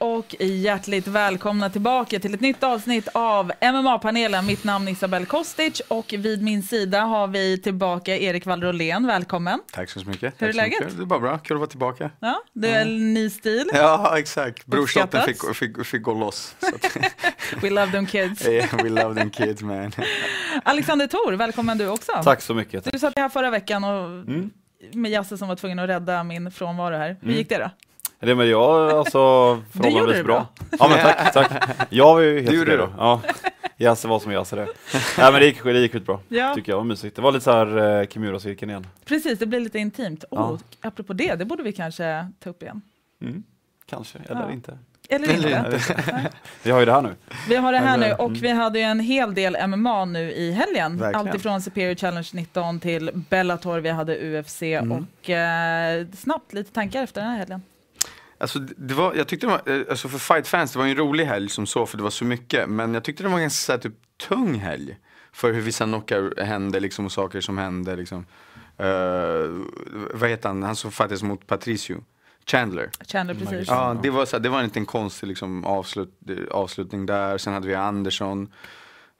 Och hjärtligt välkomna tillbaka till ett nytt avsnitt av MMA-panelen. Mitt namn är Isabel Kostic och vid min sida har vi tillbaka Erik Wallrolén. Välkommen. Tack så mycket. Hur är Tack läget? mycket. Det är bara bra, kul att vara tillbaka. Ja, du är en ny stil. Ja, exakt. Brorsdottern fick, fick, fick gå loss. We love them kids. yeah, we love them kids man. Alexander Thor, välkommen du också. Tack så mycket. Du satt här förra veckan och Mm. med Jasse som var tvungen att rädda min frånvaro här. Hur gick det då? Det men jag alltså förhållandevis bra. Ja men tack, tack. Jag var ju helt Du gjorde det. Ja. Jasse var som Jasse det. Nej men det gick, det gick skitbra. Ja, Tycker jag var mysigt. Det var lite så här eh, Kimura-cirkeln igen. precis. Det blir lite intimt. Oh, Ja. Apropå det, det borde vi kanske ta upp igen. Mm. Kanske, eller Ja. inte. Eller inte. Vi har ju det här nu. Vi har det här Eller- nu och mm. vi hade ju en hel del MMA nu i helgen. Verkligen. Alltifrån Superior Challenge 19 till Bellator, vi hade UFC Mm. och eh, snabbt lite tankar efter den här helgen. Alltså, det var, jag tyckte det var, eh, alltså för fight-fans, det var en rolig helg som så för det var så mycket. Men jag tyckte det var en ganska så här, typ, tung helg. För hur vissa knockar hände liksom, och saker som hände. Liksom. Eh, vad heter han, han som fightades mot Patricio? Chandler. Chandler precis. Ja, det var, så här, det var en liten konstig liksom, avslut, avslutning där. Sen hade vi Andersson,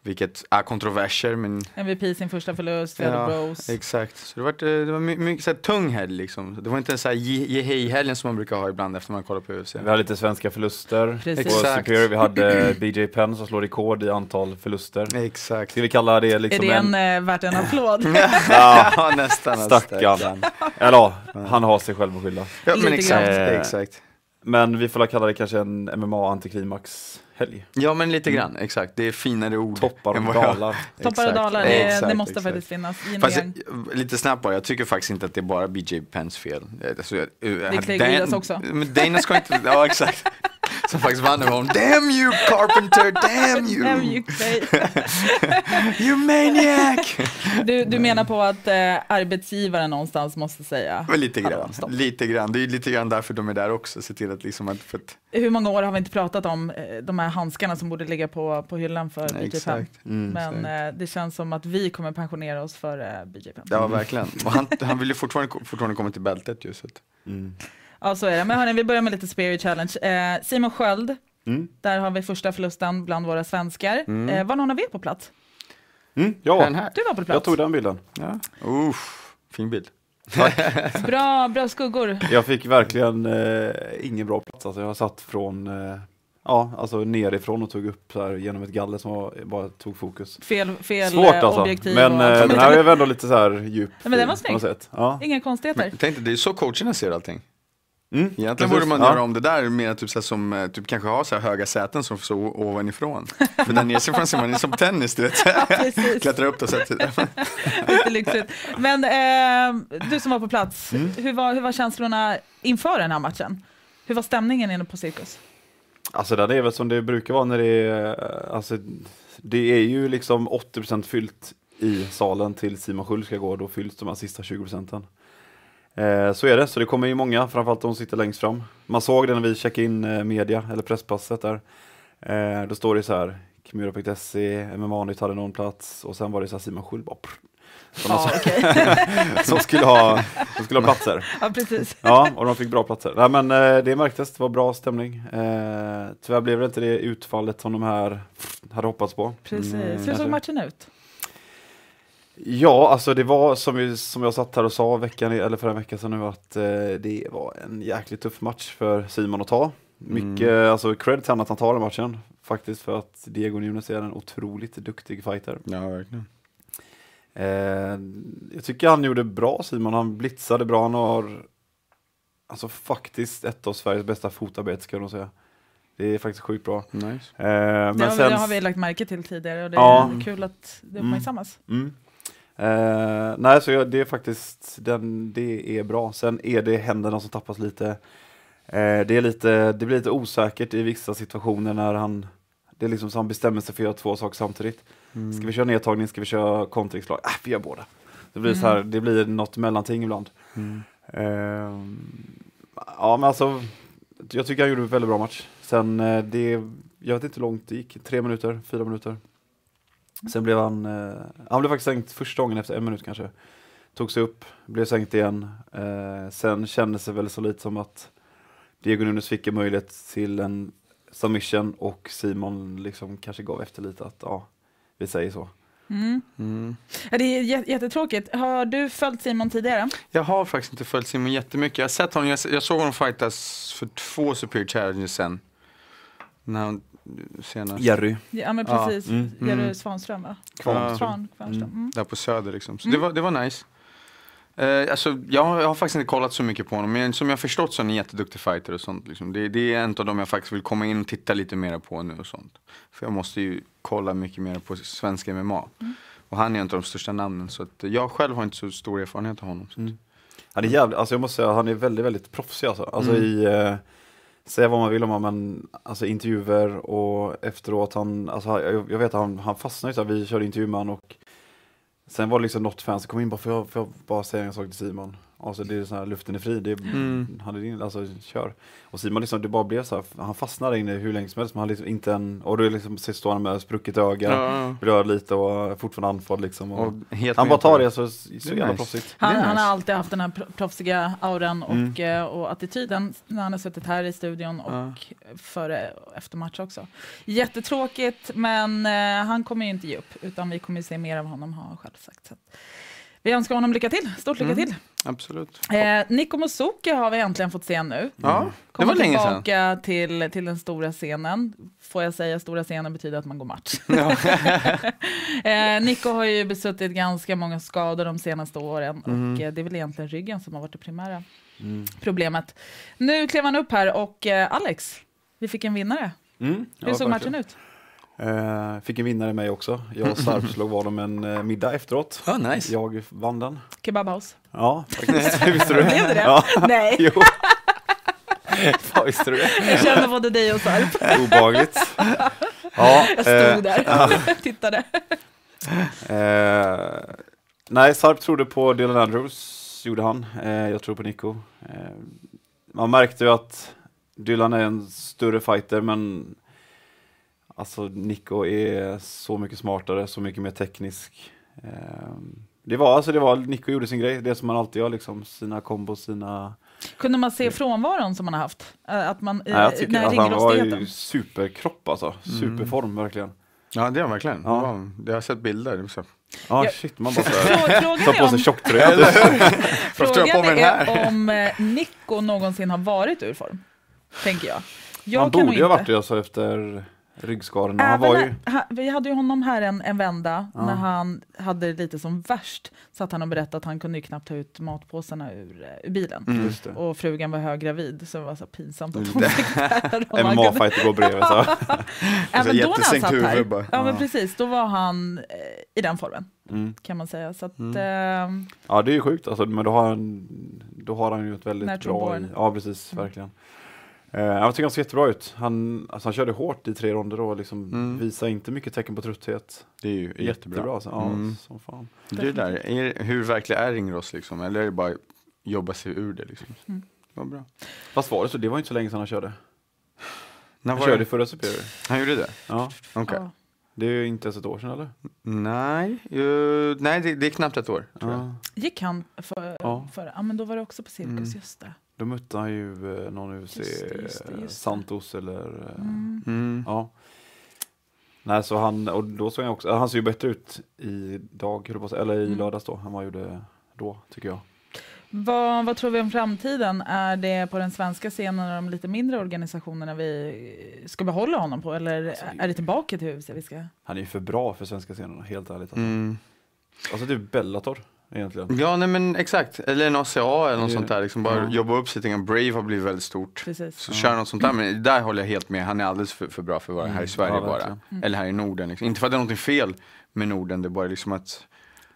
vilket är kontroverser men MVP sin första förlust, Ja, Bros. Exakt, så det var, det var my- mycket så här, tung helg liksom. Det var inte en så här ge- ge hej-helgen som man brukar ha ibland efter man kollar på UFC. Vi hade lite svenska förluster. Precis. På. Superior. Vi hade BJ Penn som slår rekord i antal förluster. Exakt. Ska vi kalla det Är liksom det en, en... eh, värt en applåd? Ja, nästan. Stackarn. eller ja, han har sig själv att skylla. Ja, men exakt, grann. exakt. Men vi får kalla det kanske en MMA-antiklimax-helg. Ja, men lite grann, exakt. Det är finare ord. Toppar och dalar. Toppar och dalar, det, exakt, det måste exakt. faktiskt finnas. Fast lite snabbt bara, jag tycker faktiskt inte att det är bara BJ Pence fel. Alltså, jag- är Clay Guidas också. Men Dana ska inte, ja exakt. Som faktiskt vann över honom. Damn you Carpenter, damn you! Damn you. You maniac! Du, du menar på att eh, arbetsgivaren någonstans måste säga Men lite grann, lite grann. Det är lite grann därför de är där också. Se till att liksom att, för att Hur många år har vi inte pratat om eh, de här handskarna som borde ligga på, på hyllan för BJ Penn? exakt. Mm, Men så. eh, det känns som att vi kommer pensionera oss för eh, BJ Penn. Ja, verkligen. Och han, han vill ju fortfarande, fortfarande komma till bältet ju. Så att, Mm. Ja, så är det. Men hörni, vi börjar med lite Spirit Challenge. Eh, Simon Sköld, Mm. där har vi första förlusten bland våra svenskar. Mm. Eh, var någon av er på plats? Mm, den ja, här. Du var på plats. jag tog den bilden. Ja. Uff, fin bild. Bra, bra skuggor. Jag fick verkligen eh, ingen bra plats. Alltså, jag satt från, eh, ja, alltså nerifrån och tog upp så här, genom ett galler som var, bara tog fokus. Fel, fel Svårt eh, alltså. objektiv. Men och eh, den här är väl ändå lite så här djup. Ja, men den var snygg. Ja. Inga konstigheter. Men tänk dig, det är så coacherna ser allting. Mm. Egentligen borde man Ja. göra om det där mer typ så här som, eh, typ kanske ha så här höga säten som så ovanifrån. För där nerifrån ser man det som tennis, du vet. Precis. Klättrar upp och sätter Lite lyxigt. Men eh, du som var på plats, Mm. hur, var, hur var känslorna inför den här matchen? Hur var stämningen inne på Cirkus? Alltså den är väl som det brukar vara när det är, eh, alltså det är ju liksom 80% fyllt i salen till Simon Sköld ska gå, då fylls de här sista 20 procenten. Eh, så är det, så det kommer ju många, framförallt de som sitter längst fram. Man såg det när vi checkade in eh, media, eller presspasset där. Eh, då står det så här, Kimura.se, MMA-nytt hade någon plats och sen var det så här Simon Sköld bara prr, som, Ja, ja. okej. som, skulle ha, som skulle ha platser. ja, precis. Ja, och de fick bra platser. Nej, men eh, det märktes, det var bra stämning. Eh, tyvärr blev det inte det utfallet som de här hade hoppats på. precis. Mm, Hur såg matchen ut? Ja, alltså det var som, vi, som jag satt här och sa veckan, eller för en vecka sedan nu att eh, det var en jäkligt tuff match för Simon att ta. Mycket, alltså cred till att han tar den matchen. Faktiskt för att Diego Nunes är en otroligt duktig fighter. Ja, verkligen. Eh, jag tycker han gjorde bra Simon, han blitzade bra, han har alltså faktiskt ett av Sveriges bästa fotarbete ska jag nog säga. Det är faktiskt sjukt bra. Nice. Eh, Det men har, vi, sen, det har vi lagt märke till tidigare och det är Ja. kul att det Mm. uppmärksammas. mm. Eh, nej, så jag, det är faktiskt, den, det är bra. Sen är det händerna som tappas lite. Eh, det, är lite. det blir lite osäkert i vissa situationer när han, det är liksom så han bestämmer sig för att göra två saker samtidigt. Mm. Ska vi köra nedtagning, ska vi köra kontringslag? Äh, vi gör båda. Det blir, så här, det blir något mellanting ibland. Mm. Ehm, ja, men alltså, jag tycker han gjorde en väldigt bra match. Sen, det, jag vet inte hur långt det gick, tre minuter, fyra minuter. Sen blev han, eh, han blev faktiskt sänkt första gången efter en minut kanske. Tog sig upp, blev sänkt igen. Eh, sen kändes det väl så lite som att Diego Nunes fick en möjlighet till en submission och Simon liksom kanske gav efter lite att ja, vi säger så. Mm. Mm. Ja, Det är jä- jättetråkigt. Har du följt Simon tidigare? Jag har faktiskt inte följt Simon jättemycket. Jag har sett honom, jag, jag såg honom fightas för två Superior Challenges sen. När han senast. Jerry. Ja, men Ja, precis. mm, Jerry mm. Svanström, va? Kvarnström. Mm. Där på Söder liksom. Så Mm. det, var, det var nice. Eh, alltså, jag, har, jag har faktiskt inte kollat så mycket på honom, men som jag förstått så är han en jätteduktig fighter och sånt. Liksom. Det, det är en av dem jag faktiskt vill komma in och titta lite mer på nu och sånt. För jag måste ju kolla mycket mer på svenska MMA. Mm. Och han är en av de största namnen, så att jag själv har inte så stor erfarenhet av honom. Så. Mm. Han är jävligt, alltså jag måste säga, han är väldigt, väldigt proffsig alltså. Alltså Mm. i, eh, säga vad man vill om honom, men alltså intervjuer och efteråt, han, alltså jag, jag vet att han, han fastnade ju så här, vi körde intervju med honom och sen var det liksom något fan som kom in bara, får jag, får jag bara säga en sak till Simon? Alltså det är så här, luften är fri, det är, Mm. han är din, alltså kör. Och Simon liksom, det bara blev så här, han fastnade inne hur länge som helst, men han liksom inte en, och du liksom ser står han med sprucket öga, Ja, rör lite och fortfarande andfådd liksom. Och, och helt han bara tar det så, så jävla nice. proffsigt. Han, han har alltid haft den här pro- proffsiga auran och, Mm. eh, och attityden när han har suttit här i studion och Ja. före och efter match också. Jättetråkigt, men eh, han kommer ju inte ge upp, utan vi kommer ju se mer av honom har han själv sagt. Så att vi önskar honom lycka till, stort lycka Mm. till. Absolut. Eh, Nico Musuki har vi äntligen fått se nu. Ja, det var länge sedan. tillbaka till, till den stora scenen. Får jag säga stora scenen betyder att man går match. eh, Nico har ju besuttit ganska många skador de senaste åren Mm. och eh, det är väl egentligen ryggen som har varit det primära Mm. problemet. Nu klev han upp här och eh, Alex, vi fick en vinnare. Mm, Hur ja, såg matchen ut? Eh, fick en vinnare med också. Jag och Sarp slog vad om en eh, middag efteråt. Ja, nice. Jag vann den. Kebabhouse? Ja, faktiskt. visste du det? Blev det det? Ja, Nej, jo. Ja, visste du det? jag kände både dig och Sarp. Obehagligt. Ja, Jag stod där och tittade. Eh, nej, Sarp trodde på Dylan Andrews, gjorde han. Eh, jag tror på Nico. Eh, man märkte ju att Dylan är en större fighter, men alltså Nico är så mycket smartare, så mycket mer teknisk. Eh, det var alltså, det var, Nico gjorde sin grej, det som man alltid gör liksom, sina kombos, sina... Kunde man se frånvaron som man har haft? Eh, Att man, eh, Nej, jag tycker den här att han var ju superkropp alltså, superform verkligen. Ja, det är han verkligen. Ja. Ja. Jag har sett bilder. Så. Ja, Ja. shit, man bara tar på sig om, tjocktröja. Frågan är om eh, Nico någonsin har varit ur form. Tänker jag. jag Han borde ju ha varit det alltså efter ryggskadorna. Han var ju... han, vi hade ju honom här en, en vända Ja. när han hade det lite som värst. Satt han och berättade att han kunde ju knappt ta ut matpåsarna ur, eh, ur bilen. Mm. Och frugan var höggravid så det var så pinsamt att Mm. hon fick bära dem. MMA-fighter går bredvid. Så. Även då när han satt här. huvud bara. Ja men Ja. precis, då var han eh, i den formen Mm. kan man säga. Så att, Mm. ehm, Ja, det är ju sjukt alltså, men då har han, då har han ju ett väldigt bra... I, ja, precis, verkligen. Eh, jag tycker han ser jättebra ut. Han, alltså, han körde hårt i tre ronder och liksom Mm. visade inte mycket tecken på trötthet. Det är ju jättebra. Alltså. Ja, Mm. som fan. Det är det där. Är, hur verklig är ringrost liksom? Eller är det bara jobba sig ur det liksom? Mm. Vad bra. Fast var det så? Det var inte så länge sedan han körde. När Han var körde det? förra Superior. Han gjorde det? Ja, Okej. ja. det är ju inte ens ett år sedan eller? Nej, ju- nej det, det är knappt ett år. Tror jag. Ja. Gick han för, Ja. för, ja men då var det också på Cirkus, Mm. just det. Då mötte han ju eh, någon UFC, Just det, just det, eh, just det. Santos eller... eh, Mm. Mm. Ja. Nej, så han, och då såg han också, han ser ju bättre ut säga, eller i Mm. lördags då, än vad han gjorde då, tycker jag. Vad, vad tror vi om framtiden? Är det på den svenska scenen och de lite mindre organisationerna vi ska behålla honom på? Eller Alltså, är det tillbaka till UFC vi ska? Han är ju för bra för svenska scenerna, helt ärligt. Alltså, Mm. alltså typ Bellator, egentligen. Ja, nej men exakt. Eller en ACA eller något sånt där. Liksom bara ja. jobba upp sig. Brave har blivit väldigt stort. Precis. Så Ja. kör något sånt där. Men där håller jag helt med. Han är alldeles för, för bra för att vara här i Sverige Ja, bara. Mm. Eller här i Norden. Liksom. Inte för att det är något fel med Norden. Det är bara liksom att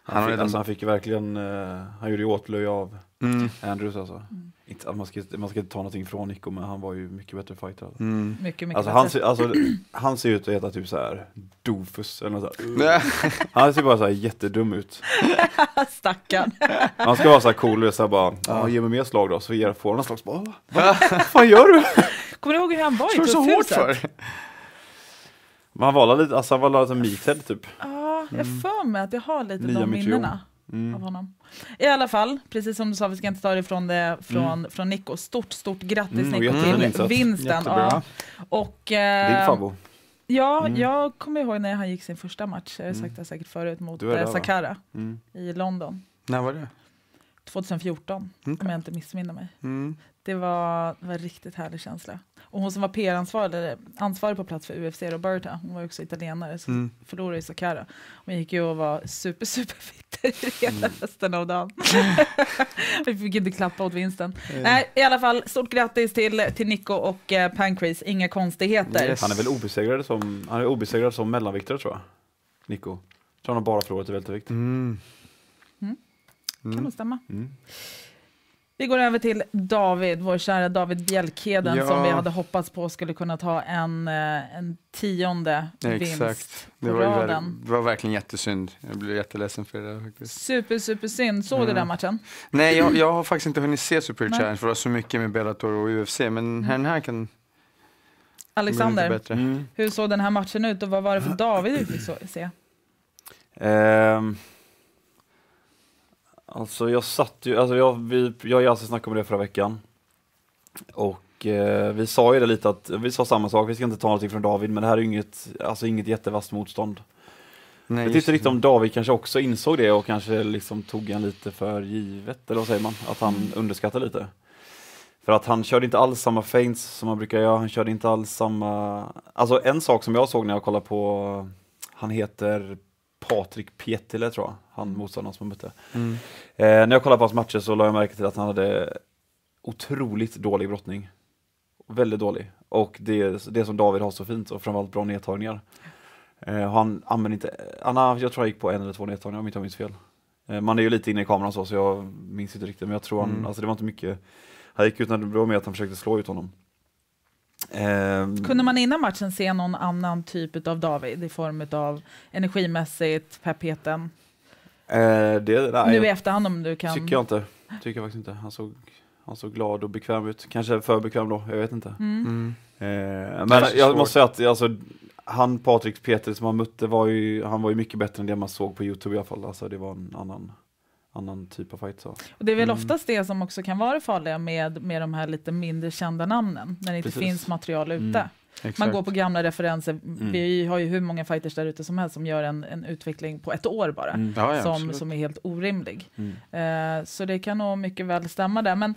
Han, Han har fick, redan- alltså, han fick ju verkligen, eh, han gjorde ju åtlöje av Mm. Andrews alltså. Mm. Inte, att man, ska, man ska inte ta någonting från Nico, men han var ju mycket bättre fighter. Alltså. Mm. Mycket, mycket Alltså, han, bättre. ser, alltså, han ser ut att heta typ så här Dofus eller något sånt. Nej. Han ser bara så här jättedum ut. Stackarn. Han ska vara så här cool och så här bara, ja, ge mig mer slag då, så ger, får han en slags bara, "Va? vad fan gör du? Kommer du ihåg hur han var i Slår så hårt för. Han var lite, alltså han var lite meathead typ. Ja, jag har för mig att jag har lite Nya de Mitchell. minnena. Mm. av honom. I alla fall, precis som du sa, vi ska inte ta det från, det, från, från Nico. Stort, stort grattis Mm, Nico till insats. vinsten. Ja. Och, Din eh, favvo. Ja, Mm. jag kommer ihåg när han gick sin första match, jag har Mm. sagt det säkert förut, mot där, eh? Sakara Mm. i London. När var det? 2014, Okej. om jag inte missminner mig. Mm. Det var, det var en riktigt härlig känsla. Och hon som var PR-ansvarig ansvarig på plats för UFC, Roberta, hon var också italienare, så Mm. förlorade ju Sakara. Hon gick ju och var super, super fitter hela Mm. resten av dagen. Vi fick inte klappa åt vinsten. Eh. Nej, i alla fall, stort grattis till, till Nico och eh, Pancrase, inga konstigheter. Yes. Han är väl obesegrad som, han är obesegrad som mellanviktare tror jag. Nico. Jag tror han har bara förlorat i vältervikt. Mm. Mm. Kan Mm. nog stämma. Mm. Vi går över till David, vår kära David Bjelkheden Ja. som vi hade hoppats på skulle kunna ta en, eh, en tionde vinst på Det var, raden. det var verkligen jättesynd. Jag blev jätteledsen för det där faktiskt. Super, super synd. Såg du Mm. den matchen? Nej, jag, jag har faktiskt inte hunnit se Super. Challenge för det var så mycket med Bellator och UFC. Men den här kan Alexander. Mm. hur såg den här matchen ut och vad var det för David du fick se? Ehm, alltså jag satt ju, alltså jag, vi, jag och Yasin snackade om det förra veckan. Och eh, vi sa ju det lite att, vi sa samma sak, vi ska inte ta någonting från David men det här är ju inget, alltså inget jättevast motstånd. Nej, jag vet inte riktigt om David kanske också insåg det och kanske liksom tog en lite för givet, eller vad säger man? Att han underskattade lite. För att han körde inte alls samma feints som han brukar göra, han körde inte alls samma... Alltså en sak som jag såg när jag kollade på, han heter Patrik Pietile tror jag, han motståndaren som han mötte. Mm. Eh, när jag kollade på hans matcher så lade jag märke till att han hade otroligt dålig brottning. Väldigt dålig. Och det, det som David har så fint och framförallt bra nedtagningar. Eh, han använder inte, han jag tror han gick på en eller två nedtagningar om jag inte minns fel. Eh, man är ju lite inne i kameran så, så jag minns inte riktigt men jag tror han, Mm. alltså det var inte mycket. Han gick ut när det var med att han försökte slå ut honom. Eh, Kunde man innan matchen se någon annan typ av David i form av energimässigt, peppheten? eh, det, nej, nu i efterhand om du kan... tycker jag inte. Tycker jag faktiskt inte. Han såg, han såg glad och bekväm ut. Kanske för bekväm då, jag vet inte. Mm. Mm. Eh, men jag svårt. måste säga att alltså, han Patrik Peter som han mötte var ju, han var ju mycket bättre än det man såg på Youtube i alla fall. Alltså, det var en annan, annan typ av fight. Så. Och det är väl Mm. oftast det som också kan vara det farliga med, med de här lite mindre kända namnen, när det inte Precis. finns material ute. Mm. Man går på gamla referenser. Vi har ju hur många fighters där ute som helst som gör en, en utveckling på ett år bara. Mm. Ja, ja, som, absolut. som är helt orimlig. Mm. Eh, så det kan nog mycket väl stämma där. Men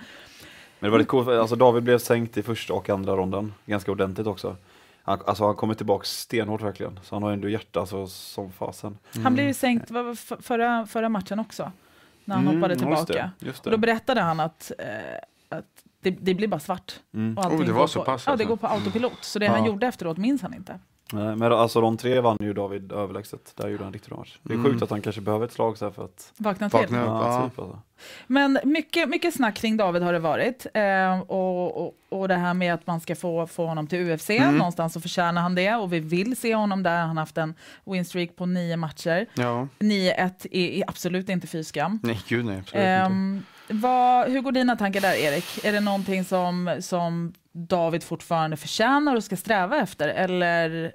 Men det var lite coolt, alltså David blev sänkt i första och andra ronden, ganska ordentligt också. Han, alltså han kommer tillbaka stenhårt verkligen, så han har ändå hjärta alltså, som fasen. han blev ju sänkt var f- förra, förra matchen också, när han Mm, hoppade tillbaka. Just det, just Och då det. berättade han att, eh, att det, det blir bara svart. Mm. Och Oh, det var går så på, pass Ja, det alltså. går på autopilot. Så det han gjorde efteråt minns han inte. Nej, Men alltså de tre vann ju David överlägset, där gjorde han riktigt bra match. Det är Mm. sjukt att han kanske behöver ett slag så här för att... Vakna till. Vakna upp. Ja. typ, alltså. Men mycket, mycket snack kring David har det varit. Eh, och, och, och det här med att man ska få, få honom till UFC. Mm. Någonstans så förtjänar han det. Och vi vill se honom där. Han har haft en winstreak på nio matcher. Ja, 9-1 är, är absolut inte fy skam. nej gud nej, absolut inte. Ehm, vad, hur går dina tankar där Erik? Är det någonting som, som David fortfarande förtjänar och ska sträva efter? Eller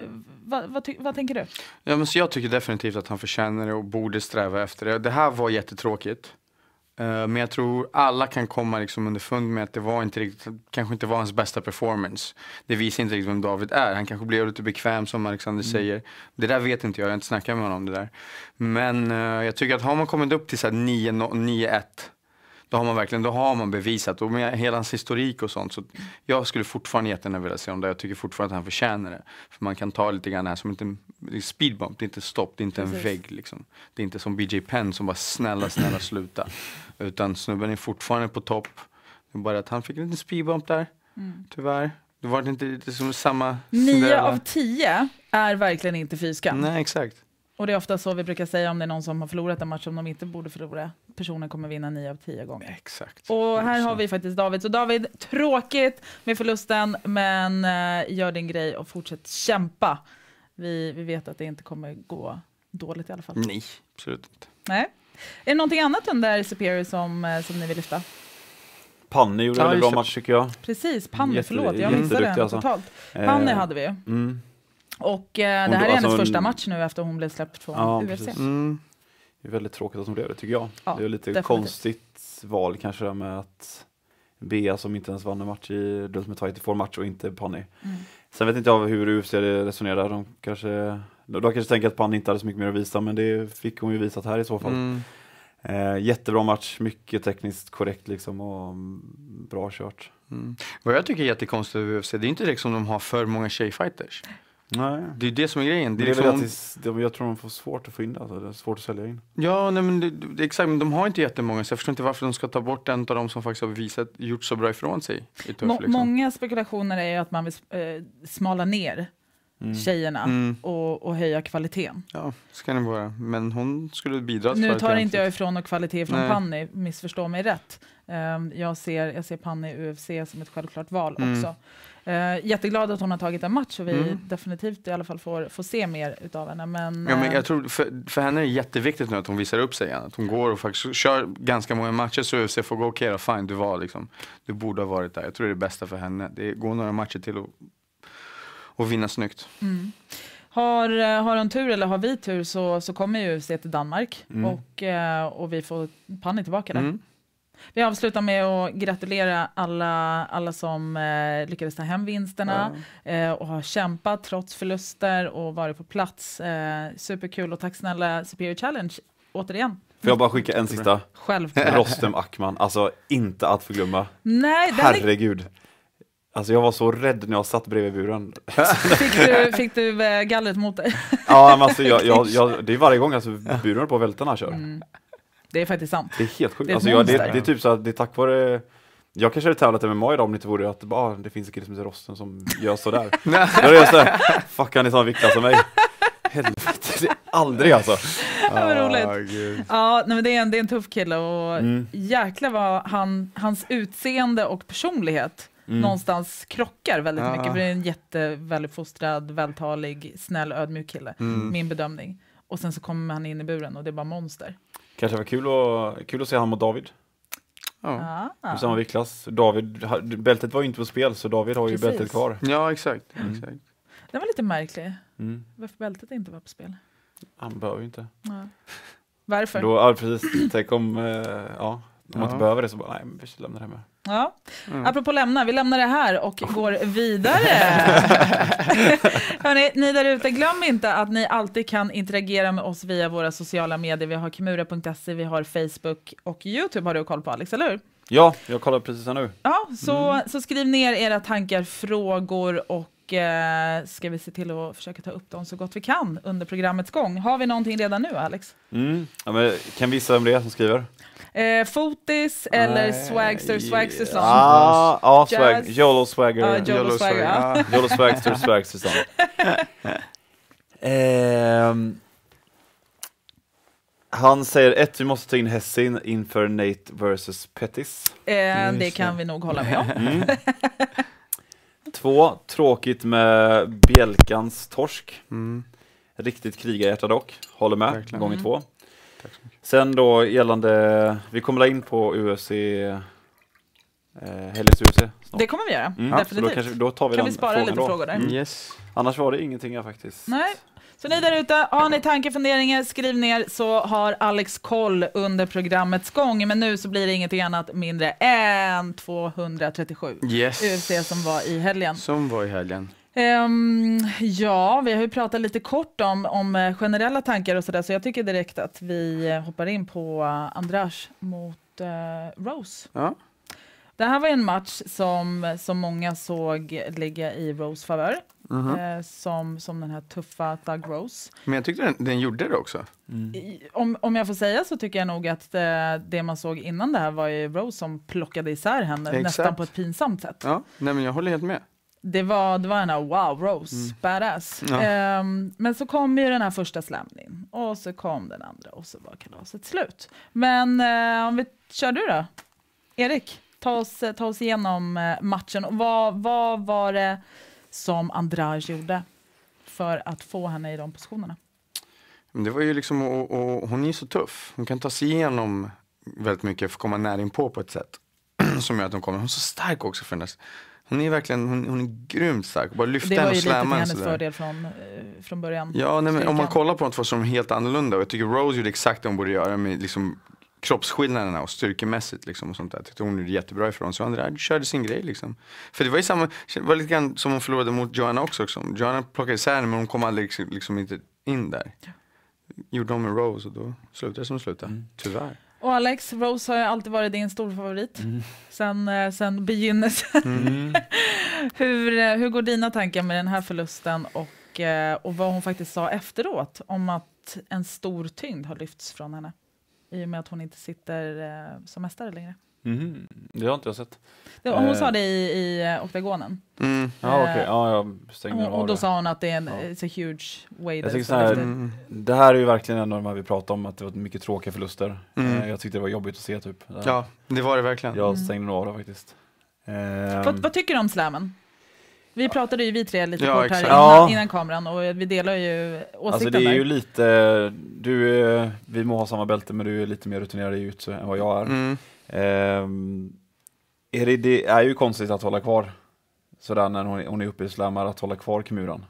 eh, vad, vad, vad tänker du? Ja, men så jag tycker definitivt att han förtjänar det och borde sträva efter det. Det här var jättetråkigt. Eh, men jag tror alla kan komma liksom underfund med att det var inte riktigt, kanske inte var hans bästa performance. Det visar inte riktigt vem David är. Han kanske blev lite bekväm som Alexander säger. Det där vet inte jag, jag har inte snackat med honom om det där. Men eh, jag tycker att har man kommit upp till så här 9 no- 9-1 då har man verkligen, då har man bevisat och med hela hans historik och sånt. Så jag skulle fortfarande jättegärna vilja se honom där. Jag tycker fortfarande att han förtjänar det. För man kan ta lite grann här som inte, det är speedbump, det är inte stopp, det är inte en Precis. vägg liksom. Det är inte som BJ Penn som bara snälla, snälla sluta. Utan snubben är fortfarande på topp. Det är bara att han fick en liten speedbump där, tyvärr. Det var inte lite som samma Nio av tio är verkligen inte fy skam. Nej, exakt. Och det är ofta så vi brukar säga om det är någon som har förlorat en match som de inte borde förlora. Personen kommer vinna nio av tio gånger. Exakt. Och här har vi faktiskt David. Så David, tråkigt med förlusten, men eh, gör din grej och fortsätt kämpa. Vi, vi vet att det inte kommer gå dåligt i alla fall. Nej, absolut inte. Nej. Är det någonting annat under Superior som, eh, som ni vill lyfta? Panny gjorde Ja, en bra match tycker jag. Precis, Panny, förlåt, jag missade den alltså. totalt. Eh, Panny hade vi ju. Mm. Och eh, det här då, är alltså hennes en- första match nu efter hon blev släppt från Ja, UFC. precis. Mm. Det är väldigt tråkigt att hon blev det tycker jag. Ja, det är lite definitivt. konstigt val kanske där med att Bea som inte ens vann en match i Ultimate Fighter får match och inte Panny. Mm. Sen vet inte jag hur UFC resonerar. De kanske, de kanske tänker att Panny inte hade så mycket mer att visa men det fick hon ju visat här i så fall. Mm. Eh, jättebra match, mycket tekniskt korrekt liksom och mm, bra kört. Mm. Vad jag tycker är jättekonstigt med UFC, det är inte liksom de har för många tjejfighters. Nej. Det är det som är grejen. Det är är liksom, att det, de- jag tror de får svårt att få in det, alltså. det är svårt att sälja in. Ja, nej, men det, det, exakt, men de har inte jättemånga så jag förstår inte varför de ska ta bort en av dem som faktiskt har visat, gjort så bra ifrån sig i tuff. Må- liksom. Många spekulationer är ju att man vill eh, smala ner tjejerna Mm. och, och höja kvaliteten. Ja, så kan det vara. Men hon skulle bidra till Nu tar inte jag ifrån någon kvalitet från Nej. Panny, missförstå mig rätt. Ehm, jag, ser, jag ser Panny i UFC som ett självklart val Mm. också. Uh, jätteglad att hon har tagit en match och vi Mm. definitivt i alla fall får, får se mer utav henne. Men, Ja, men eh, jag tror för, för henne är det jätteviktigt nu att hon visar upp sig igen. Att hon går och faktiskt kör ganska många matcher så UFC får gå okej då, fine du var liksom, du borde ha varit där. Jag tror det är det bästa för henne. Det går några matcher till och, och vinna snyggt. mm. har, eh, har hon tur eller har vi tur så, så kommer ju UFC till Danmark Mm. och, eh, och vi får Panny tillbaka där. Mm. Vi avslutar med att gratulera alla, alla som eh, lyckades ta hem vinsterna eh, och har kämpat trots förluster och varit på plats. Eh, superkul och tack snälla Superior Challenge återigen. Får jag bara skicka en sista? Självklart. Rostem Ackman, alltså inte att förglömma. Nej, den Herregud. Alltså jag var så rädd när jag satt bredvid buren. fick du, fick du eh, gallret mot dig? Ja, men alltså jag, jag, jag, det är varje gång alltså buren på att välta när han kör. Mm. Det är faktiskt sant. Det är helt sjukt. Det är alltså jag, det, det är typ så att det är tack vare jag kanske hade tävlat MMA idag om det inte vore att ah, det finns en kille som heter Rosten som gör sådär. Då är jag såhär, fuck han är samma viktklass som mig. Helvete, det är aldrig alltså. vad roligt. Ah, gud. Ja, nej, men det, är en, det är en tuff kille och Mm. jäklar vad han, hans utseende och personlighet Mm. någonstans krockar väldigt Ja. mycket. För det är en jättevälfostrad, vältalig, snäll, ödmjuk kille. Mm. Min bedömning. Och sen så kommer han in i buren och det är bara monster. Kanske var kul att, kul att se han mot David. Ja. Ah. I samma viktklass. David, bältet var ju inte på spel så David har ju Precis. bältet kvar. ja, exakt. Mm. exakt. Den var lite märklig. Mm. Varför bältet inte var på spel. Han behöver ju inte. Ja. Varför? Då, ja, precis. Tänk om, eh, ja, om man Ja. inte behöver det så bara, nej, vi lämnar det här med. Ja. Mm. Apropå lämna, vi lämnar det här och går vidare. Hörrni, ni där ute, glöm inte att ni alltid kan interagera med oss via våra sociala medier. Vi har kimura.se, vi har Facebook och YouTube har du koll på Alex, eller hur? Ja, jag kollar precis här nu. Ja, så, så skriv ner era tankar, frågor och eh, ska vi se till att försöka ta upp dem så gott vi kan under programmets gång. Har vi någonting redan nu, Alex? Mm. Ja, men, kan vi gissa vem det är som skriver? Eh, fotis eller Nej, Swagster, Swagster song? Ja, ja swag. Jolo Swagger. Ja, Jolo Yellow Swagger, ja. Jolo Swagster, Swagster song. Ehm, han säger ett, vi måste ta in Hessin inför Nate versus Pettis. Eh, det. kan vi nog hålla med om. Mm. Två, tråkigt med Bjälkans torsk. Mm. Riktigt krigarhjärta dock. Håller med, Verkligen. gånger Mm. två. Tack så mycket. Sen då gällande, vi kommer la in på UFC, eh, helgens UFC snart. Det kommer vi göra, Mm, så då, definitivt. kanske, då tar vi Kan den vi spara frågan lite då. frågor där? Mm. Yes. Annars var det ingenting jag faktiskt. Nej. Så ni där ute, har ni tankar, funderingar, skriv ner så har Alex koll under programmets gång. Men nu så blir det ingenting annat mindre än 237. Yes. UFC som var i helgen. Som var i helgen. Ehm, ja, vi har ju pratat lite kort om, om eh, generella tankar och sådär, så jag tycker direkt att vi eh, hoppar in på uh, Andras mot eh, Rose. Ja. Det här var en match som, som många såg ligga i Rose favör, Mhm. eh, som, som den här tuffa Thug Rose. Men jag tyckte den, den gjorde det också. Mm. I- Om, om jag får säga så tycker jag nog att eh, det man såg innan det här var ju Rose som plockade isär henne Exakt. nästan på ett pinsamt sätt. Ja, nej men jag håller helt med. Det var, det var en här, wow, Rose, Mm. badass. Ja. Ehm, men så kom ju den här första slammen in och så kom den andra och så var kalaset slut. Men eh, om vi kör du då? Erik, ta oss, ta oss igenom eh, matchen. Vad, vad var det som Andrade gjorde för att få henne i de positionerna? Det var ju liksom, och, och, hon är ju så tuff. Hon kan ta sig igenom väldigt mycket för att komma nära in på på ett sätt. som gör att hon kommer. Hon är så stark också för hennes, Hon är verkligen, hon, hon är grymt stark. Bara lyfta Det henne var och ju lite till slamma henne hennes sådär. fördel från, eh, från början. Ja, nej, men om man kollar på de två så är de helt annorlunda. Och jag tycker Rose gjorde exakt det hon borde göra med liksom kroppsskillnaderna och styrkemässigt liksom och sånt där. Tyckte hon gjorde jättebra ifrån sig. Och Andrea körde sin grej liksom. För det var ju samma, det var lite grann som hon förlorade mot Joanna också. också. Joanna plockade isär henne men hon kom aldrig liksom, liksom inte in där. Gjorde hon med Rose och då slutade det som slutade. Mm. Tyvärr. Och Alex, Rose har ju alltid varit din storfavorit Mm. sen, eh, sen begynnelsen. Mm. hur, eh, hur går dina tankar med den här förlusten och, eh, och vad hon faktiskt sa efteråt om att en stor tyngd har lyfts från henne i och med att hon inte sitter eh, som mästare längre? Mhm. Det har inte jag sett. Det, hon Eh. sa det i, i eh, oktagonen. Mm. Ja, okej. Eh, Ja, jag stängde Och, av och då det. sa hon att det är en Ja. it's a huge way Jag så här-. Mm. Det här är ju verkligen en av de här vi pratade om, att det var mycket tråkiga förluster. Mm. Eh, Jag tyckte det var jobbigt att se typ. Ja, det var det verkligen. Jag Mm. stängde nog av det faktiskt. Ehm, Vad, vad tycker du om slammen? Vi pratade ju vi tre lite Ja, kort här innan, Ja. innan kameran och vi delar ju åsikten Alltså det är där. ju lite, du är, vi må ha samma bälte men du är lite mer rutinerad i jujutsu än vad jag är. Mm. Ehm, är det, det är ju konstigt att hålla kvar sådär när hon, hon är uppe i slammar, att hålla kvar Kimuran.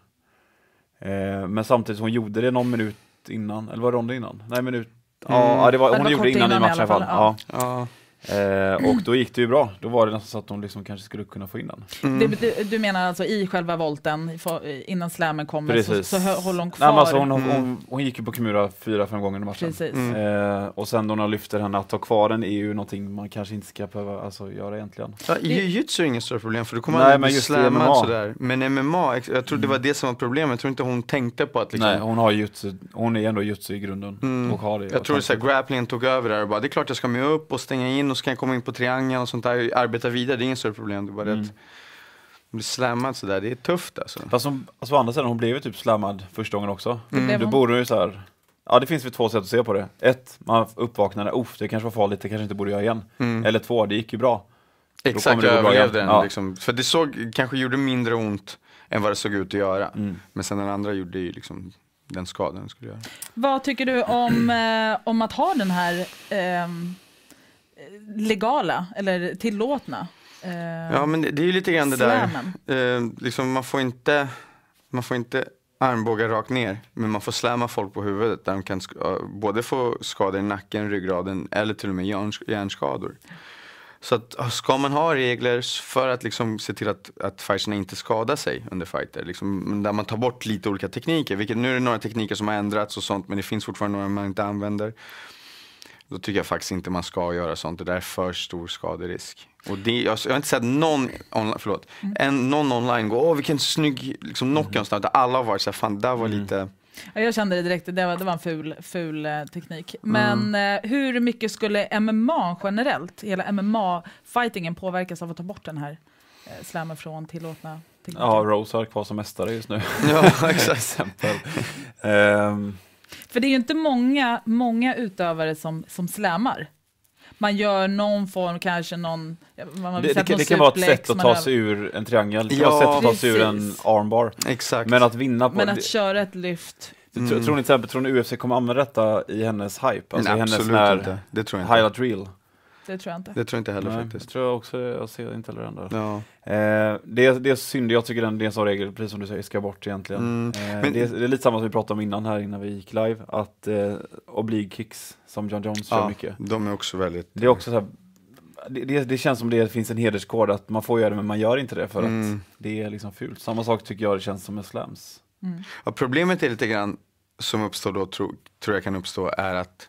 Ehm, men samtidigt, hon gjorde det någon minut innan, eller var det ronden innan? Nej, minut. Mm. Ja, det var, Ja, det hon var gjorde det innan, innan i matchen i alla fall, Ja. Ja. Ehm, och då gick det ju bra. Då var det nästan så att hon liksom kanske skulle kunna få in den. Mm. Det, du, du menar alltså i själva volten, innan slammen kommer, så, Precis. så håller hon kvar? Nej, men alltså hon, Mm. hon, hon gick ju på Kimura fyra, fem gånger i matchen. Precis. Mm. Eh, och sen då när hon lyfter henne, att ta kvar den är ju någonting man kanske inte ska behöva alltså, göra egentligen. Ja, I jujutsu är inget större problem för du kommer Nej, aldrig men bli slammad MMA. sådär. Men MMA, jag tror det var det som var problemet. Jag tror inte hon tänkte på att liksom, Nej, hon har jutsu, hon är ändå jutsu i grunden. Mm. Och har det. Jag tror är så här, grapplingen tog över där och bara, det är klart jag ska med upp och stänga in och så kan jag komma in på triangeln och sånt där, arbeta vidare, det är inget större problem. Det är bara det Mm. att bli slammad sådär, det är tufft alltså. Fast hon, alltså, å andra sidan, hon blev ju typ slammad första gången också. Blev Då borde ju så här. Ja det finns väl två sätt att se på det. Ett, man uppvaknade, uff det kanske var farligt, det kanske inte borde göra igen. Mm. Eller två, det gick ju bra. Exakt, jag överlevde den Ja. liksom. För det såg, kanske gjorde mindre ont än vad det såg ut att göra. Mm. Men sen den andra gjorde ju liksom den skadan den skulle göra. Vad tycker du om, eh, om att ha den här ehm, legala, eller tillåtna eh, Ja men det, det är ju lite grann det där, slammen? eh, liksom man får inte, man får inte armbågar rakt ner, men man får slämma folk på huvudet där de kan både få skador i nacken, ryggraden eller till och med hjärn, hjärnskador. Så att, ska man ha regler för att liksom se till att, att fighterna inte skadar sig under fighter, liksom, där man tar bort lite olika tekniker, vilket nu är det några tekniker som har ändrats och sånt, men det finns fortfarande några man inte använder. Då tycker jag faktiskt inte man ska göra sånt, det där är för stor skaderisk. Och det, jag, jag har inte sett någon, online, förlåt, en, någon online gå, åh vilken snygg liksom, knockout, mm. där alla har varit såhär, fan det där var Mm. lite Ja, jag kände det direkt, det var, det var en ful, ful eh, teknik. Men eh, hur mycket skulle MMA generellt, hela MMA-fightingen påverkas av att ta bort den här eh, slammen från tillåtna tekniker? Ja, Rose har kvar som mästare just nu. Ja, exakt. exempel. Ehm, För det är ju inte många, många utövare som, som slammar. Man gör någon form, kanske någon... Man har det, sett det, kan- någon det kan vara ett sätt att man ta sig ur en triangel, det kan Ja, vara ett sätt att ta sig ur en armbar. Exakt. Men att vinna på Men det, att köra ett lyft. Tror, Mm. tror ni till exempel, tror ni UFC kommer använda detta i hennes hype? Alltså i Nej, hennes absolut inte. Det tror jag inte. highlight reel? Det tror jag inte. Det tror jag inte heller Nej, faktiskt. Jag tror jag också, jag ser inte heller den där. Ja. Eh, det, det är synd, jag tycker den, det är en sån regel, precis som du säger, ska bort egentligen. Mm, Eh, men- det, är, det är lite samma som vi pratade om innan här innan vi gick live, att eh, oblique kicks som John Jones kör ja, mycket. de är också väldigt... Det är också så här, det, det, det känns som det finns en hederskod att man får göra det men man gör inte det för Mm. att det är liksom fult. Samma sak tycker jag det känns som med slams. Mm. Ja, problemet är lite grann som uppstår då, tro, tror jag kan uppstå, är att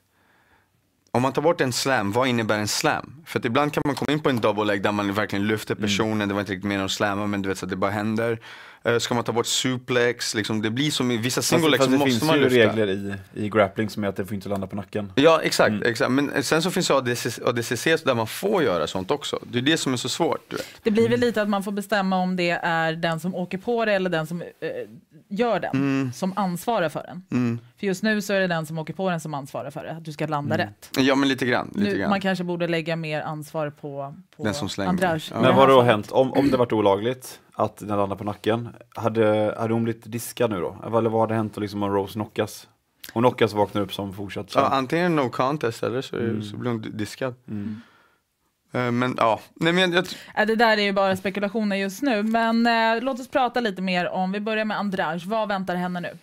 om man tar bort en slam, vad innebär en slam? För att ibland kan man komma in på en double leg där man verkligen lyfter personen, det var inte riktigt meningen att slamma men du vet så att det bara händer. Eh, ska man ta bort suplex, liksom, det blir som i vissa single Fast, legs fast det måste finns man ju regler i, i grappling som är att det får inte landa på nacken. Ja exakt, Mm. exakt, men sen så finns det ADCC, ADCC där man får göra sånt också. Det är det som är så svårt. Du vet. Det blir väl lite att man får bestämma om det är den som åker på det eller den som eh, gör den, Mm. som ansvarar för den. Mm. För just nu så är det den som åker på den som ansvarar för det, att du ska landa Mm. rätt. Ja men lite grann. Lite Nu, grann. man kanske borde lägga mer ansvar på, på Den som slänger. Andreas. Ja. Men det vad har fallet. hänt om, om det varit olagligt att den landar på nacken? Hade, hade hon blivit diskad nu då? Eller vad hade hänt liksom om Rose knockas? Hon knockas och vaknar upp som fortsatt Ja, antingen no contest eller så, Mm. så blir hon diskad. Mm. Eh, men ja, nej men jag, Det där är ju bara spekulationer just nu, men eh, låt oss prata lite mer om, vi börjar med Andrade, vad väntar henne nu?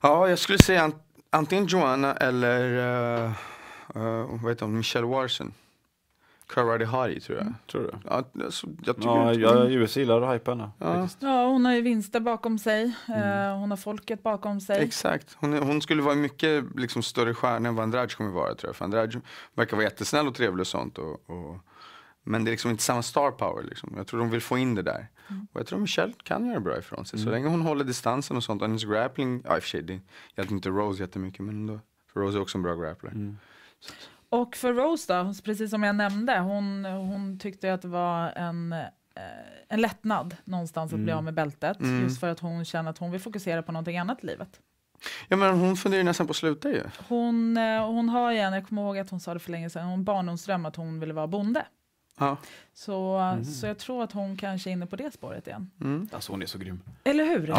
ja, jag skulle säga an, antingen Joanna eller uh, uh, vad heter hon, Michelle Warson. Karadi Hari tror jag. Tror du? Ja, alltså, jag tycker Ja, inte- jag, US gillar att hypa henne. Ja. Ja, hon har ju vinster bakom sig, eh, hon har folket bakom sig. Exakt. Hon, hon skulle vara mycket liksom, större stjärna än vad Andrade kommer vara tror jag. För Andrade verkar vara jättesnäll och trevlig och sånt. Och, och, men det är liksom inte samma star power. Liksom. Jag tror de vill få in det där. Och jag tror Michelle kan göra bra ifrån sig. Så länge hon håller distansen och sånt. Och hennes grappling, ja i och för sig det hjälper inte Rose jättemycket. Men ändå. För Rose är också en bra grappler. Och för Rose då, precis som jag nämnde, hon, hon tyckte att det var en, eh, en lättnad någonstans att bli av med bältet. Mm. Just för att hon känner att hon vill fokusera på någonting annat i livet. Ja men hon funderar ju nästan på att sluta ju. Hon, eh, hon har ju en, jag kommer ihåg att hon sa det för länge sedan, hon barndomsdröm att hon ville vara bonde. Ja. Så, så jag tror att hon kanske är inne på det spåret igen. Mm. Alltså hon är så grym. Eller hur?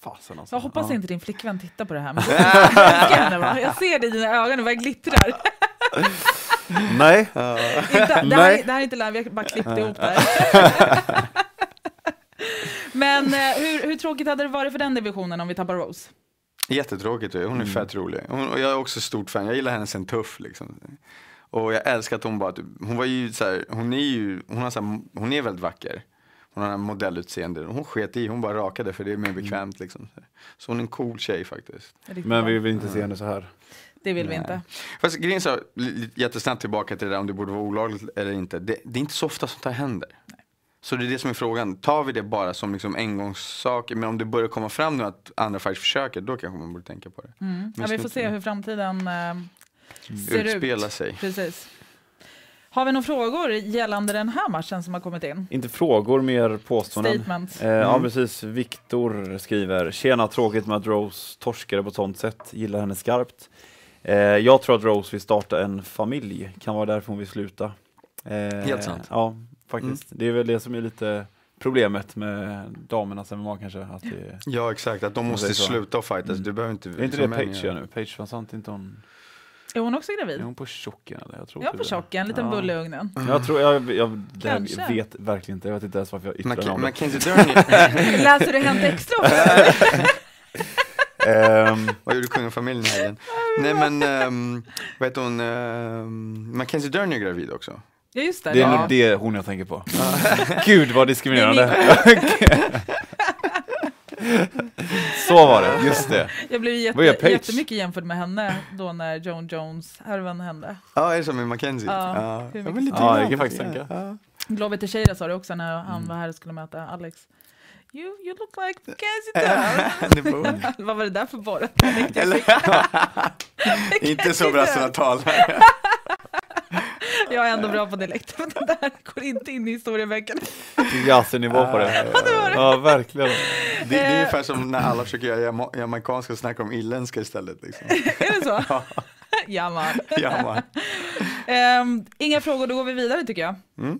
Fasen alltså. Jag hoppas Ja. inte din flickvän tittar på det här. Men? Jag ser det i dina ögon, det bara glittrar. Nej. Inte, det, här, Nej. det här är inte live, jag bara klippte ihop det här. Men eh, hur, hur tråkigt hade det varit för den divisionen om vi tappar Rose? Jättetråkigt. Hon är fett rolig. Hon, och jag är också stort fan. Jag gillar henne sen tuff liksom. Och jag älskar att hon bara, typ- hon var ju så här, hon är ju, hon har så här, hon är väldigt vacker. Hon har en modellutseende. Hon sket i, hon bara rakade för det är mer bekvämt liksom. Så hon är en cool tjej faktiskt. Men vi vill inte se henne så här. Det vill vi Nej. inte. Fast grejen så, jättesnabbt tillbaka till det där om det borde vara olagligt eller inte. Det, det är inte så ofta sånt här händer. Så det är det som är frågan. Tar vi det bara som liksom engångssak? Men om det börjar komma fram nu att andra faktiskt försöker, då kanske man borde tänka på det. Mm. Ja, vi får se hur framtiden eh, ser Utspela ut. sig. Precis. Har vi några frågor gällande den här matchen som har kommit in? Inte frågor, mer påståenden. Statements. Eh, Ja Mm. precis, Viktor skriver Tjena, tråkigt med att Rose torskade på ett sånt sätt, gillar henne skarpt. Eh, jag tror att Rose vill starta en familj, kan vara därför hon vill sluta. Eh, Helt sant. Ja, faktiskt. Det är väl det som är lite problemet med damernas MMA kanske. Att det, Ja exakt, att de måste sluta och fightas. Mm. Du behöver inte... är inte det Page gör. nu? Page var sant inte hon? Är hon också gravid? Är hon på tjocken eller? Jag tror Ja, typ på tjocken, en liten Ja. bulle i ugnen. Jag tror, jag, jag, det här, Kanske. jag vet verkligen inte, jag vet inte ens varför jag yttrar mig om det. Läser du Hänt Extra ofta? Ehm, vad gjorde kungafamiljen i helgen? Nej men, um, vad heter hon, um, Mackenzie Derney är gravid också. Ja, just det. det är ja. nog det hon jag tänker på. Gud vad diskriminerande. Så var det, just det. Jag blev jätte, Paige? jättemycket jämförd med henne då när Joan Jones-härvan hände. Ja, är det som med Mackenzie? Ja, hur jag mycket vill lite Ja, grann jag kan faktiskt tänka. Ja. Glover Teixeira sa det också när han Mm. var här och skulle möta Alex. You, you look like Det var- Dern. Vad var det där för borr? Eller, inte så bra som jag talar. Jag är ändå bra på dialekt, men det där går inte in i historieböckerna. Jazznivå på det. Ja, verkligen. Det, det är ungefär som när alla försöker göra jama- jamaicanska och snackar om irländska istället. Liksom. Är det så? ja, man. Ja, man. Ehm, inga frågor, då går vi vidare tycker jag. Mm.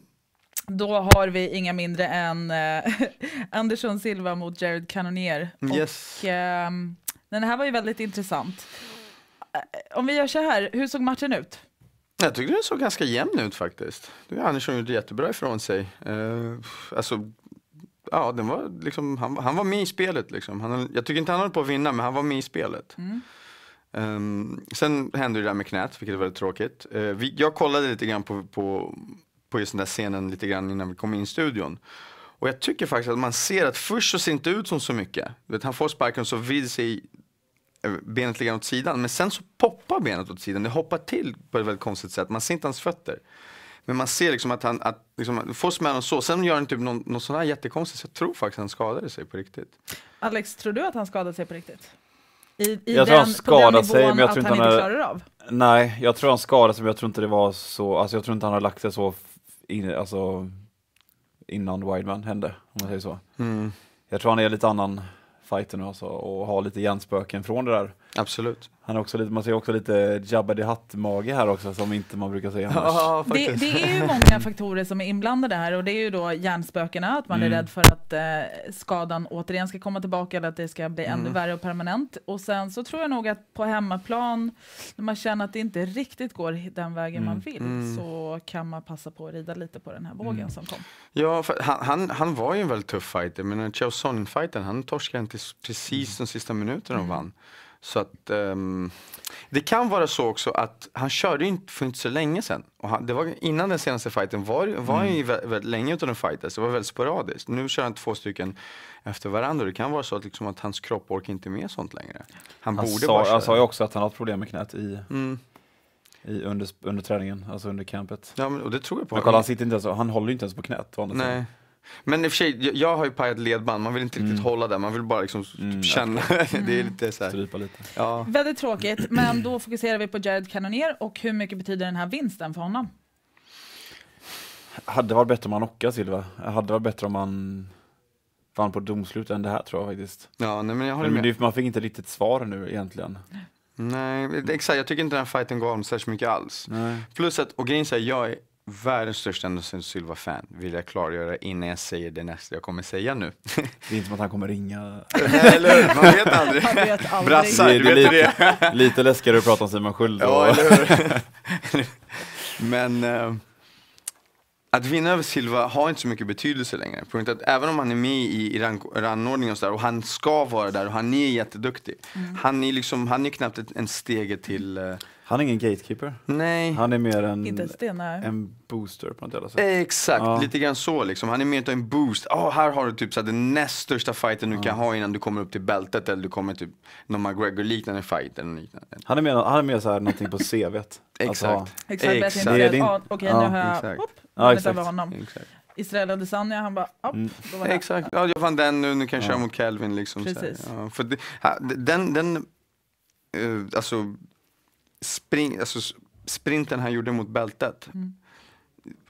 Då har vi inga mindre än eh, Andersson Silva mot Jared Cannonier. Yes. Och, ehm, den här var ju väldigt intressant. Eh, Om vi gör så här, hur såg matchen ut? Jag tyckte den såg ganska jämn ut faktiskt. Andersson gjort jättebra ifrån sig. Uh, alltså, ja, den var liksom, han, han var med i spelet. Liksom. Han, jag tycker inte han höll på att vinna, men han var med i spelet. Mm. Ehm, sen hände det där med knät, vilket är väldigt tråkigt. Eh, vi, jag kollade lite grann på, på, på just den där scenen lite grann innan vi kom in i studion. Och jag tycker faktiskt att man ser att först så ser inte ut som så mycket. Vet, han får sparken så vrider sig eh, benet lite grann åt sidan. Men sen så poppar benet åt sidan. Det hoppar till på ett väldigt konstigt sätt. Man ser inte hans fötter. Men man ser liksom att han att, liksom, får smällen och så. Sen gör han typ någon, någon sån här jättekonstigt. Så jag tror faktiskt han skadade sig på riktigt. Alex, tror du att han skadade sig på riktigt? I, i Jag tror han den skadade sig, men jag att tror han inte inte han är- klarar av? Nej, jag tror han skadade sig, men jag tror inte det var så, alltså jag tror inte han har lagt sig så in, alltså, innan Wideman hände, om man säger så. Mm. Jag tror han är lite annan fighter nu alltså, och har lite hjärnspöken från det där Absolut. Han är också lite, man ser också lite Jabba the Hutt-mage här också som inte man brukar säga annars. Ja, Det, det är ju många faktorer som är inblandade här och det är ju då hjärnspökena, att man Mm. är rädd för att eh, skadan återigen ska komma tillbaka eller att det ska bli ännu Mm. värre och permanent. Och sen så tror jag nog att på hemmaplan, när man känner att det inte riktigt går den vägen man Mm. vill, Mm. så kan man passa på att rida lite på den här vågen Mm. som kom. Ja, för han, han, han var ju en väldigt tuff fighter, men Sonnen-fighten, han torskade inte precis de sista minuterna och Mm. vann. Så att ehm, det kan vara så också att han körde inte för inte så länge sedan. Och han, det var, innan den senaste fighten var, var han ju väldigt, väldigt länge utan en fighter, så det var väldigt sporadiskt. Nu kör han två stycken efter varandra det kan vara så att, liksom att hans kropp orkar inte med sånt längre. Han, Han, borde bara sa, köra. han sa ju också att han har problem med knät i, mm. i under, under träningen, alltså under campet. Ja, men, och det tror jag på. Men kolla, han, sitter inte ens, han håller ju inte ens på knät. Nej. Men i och för sig, jag, jag har ju pajat ledband, man vill inte riktigt Mm. hålla där, man vill bara liksom Mm, känna. det är lite så här. Strypa lite. Ja. Väldigt tråkigt, men då fokuserar vi på Jared Cannonier och hur mycket betyder den här vinsten för honom? Hade varit bättre om han knockade Silva. Hade varit bättre om han vann på domslut än det här tror jag faktiskt. ja, nej men jag håller Men med. det, man fick inte riktigt svar nu egentligen. Nej, det- exakt, jag tycker inte den här fighten gav honom särskilt mycket alls. Nej. Plus att, och grejen är, jag är världens största Anderson Silva-fan, vill jag klargöra innan jag säger det nästa jag kommer säga nu. Det är inte som att han kommer ringa. eller hur? Man vet aldrig. Han vet aldrig. Brassar, Det du vet lite- det. Lite läskigare att prata om Simon Sköld. Ja, eller hur? Men eh, att vinna över Silva har inte så mycket betydelse längre. Punkt att även om han är med i, i rank, rangordning och och han ska vara där och han är jätteduktig. Han är liksom, han är knappt ett- en stege till, eh, Han är ingen gatekeeper. nej. Han är mer en, Inte ens det, nej. en booster på något jävla sätt. Exakt, Ja. lite grann så liksom. Han är mer utav en boost. Ja, här har du typ så här, den näst största fighten du kan ha innan du kommer upp till bältet eller du kommer typ någon McGregor-liknande fight eller liknande. Han är mer, han är mer så här någonting på CVt. Exakt. Alltså, Exakt, Exakt. än Det är att, din- ah, okej Ja, nu har jag exakt. hopp, Ja, exakt. över honom. Exakt. Israel Adesanya, han bara, ah, Mm. då var det. Exakt, ja, jag vann den nu, nu kan jag köra Ja. mot Calvin liksom. Så Precis. här. Ja, för det, ha, den, den, eh, alltså, spring, alltså sprinten han gjorde mot bältet, Mm.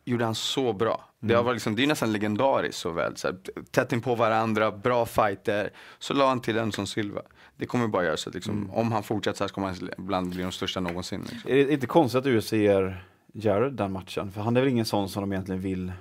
gjorde han så bra. Det, har varit liksom, det är nästan legendariskt så väl. Så här, tätt in på varandra, bra fighter. Så la han till en som Silva. Det kommer bara göra så att liksom, om han fortsätter så här så kommer han ibland bli de största någonsin. Liksom. är det inte konstigt att UFC ger Jared den matchen? För han är väl ingen sån som de egentligen vill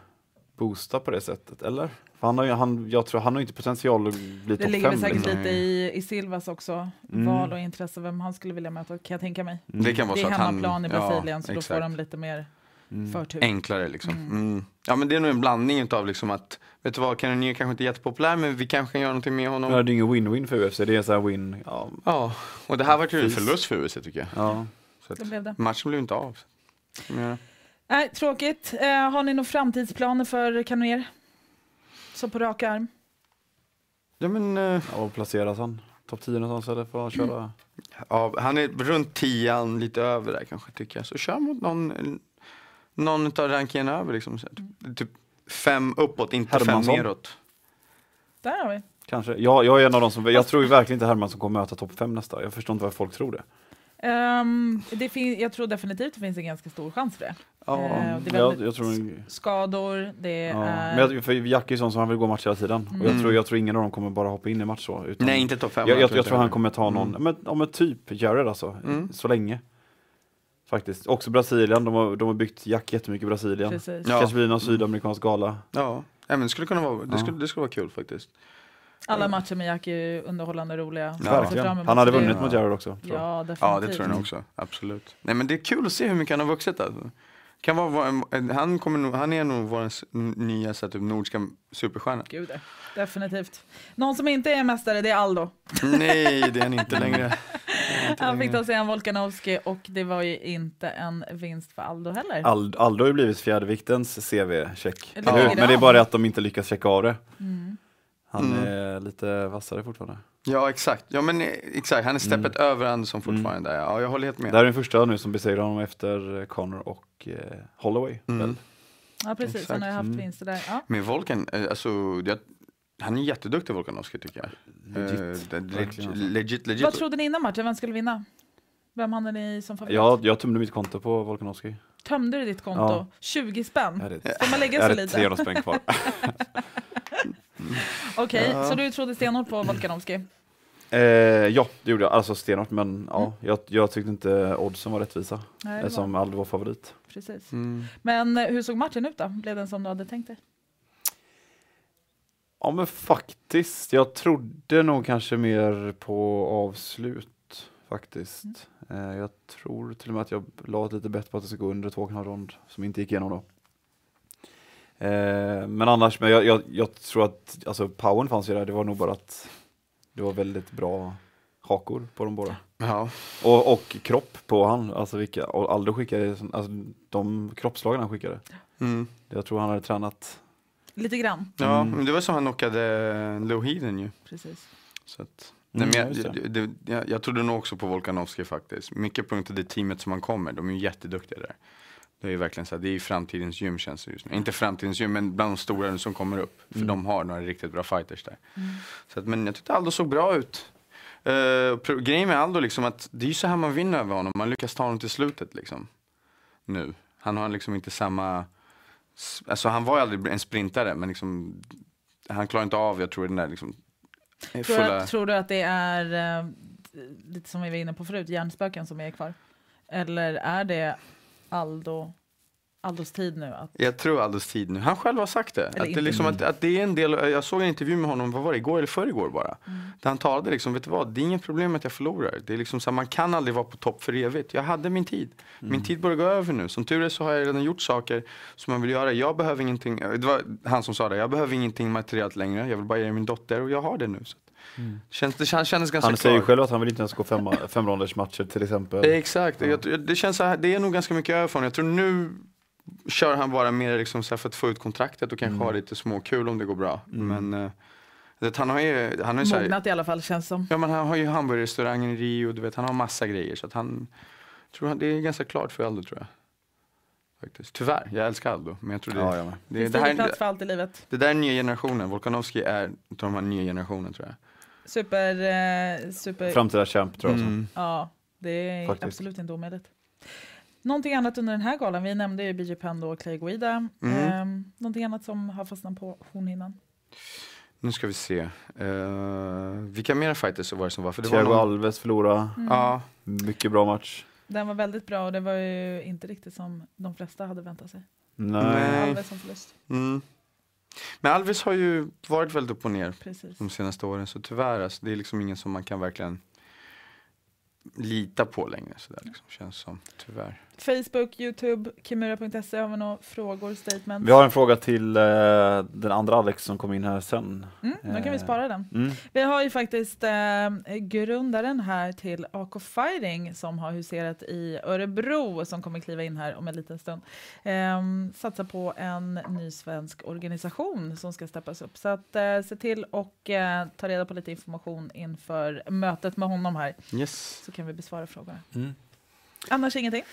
boosta på det sättet, eller? För han har ju, han, jag tror han har inte potential att bli Det ligger fem. säkert Liksom. lite i, i Silvas också, Mm. val och intresse, vem han skulle vilja möta kan jag tänka mig. Det kan vara Det så är att han... hemmaplan i Brasilien så då får exakt. de lite mer Mm. förtur. enklare liksom. Mm. Ja men det är nog en blandning utav liksom att, vet du vad, Cannonier kanske inte är jättepopulär men vi kanske kan göra någonting med honom. Ja, det är ingen win-win för UFC, det är så här win, ja. Ja, och det här var ju en förlust för USA tycker jag. ja. Så att Det blev det. matchen blev inte av. Ja. Nej, tråkigt. Eh, har ni några framtidsplaner för Canoer? Så på rak arm? ja men, eh, ja och placeras han? Topp 10 någonstans eller får han köra? ja, han är runt tian, lite över där kanske tycker jag. Så kör mot någon, någon utav rankingen över liksom. Här, typ fem uppåt, inte Hermansson. fem neråt. Där har vi. Kanske. Jag, jag är en av de som, jag tror ju verkligen inte Hermansson kommer möta topp 5 nästa. Jag förstår inte varför folk tror det. Ehm, det fin- jag tror definitivt det finns en ganska stor chans för det. Ja. Eh, det är jag, jag tror, Skador, det ja. är... Men jag, för Jack är sån som han vill gå match hela tiden. Och jag, Mm. tror, jag tror ingen av dem kommer bara hoppa in i match så. Utan Nej, inte topp fem. jag, jag, inte jag tror han kommer ta någon, Mm. men, ja, men typ Jared alltså, Mm. så länge. Faktiskt. Också Brasilien, de har, de har byggt Jack jättemycket i Brasilien. Precis. Ja. Kanske blir någon sydamerikansk gala. Ja, det skulle kunna vara, det skulle, det skulle vara kul faktiskt. Alla matcher med Jack är ju underhållande och roliga. Ja, Verkligen. Han hade det. vunnit mot Jared också. Tror jag. Ja, definitivt. Ja, det tror jag också. Absolut. Nej, men det är kul att se hur mycket han har vuxit. Alltså. Kan vara, han, kommer han är nog vår nya så här, typ, nordiska superstjärna. Gud, ja. definitivt. Någon som inte är mästare, det är Aldo. Nej, det är han inte längre. Inte Han fick ta sig en Volkanovski och det var ju inte en vinst för Aldo heller. Ald, Aldo har ju blivit fjärdeviktens CV-check. Det Men det är bara det att de inte lyckas checka av det. Mm. Han Mm. är lite vassare fortfarande. Ja, exakt. Ja, men eh, exakt. Han är steppet över Andersson fortfarande. Ja, jag håller helt med. Mm. Det här är den första nu som besegrar honom efter eh, Connor och eh, Holloway. Mm. väl? Ja, precis. Exakt. Han har ju haft Mm. vinster där. Ja. Men Volkan, eh, alltså, jag, han är jätteduktig Volkanovski tycker jag. Legit. Det- Verkligen, alltså. legit, legit. Vad trodde ni innan matchen? Vem skulle vinna? Vem hade ni som favorit? Jag, jag tömde mitt konto på Volkanovski. Tömde du ditt konto? Ja. 20 spänn? Jag hade, Får man lägga jag så hade lite? 300 spänn kvar. Okej, Ja. så du trodde stenhårt på Volkanovski? Eh, ja, det gjorde jag. Alltså stenhårt, men ja, Mm. jag, jag tyckte inte oddsen var rättvisa. Nej, var, Eftersom Aldo var favorit. precis. Mm. Men eh, hur såg matchen ut då? Blev den som du hade tänkt dig? Ja men faktiskt, jag trodde nog kanske mer på avslut faktiskt. Mm. Eh, jag tror till och med att jag la ett lite bett på att det skulle gå under två och en halv rond som inte gick igenom då. Eh, men annars, men jag, jag, jag tror att alltså powern fanns ju där, det var nog bara att det var väldigt bra hakor på de båda. Ja. Och, och kropp på han, alltså vilka, och Aldo skickade, alltså de kroppslagen han skickade. Mm. Jag tror han hade tränat Lite grann, ja, Mm. men det var som han knockade Lohiden ju. precis. Så att, Mm, nej, men just jag, det. det, det, jag, jag trodde nog också på Volkanovski faktiskt. Mycket på grund av det teamet som han kommer, de är ju jätteduktiga där. Det är ju verkligen så här, det är framtidens gym känns det just nu. Inte framtidens gym, men bland de stora som kommer upp. För Mm. de har några riktigt bra fighters där. Mm. Så att, men jag tyckte Aldo såg bra ut. Uh, grejen med Aldo liksom att det är ju så här man vinner över honom. Man lyckas ta honom till slutet liksom. Nu. Han har liksom inte samma, alltså han var ju aldrig en sprintare men liksom han klarar inte av, jag tror den där liksom Tror, fulla... du, tror du att det är, eh, lite som vi var inne på förut, hjärnspöken som är kvar? Eller är det Aldo, Aldos tid nu? Att, Jag tror Aldos tid nu. Han själv har sagt det. Att det, liksom, att, att det är en del, jag såg en intervju med honom, vad var det, igår eller förrgår bara. Där han talade liksom, vet du vad, det är inget problem att jag förlorar. Det är liksom så här, man kan aldrig vara på topp för evigt. Jag hade min tid. Min tid börjar gå över nu. Som tur är så har jag redan gjort saker som man vill göra. Jag behöver ingenting, det var han som sa det, jag behöver ingenting materiellt längre. Jag vill bara ge min dotter och jag har det nu. Så. Att- Känns, det känns, kändes ganska Han säger ju klart. själv att han vill inte ens gå fem, femronders matcher till exempel. Exakt, jag, jag- det känns så här, det är nog ganska mycket honom. Jag tror nu kör han bara mer liksom så här för att få ut kontraktet och kanske Mm. ha lite småkul om det går bra. Mm. Men eh, det, han har ju, han har ju så här, mognat i alla fall känns som. ja, men han har ju hamburgerrestaurangen i Rio, du vet, han har massa grejer. Så att han, tror han, det är ganska klart för Aldo tror jag. Faktiskt. Tyvärr, jag älskar Aldo. Men jag tror det, Ja, jag med. det, Finns det, det här, plats för allt i livet? det där är nya generationen. Volkanovski är de här nya generationen tror jag. Super, eh, super, Framtida champ tror jag. så. Mm. ja, det är Faktiskt. absolut inte omöjligt. Någonting annat under den här galan, vi nämnde ju BJ Penn och Clay Guida. Mm. Eh, någonting annat som har fastnat på hornhinnan? Nu ska vi se. Uh, vilka mera fighters var det som var? För det Thiago var någon, Alves förlorade, Ja, mycket bra match. Den var väldigt bra och det var ju inte riktigt som de flesta hade väntat sig. Nej. Nej. Alves som förlust, Mm. Men Alves har ju varit väldigt upp och ner precis. de senaste åren så tyvärr, alltså, det är liksom ingen som man kan verkligen lita på längre. Så där, liksom, känns som, tyvärr. Facebook, Youtube, kimura.se har vi några frågor, statements? Vi har en fråga till eh, den andra Alex som kom in här sen. Mm, då kan vi Eh, spara den. Mm. Vi har ju faktiskt eh, grundaren här till AK Fighting som har huserat i Örebro som kommer kliva in här om en liten stund. Eh, satsar på en ny svensk organisation som ska steppas upp. Så att eh, se till och eh, ta reda på lite information inför mötet med honom här Yes. så kan vi besvara frågorna. Mm. Annars ingenting.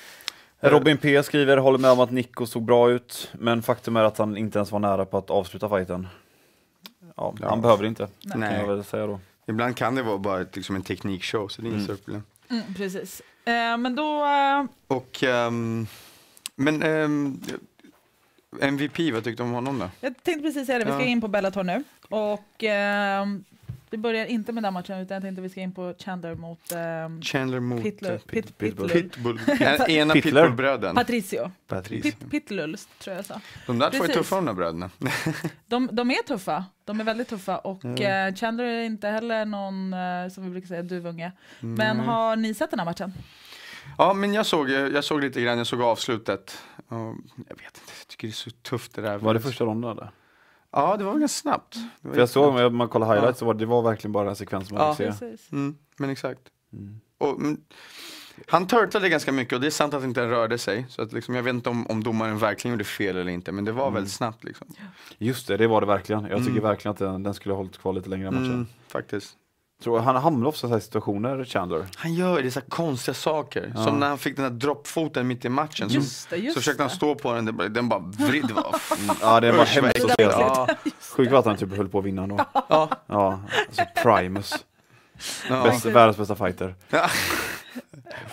Robin P skriver, håller med om att Nico såg bra ut, men faktum är att han inte ens var nära på att avsluta fighten. Ja, Ja. Han behöver inte, Nej. kan jag väl säga då. Ibland kan det vara bara liksom en teknikshow så det är inget Mm. större problem. Mm, precis. Eh, men då... Eh, Och, ehm, men ehm, MVP, vad tyckte du om honom då? Jag tänkte precis säga det, vi ska Ja. in på Bellator nu. Och ehm, vi börjar inte med den matchen utan jag tänkte vi ska in på Chandler mot ehm, Chandler mot Pitlull. eh, Pit, Pitbull. Pitbull. Ja, Ena Pitler. Pitbull-bröden. Patricio. Patrice. Pit, Pitlull tror jag sa. De där två är tuffa de där bröderna. De, de är tuffa, de är väldigt tuffa och Mm. eh, Chandler är inte heller någon, eh, som vi brukar säga, duvunge. Men Mm. har ni sett den här matchen? Ja, men jag såg, jag såg lite grann, jag såg avslutet. Och jag vet inte, jag tycker det är så tufft det där. Var det första ronden eller? Ja, det var ganska snabbt. För jag såg, om man kollar highlights, så var det, det var verkligen bara en sekvens man Ja. fick se. Mm, men exakt. Mm. Och, men, han turtlade ganska mycket och det är sant att inte den rörde sig. Så att liksom, jag vet inte om, om domaren verkligen gjorde fel eller inte, men det var Mm. väldigt snabbt. Liksom. Just det, det var det verkligen. Jag tycker Mm. verkligen att den, den skulle ha hållit kvar lite längre i matchen. Mm, faktiskt. Tror, han hamnar ofta i så här situationer, Chandler. Han gör det så här konstiga saker. Ja. Som när han fick den där droppfoten mitt i matchen. Så, Just det, just så försökte han det. stå på den, den bara- den bara Mm, ja, det var hemskt att se. Ja, Sjukt att han typ höll på att vinna då. ja, Ja, alltså Primus. ja. Bäst, världens bästa fighter.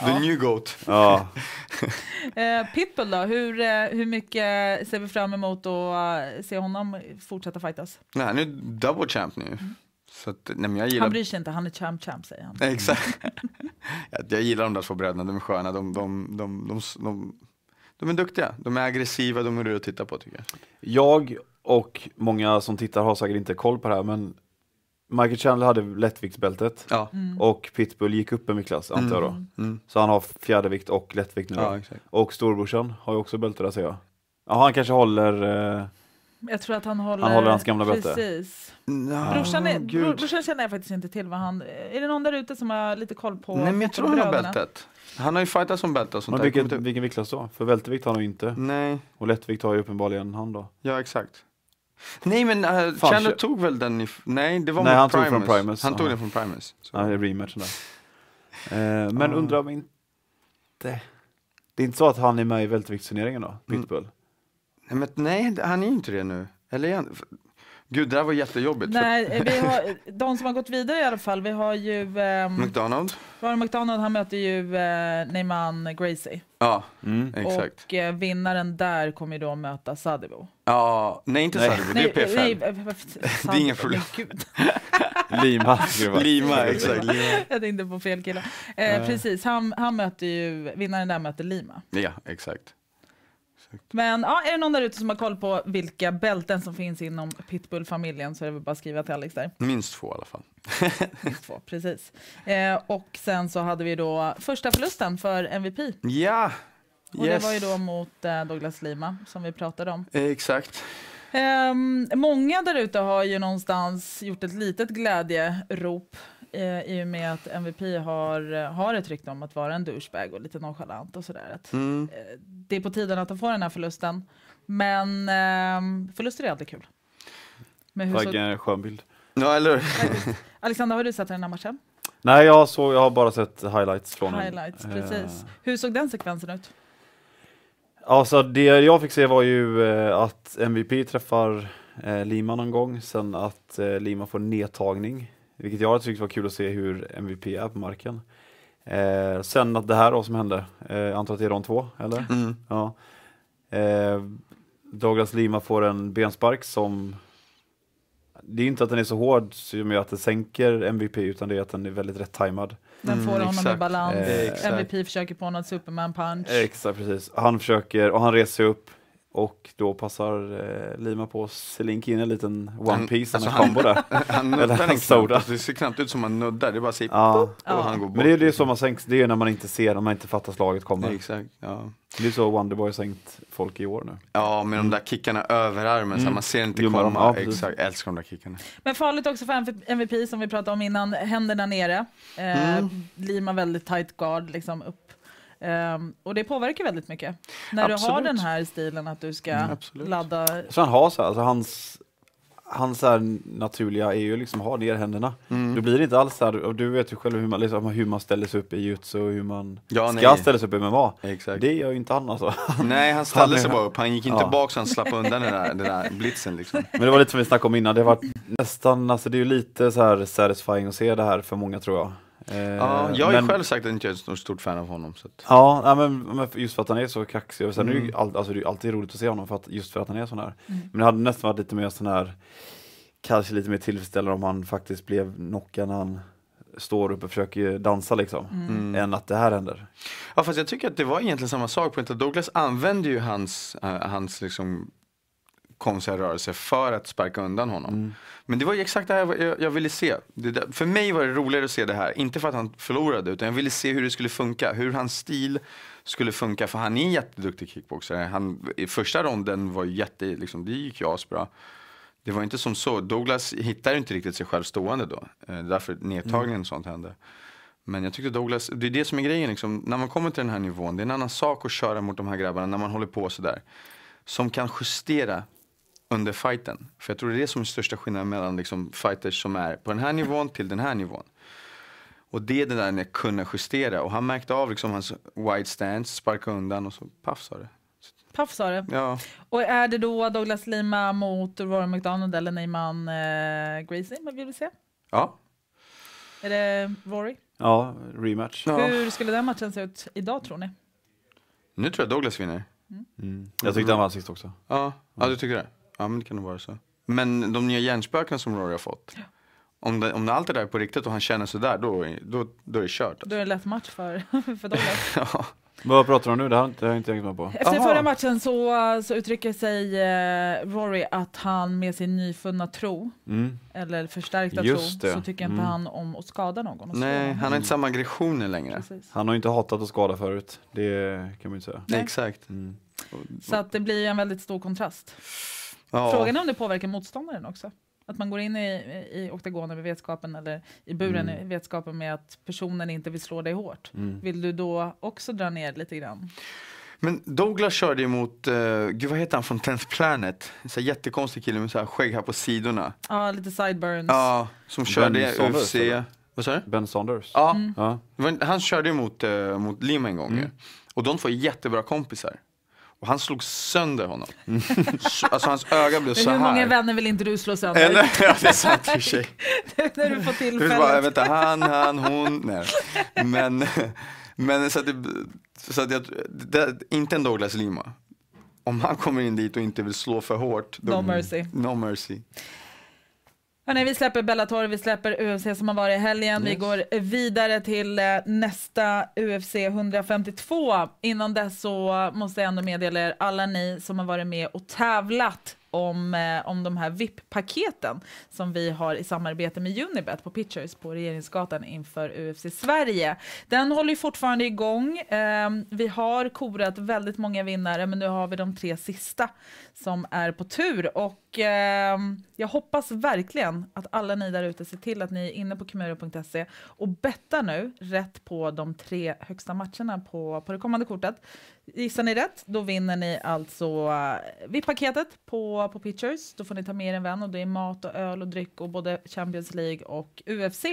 The new goat. Ja, Eh, Pitbull då, hur, eh, hur mycket ser vi fram emot att eh, se honom fortsätta fightas? Nej, han är double champ nu. Så att, nej, men jag gillar... Han bryr sig inte, han är champ champ säger han. Exakt. jag, gillar de där två bröderna, de är sköna. De, de, de, de, de, de är duktiga, de är aggressiva, de är roliga att titta på tycker jag. Jag och många som tittar har säkert inte koll på det här men Michael Chandler hade lättviktsbältet Ja. och Pitbull gick upp en viktklass antar jag då. Mm. Så han har fjärdevikt och lättvikt nu. Ja, exakt. Och storbrorsan har ju också bälte där ser jag. Ja, han kanske håller, eh, Jag tror att han håller... Han håller hans gamla bälte. Precis. No, Brorsan, är, bror, brorsan känner jag faktiskt inte till vad han... Är det någon där ute som har lite koll på Nej men jag tror han har bältet. Han har ju fightat som bälte och sånt men där. vilken, inte- vilken viktklass då? För vältevikt har han ju inte. Nej, Och lättvikt har ju uppenbarligen han då. ja exakt. Nej men uh, Fan, Chandler kö- tog väl den i... Nej, det var Nej, mot han tog Primus. från Primus, Han tog den från Primus. Så. Ja, det är rematchen där. Eh, men Ja. undrar om inte... Det är inte så att han är med i välteviktsturneringen då? Mm. Nej, men, nej, han är ju inte det nu. Eller är han? Gud, det där var jättejobbigt. Nej, vi har, de som har gått vidare i alla fall, vi har ju... Um, McDonald? Ronald McDonald, han möter ju uh, Neyman Gracie. Ja, Mm. exakt. Och eh, vinnaren där kommer ju då möta Sadibou. Ja, nej inte Nej. Det är PFL. nej, eh, Det är inga problem. Lima. Lima, exakt. Lima. jag tänkte på fel kille. Eh, precis, han, han möter ju, vinnaren där möter Lima. Ja, exakt. Men ja, är det någon där ute som har koll på vilka bälten som finns inom Pitbull-familjen så är det väl bara att skriva till Alex där. Minst två i alla fall. Minst två, precis. Eh, och sen så hade vi då första förlusten för MVP. Ja, Och yes. det var ju då mot eh, Douglas Lima som vi pratade om. Eh, Exakt. Ehm, många där ute har ju någonstans gjort ett litet glädjerop eh, i och med att MVP har, eh, har ett rykte om att vara en douchebag och lite nonchalant och sådär. Att, Mm. eh, det är på tiden att han får den här förlusten. Men ehm, förluster är alltid kul. Men hur Vilken skön bild. Ja, eller? Alexander, har du sett den här matchen? Nej, jag, såg, jag har bara sett highlights från den. Highlights, Eh, precis. Hur såg den sekvensen ut? Alltså det jag fick se var ju eh, att MVP träffar eh, Lima någon gång, sen att eh, Lima får nedtagning, vilket jag tyckte var kul att se hur MVP är på marken. Eh, sen att det här då som hände, eh, jag antar att det är de två, eller? Mm. Ja. Eh, Douglas Lima får en benspark som det är inte att den är så hård som gör att det sänker MVP utan det är att den är väldigt rätt tajmad. Den Mm, får honom i exakt. balans. Eh. MVP försöker på något Superman punch. Exakt precis. Han försöker och han reser sig upp och då passar eh, Lima på Selin in en liten one piece, alltså en han- där. Han Eller nuddar en den soda. Det ser knappt ut som han nuddar. Det är bara säger Ja. och Ja. han går bort. Men det är det som man sänks, det är när man inte ser, när man inte fattar slaget kommer. Nej, exakt. Ja. Det är så Wonderboy har sänkt folk i år nu. ja, med de där kickarna över armen så Mm. man ser inte dem, komma. ja, exakt, älskar de där kickarna. Men farligt också för MVP som vi pratade om innan, händerna nere. Eh, Mm. Lima väldigt tight guard liksom upp. Ehm, och det påverkar väldigt mycket. När du har Absolut. den här stilen att du ska Mm, absolut. ladda. Så han har så här, alltså hans, hans här naturliga är ju liksom ha ner händerna. Mm. Då blir inte alls så här, och du vet ju själv hur man, liksom, hur man ställer sig upp i jutsu och hur man Ja, ska nej. ställa sig upp i MMA. Exakt. Det gör ju inte han alltså. Nej, han ställde sig bara upp. Han gick inte Ja. bak så han slapp undan den där, den där blitzen liksom. Men det var lite som vi snackade om innan, det var nästan, alltså det är ju lite så här satisfying att se det här för många tror jag. Eh, Ja, jag har ju men- själv sagt att jag inte är ett stort- fan av honom. Så att, Ja, men, men just för att han är så kaxig. Och sen är det ju Mm. all, alltså, det är ju alltid roligt att se honom för att, just för att han är sån här. Mm. Men det hade nästan varit lite mer sån här, kanske lite mer tillfredsställande om han faktiskt blev knockad när han står upp och försöker dansa liksom. mm. Än att det här händer. Ja, fast jag tycker att det var egentligen samma sak. På Douglas använde ju hans, eh, hans liksom konstiga rörelse för att sparka undan honom. Mm. Men det var ju exakt det här jag, jag ville se. Där, för mig var det roligare att se det här, inte för att han förlorade, utan jag ville se hur det skulle funka, hur hans stil skulle funka, för han är en jätteduktig kickboxare. Han, I första ronden var jätte, liksom, det gick ju asbra. Det var inte som så, Douglas hittade inte riktigt sig själv stående då, eh, därför nedtagningen och sånt hände. Men jag tyckte Douglas, det är det som är grejen liksom, när man kommer till den här nivån, det är en annan sak att köra mot de här grabbarna när man håller på sådär. Som kan justera under fighten. För jag tror det är det som är största skillnaden mellan liksom fighters som är på den här nivån till den här nivån. Och det är det där att kunna justera. Och han märkte av liksom hans wide stance, sparka undan och så paff sa det. Paff sa det. Ja, Och är det då Douglas Lima mot Rory McDonald eller Neyman eh, Gracie man vill vi se? ja. Är det Rory? Ja, rematch. ja. Hur skulle den matchen se ut idag tror ni? Nu tror jag Douglas vinner. Mm. Jag tyckte han vann sist också. Ja, ja du tycker det? Ja men det kan nog vara så. Men de nya hjärnspökena som Rory har fått. Om, det, om allt det där är på riktigt och han känner sådär, då, då, då är det kört. Då är det lätt match för, för Douglas. Ja. Vad pratar du om nu? Det har jag inte- det har jag inte hängt med på. Efter Aha. förra matchen så, så uttrycker sig eh, Rory att han med sin nyfunna tro, Mm. eller förstärkta Just tro, det. så tycker inte Mm. han om att skada någon. Nej, han har inte samma aggressioner längre. Precis. Han har inte hatat att skada förut. Det kan man ju inte säga. Nej, Nej. exakt. Mm. Så att det blir en väldigt stor kontrast. Ja. Frågan är om det påverkar motståndaren också. Att man går in i, i oktagonen med vetskapen eller i buren Mm. i vetskapen med att personen inte vill slå dig hårt. Mm. Vill du då också dra ner lite grann? Men Douglas körde ju mot, uh, gud vad heter han från 10th Planet? En sån här jättekonstig kille med så här skägg här på sidorna. Ja, lite sideburns. Ja, som körde i Saunders, UFC. eller? Vad sa du? Ben Saunders. Ja, Mm. Han körde ju mot, uh, mot Lima en gång Mm. ju. Och de två är jättebra kompisar. Och han slog sönder honom. Så, alltså hans öga blev så Hur många här. vänner vill inte du slå sönder? Eller? Ja, det är sant i och sig. När du får är bara, tillfället. vänta, han, han, hon. Nej. Men, men så att det, så att jag, det, inte en Douglas Lima. Om han kommer in dit och inte vill slå för hårt. då- No mercy. No mercy. Hörrni, vi släpper Bellator, vi släpper UFC som har varit i helgen. Vi Yes. går vidare till eh, nästa UFC 152. Innan dess så måste jag ändå meddela er, alla ni som har varit med och tävlat om, eh, om de här VIP-paketen som vi har i samarbete med Unibet på Pitchers på Regeringsgatan inför UFC Sverige. Den håller ju fortfarande igång. Eh, vi har korat väldigt många vinnare, men nu har vi de tre sista som är på tur. Och eh, jag hoppas verkligen att alla ni där ute ser till att ni är inne på kumuro.se och bettar nu rätt på de tre högsta matcherna på, på det kommande kortet. Gissar ni rätt, då vinner ni alltså uh, VIP-paketet på, på Pitchers. Då får ni ta med er en vän och det är mat och öl och dryck och både Champions League och UFC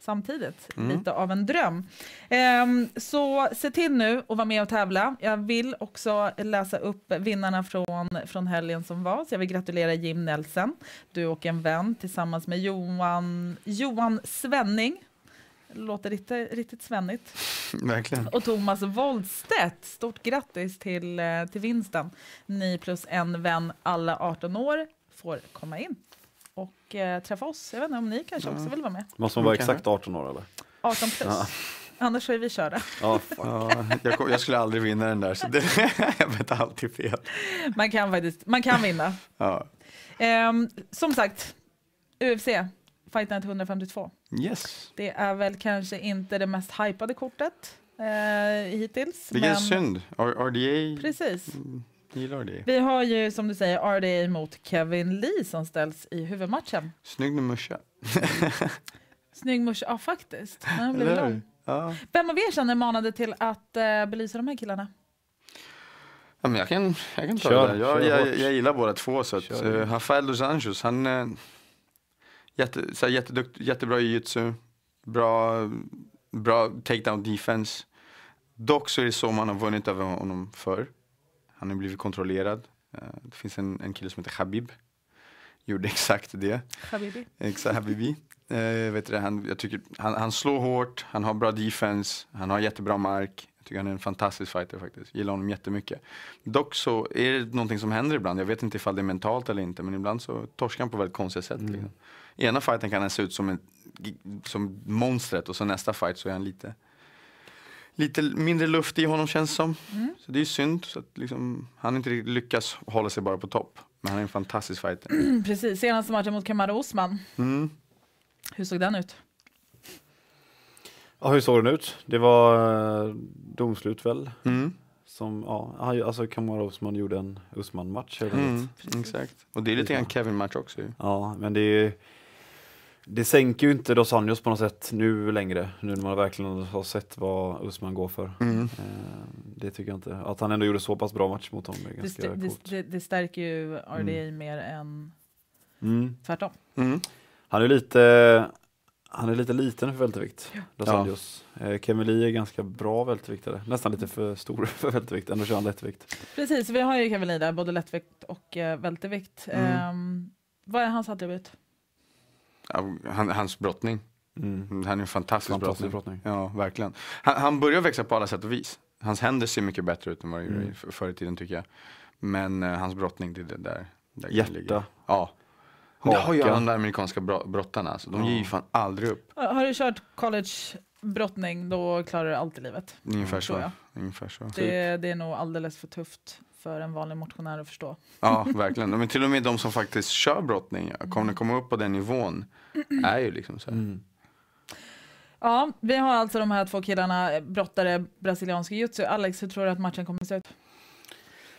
samtidigt. Mm. Lite av en dröm. Ehm, så se till nu och vara med och tävla. Jag vill också läsa upp vinnarna från, från helgen som var. Så jag vill gratulera Jim Nelson, du och en vän tillsammans med Johan, Johan Svenning. Låter riktigt, riktigt svennigt. Verkligen. Och Thomas Woldstedt, stort grattis till, eh, till vinsten. Ni plus en vän, alla 18 år, får komma in och eh, träffa oss. Jag vet inte om ni kanske också vill vara med. Måste man vara exakt 18 år eller? 18 plus. Ja. Annars är vi körda. Ja, fuck. Ja, jag, jag skulle aldrig vinna den där, så det, jag vet alltid fel. Man kan faktiskt man kan vinna. Ja. Ehm, som sagt, UFC, Fight Night 152. Yes, Det är väl kanske inte det mest hypade kortet eh, hittills. vilken men synd. R- RDA, Precis. mm, gillar det. Vi har ju som du säger RDA mot Kevin Lee som ställs i huvudmatchen. Snygg muscha. Snygg musch, ja faktiskt. Den blev lång. Ja. Vem av er känner manade till att eh, belysa de här killarna? Ja, men jag kan, jag kan ta Kör, det. Jag, jag, hårt. jag gillar båda två. Så att, uh, Rafael dos Anjos, han uh, jätte, så här, jättedukt, jättebra i jitsu, bra, bra takedown defense. Dock så är det så man har vunnit över honom förr. Han har blivit kontrollerad. Eh, det finns en, en kille som heter Habib. Gjorde exakt det. Habibi? Exakt, Habibi. Eh, vet du, det, han, jag tycker, han, han slår hårt, han har bra defense, han har jättebra mark. Jag tycker han är en fantastisk fighter faktiskt. Gillar honom jättemycket. Dock så är det någonting som händer ibland. Jag vet inte ifall det är mentalt eller inte. Men ibland så torskar han på väldigt konstiga sätt. Liksom. I ena fighten kan han se ut som, en, som monstret och så nästa fight så är han lite Lite mindre luft i honom känns som. Mm. Så det är synd. Så att liksom, han inte riktigt lyckas hålla sig bara på topp. Men han är en fantastisk fighter. Precis, senaste matchen mot Kamaru Osman. Mm. Hur såg den ut? Ja, hur såg den ut? Det var eh, domslut väl? Mm. Som, ja, alltså Kamara Osman gjorde en Usman-match Mm, exakt. Och det är lite grann Kevin-match också ju. Ja, men det är det sänker ju inte Dos Anjos på något sätt nu längre, nu när man verkligen har sett vad Usman går för. Mm. Eh, det tycker jag inte. Att han ändå gjorde så pass bra match mot honom är Det, ganska det, coolt. det, det stärker ju RDA mer än Mm. tvärtom. Mm. Han är lite han är lite liten för vältervikt, Dos Ja. Anjos. Eh, Kevin Lee är ganska bra välterviktare, nästan lite för stor för vältervikt, ändå kör han lättvikt. Precis, vi har ju Kevin Lee där, både lättvikt och eh, vältervikt. Mm. Ehm, vad är hans attribut? Han, hans brottning. Mm. Han är en fantastisk, Fantastisk brottning. brottning. Ja, verkligen. Han, han börjar växa på alla sätt och vis. Hans händer ser mycket bättre ut än vad det gjorde Mm. mm. förr i tiden tycker jag. Men eh, hans brottning, det är det där. där Hjärta. Ja. Det har ju haka. de där amerikanska bro- brottarna, alltså. de ger ju fan aldrig upp. Har du kört college-brottning, då klarar du allt i livet. Ungefär så. jag. Ungefär så. Det, det är nog alldeles för tufft för en vanlig motionär att förstå. Ja, verkligen. Men till och med de som faktiskt kör brottning, kommer komma upp på den nivån, är ju liksom så här. Mm. Ja, vi har alltså de här två killarna, eh, brottare, brasiliansk jiu-jitsu. Alex, hur tror du att matchen kommer att se ut?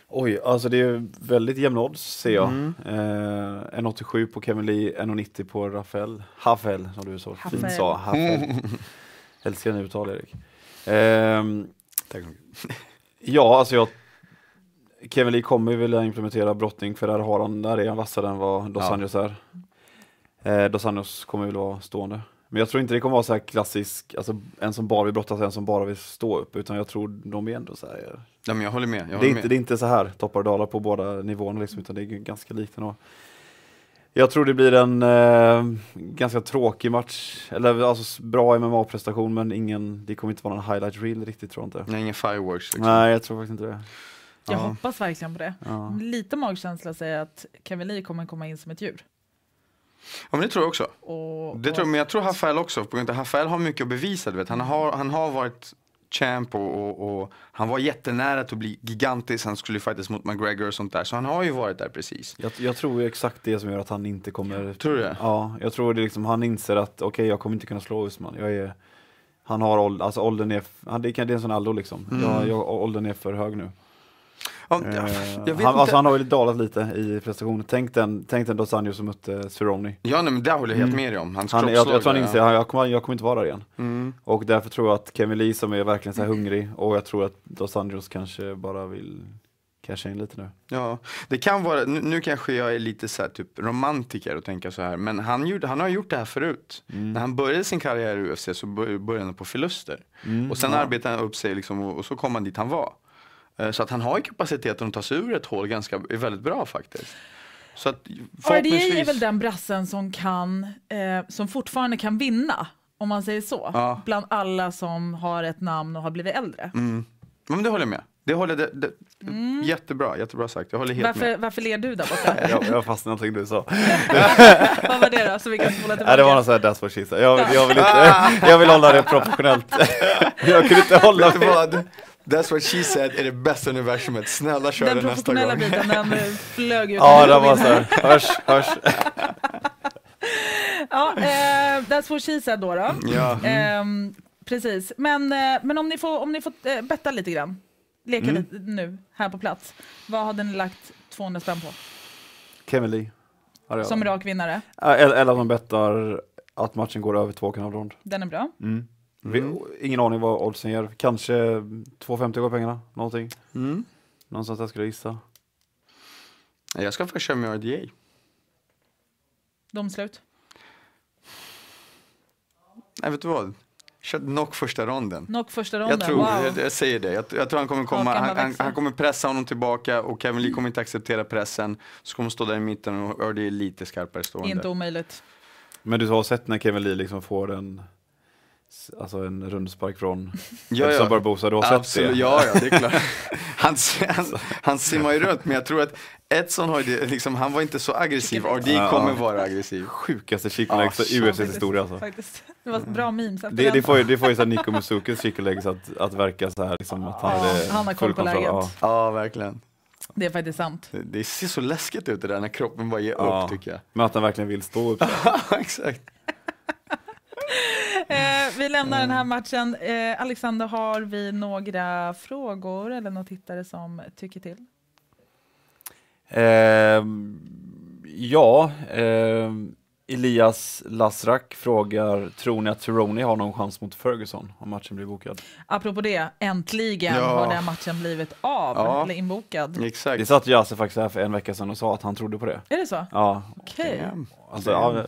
Oj, alltså det är väldigt jämna odds ser jag. Mm. Eh, 1,87 på Kevin Lee, 1,90 på Rafael. Havel, som du så Havel. fint sa. Havel. Älskar dina uttal Erik. Ehm, Tack. ja, alltså jag Kevin Lee kommer ju vilja implementera brottning för där, har han, där är han vassare än vad Dos Ja. Anjos är. Eh, Dos Anjos kommer väl vara stående. Men jag tror inte det kommer vara så här klassisk, alltså en som bara vill brottas, en som bara vill stå upp, utan jag tror de är ändå så här. Ja, men jag håller med. Jag Det är, håller inte, med. det är inte så här toppar och dalar på båda nivåerna liksom, utan det är ganska likt ändå. Jag tror det blir en eh, ganska tråkig match, eller alltså bra MMA-prestation men ingen, det kommer inte vara någon highlight reel riktigt tror jag inte. Nej, ingen fireworks. Liksom. Nej, jag tror faktiskt inte det. Jag Ja. hoppas verkligen på det. Ja. Lite magkänsla säger att Kevin Lee kommer komma in som ett djur. Ja, men det tror jag också. Och, Det tror, jag- men jag tror Rafael också, på grund av att Rafael har mycket att bevisa. Du vet. Han, har, han har varit champ och, och, och han var jättenära att bli gigantisk. Han skulle fightas mot McGregor och sånt där. Så han har ju varit där precis. Jag, jag tror ju exakt det som gör att han inte kommer... Tror du det? Ja, jag tror det är liksom, han inser att okej, jag kommer inte kunna slå Usman. Jag är, han har ålder, alltså åldern är, han, det, kan, det är en sån Aldo liksom. Mm. Jag, jag, åldern är för hög nu. Ja, Eh, jag vet han, inte. alltså, han har ju dalat lite i prestationen. Tänk den, tänk den Dos Anjos som mötte Cerrone. Ja, nej, men det håller jag helt Mm. med dig om. Hans Han, jag, jag tror han inser, han, jag, kommer, jag kommer inte vara där igen. Mm. Och därför tror jag att Kevin Lee som är verkligen så här hungrig och jag tror att Dos Anjos kanske bara vill casha in lite nu. Ja, det kan vara, nu, nu kanske jag är lite så här, typ romantiker och tänker så här, men han, gjorde, han har gjort det här förut. Mm. När han började sin karriär i UFC så bör- började han på förluster. Mm, Och sen ja. arbetade han upp sig liksom, och, och så kom han dit han var. Eh, Så att han har ju kapaciteten att ta sig ur ett hål ganska, är väldigt bra faktiskt. Så att RDA är förhoppningsvis. väl den brassen som kan, eh, som fortfarande kan vinna, om man säger så. Ja. Bland alla som har ett namn och har blivit äldre. Mm. Men det håller jag med. Det håller det, det, Jättebra, jättebra sagt. Jag håller helt Varför, med. varför ler du där borta? Jag, jag fastnade i någonting du sa. Vad var det då? Så vi kan spola tillbaka. Nej, det var någon sån här that's what she said. Jag, jag, vill inte, jag vill hålla det proportionellt. Jag kunde inte hålla vad? That's what she said är det bästa universumet. Snälla kör den det nästa professionella gång. biten, den eh, flög ut. Ja, det var så här, hörs, hörs. Ja, eh, that's what she said då. då. Ja. Ehm, precis, men, eh, men om ni får, om ni får eh, betta lite grann, leka Mm. lite nu här på plats. Vad hade ni lagt 200 spänn på? Kevin Lee. Som rak vinnare. Eller, eller att man bettar att matchen går över två och en halv rond. Den är bra. Mm. Vi, ingen aning vad oddsen ger. Kanske 2,50 går pengarna, någonting. Mm. Någonstans där skulle jag gissa. Jag ska faktiskt köra med RDA. Domslut. Nej, vet du vad? Knock första ronden. Knock första ronden. Jag tror, wow. jag, jag säger det. Jag, jag tror han kommer komma, han, han, han kommer pressa honom tillbaka och Kevin Lee kommer inte acceptera pressen. Så kommer stå där i mitten och RDA är lite skarpare stående. Inte omöjligt. Men du har sett när Kevin Lee liksom får en, alltså en rundspark från Ja, Edson ja. Barbosa, du har sett Absolut, det? ja, ja, det är klart. Han, han, han simmar ju runt, men jag tror att Edson har ju det, liksom, han var inte så aggressiv. RD Ja. kommer vara aggressiv. Sjukaste chicken Ja, legs i så UFCs historia alltså. Faktiskt. Det var bra memes efter Det, den. det får ju, det får ju så här Nico Musukes chicken legs att, att verka så här liksom att han Ja, hade han har koll på kontroll. läget. Ja. Ja, verkligen. Det är faktiskt sant. Det, det ser så läskigt ut det där när kroppen bara ger Ja. upp tycker jag. Men att han verkligen vill stå upp. Exakt. Eh, vi lämnar den här Mm. matchen. Eh, Alexander, har vi några frågor eller några tittare som tycker till? Ehm, ja, ehm, Elias Lasrak frågar, tror ni att Cerrone har någon chans mot Ferguson om matchen blir bokad? Apropå det, äntligen Ja. har den matchen blivit av, Ja. eller inbokad. Exakt. Det satt Yasser faktiskt här för en vecka sedan och sa att han trodde på det. Är det så? Ja, Okej. Damn. alltså ja,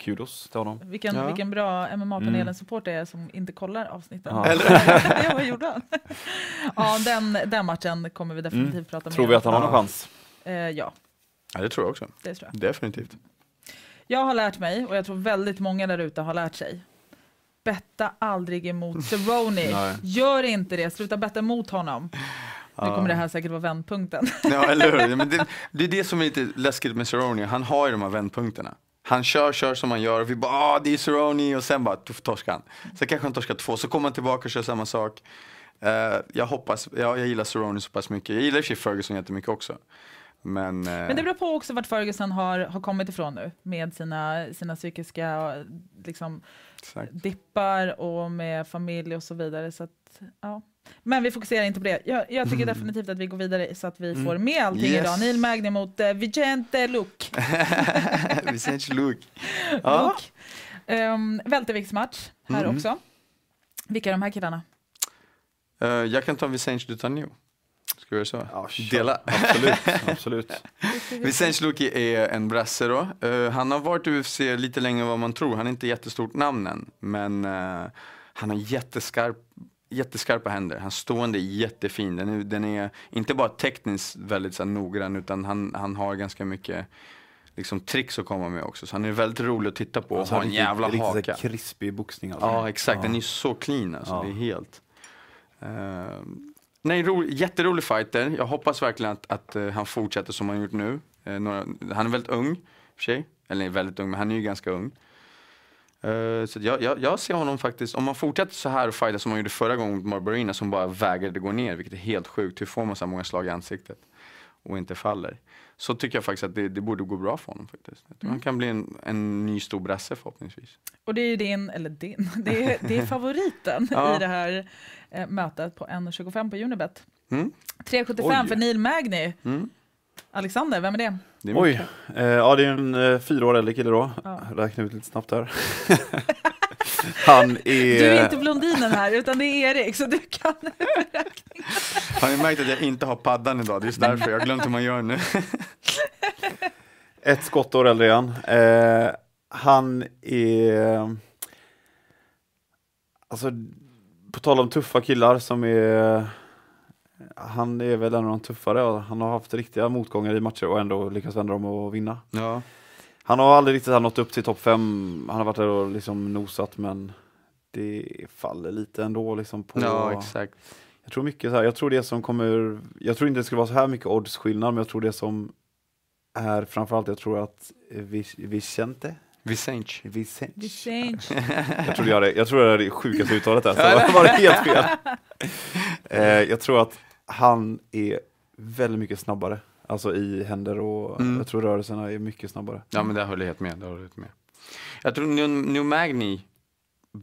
kudos till honom. Vilken, Ja. vilken bra MMA-panelen Mm. det är som inte kollar avsnitten. Ja. ja, vad gjorde han? ja, den, den matchen kommer vi definitivt Mm. prata mer Tror vi om. att han har någon Ja. chans? Eh, ja, Ja, det tror jag också. det tror jag. Definitivt. Jag har lärt mig, och jag tror väldigt många där ute har lärt sig. Betta aldrig emot Cerrone. Gör inte det, sluta betta emot honom. Nu kommer det här säkert vara vändpunkten. Ja, eller hur? Men det, det är det som är lite läskigt med Cerrone. Han har ju de här vändpunkterna. Han kör, kör som han gör och vi bara ah, det är Cerrone och sen bara tuff torskar han. Sen kanske han torskar två, så kommer han tillbaka och kör samma sak. Eh, jag hoppas, ja, jag gillar Cerrone så pass mycket. Jag gillar i och för sig Ferguson jättemycket också. Men, eh, Men det beror på också vart Ferguson har, har kommit ifrån nu med sina, sina psykiska liksom, exakt. dippar och med familj och så vidare. Så att, ja. Men vi fokuserar inte på det. Jag, jag tycker definitivt att vi går vidare så att vi får med allting Yes. idag. Neil Magny mot uh, Vicente Luke. Vicente Luke. Ja. Luke. Um, Välteviktsmatch här Mm. också. Vilka är de här killarna? Eh, jag kan ta Vicente Dutanio. Ska vi göra så? Ja. Dela. Absolut, absolut. Vicente Luque är en brasse då. Eh, han har varit i UFC lite längre än vad man tror. Han är inte jättestort namn än. Men eh, han har jätteskarp, jätteskarpa händer. Hans stående är jättefin. Den är, den är inte bara tekniskt väldigt så här, noggrann utan han, han har ganska mycket liksom, tricks att komma med också. Så han är väldigt rolig att titta på och Alltså, har en riktigt- jävla riktigt haka. krispig boxning alltså. Ja exakt, Ja. den är så clean alltså. Ja. Det är helt... Uh, nej, ro, jätterolig fighter. Jag hoppas verkligen att, att eh, han fortsätter som han gjort nu. Eh, några, han är väldigt ung, i och för sig. Eller väldigt ung, men han är ju ganska ung. Eh, så jag, jag, jag ser honom faktiskt, om man fortsätter så här och fighta som han gjorde förra gången mot Marbarina som bara vägrade gå ner, vilket är helt sjukt. Hur får man så här många slag i ansiktet och inte faller? Så tycker jag faktiskt att det, det borde gå bra för honom faktiskt. Tror han kan bli en, en ny stor brasse förhoppningsvis. Och det är din, eller din, det är, det är favoriten Ja. i det här eh, mötet på 1,25 på Unibet. Mm? 3,75 Oj. för Neil Magny. Mm? Alexander, vem är det? Det är Oj, eh, ja det är en eh, fyra år äldre kille då. Ja. Räkna ut lite snabbt här. Han är... Du är inte blondinen här, utan det är Erik, så du kan Har ni märkt att jag inte har paddan idag? Det är just därför. Jag har glömt hur man gör nu. Ett skottår äldre är han. Eh, han är... Alltså, på tal om tuffa killar som är... Han är väl en av de tuffare. Han har haft riktiga motgångar i matcher och ändå lyckats vända dem och vinna. Ja. Han har aldrig riktigt nått upp till topp fem. Han har varit där och liksom nosat men det faller lite ändå liksom på... ja, exakt. Jag tror mycket så här, jag tror det som kommer, jag tror inte det skulle vara så här mycket oddsskillnad, men jag tror det som är framförallt, jag tror att Vic- Vicente, Vicente. Vicente, Vicente. jag tror det är det, jag tror det är det sjukaste uttalet där, så det var det helt fel. eh, jag tror att han är väldigt mycket snabbare, alltså i händer och Mm. jag tror rörelserna är mycket snabbare. Ja, men det håller jag helt med. Det håller jag helt med. Jag tror New, New Magni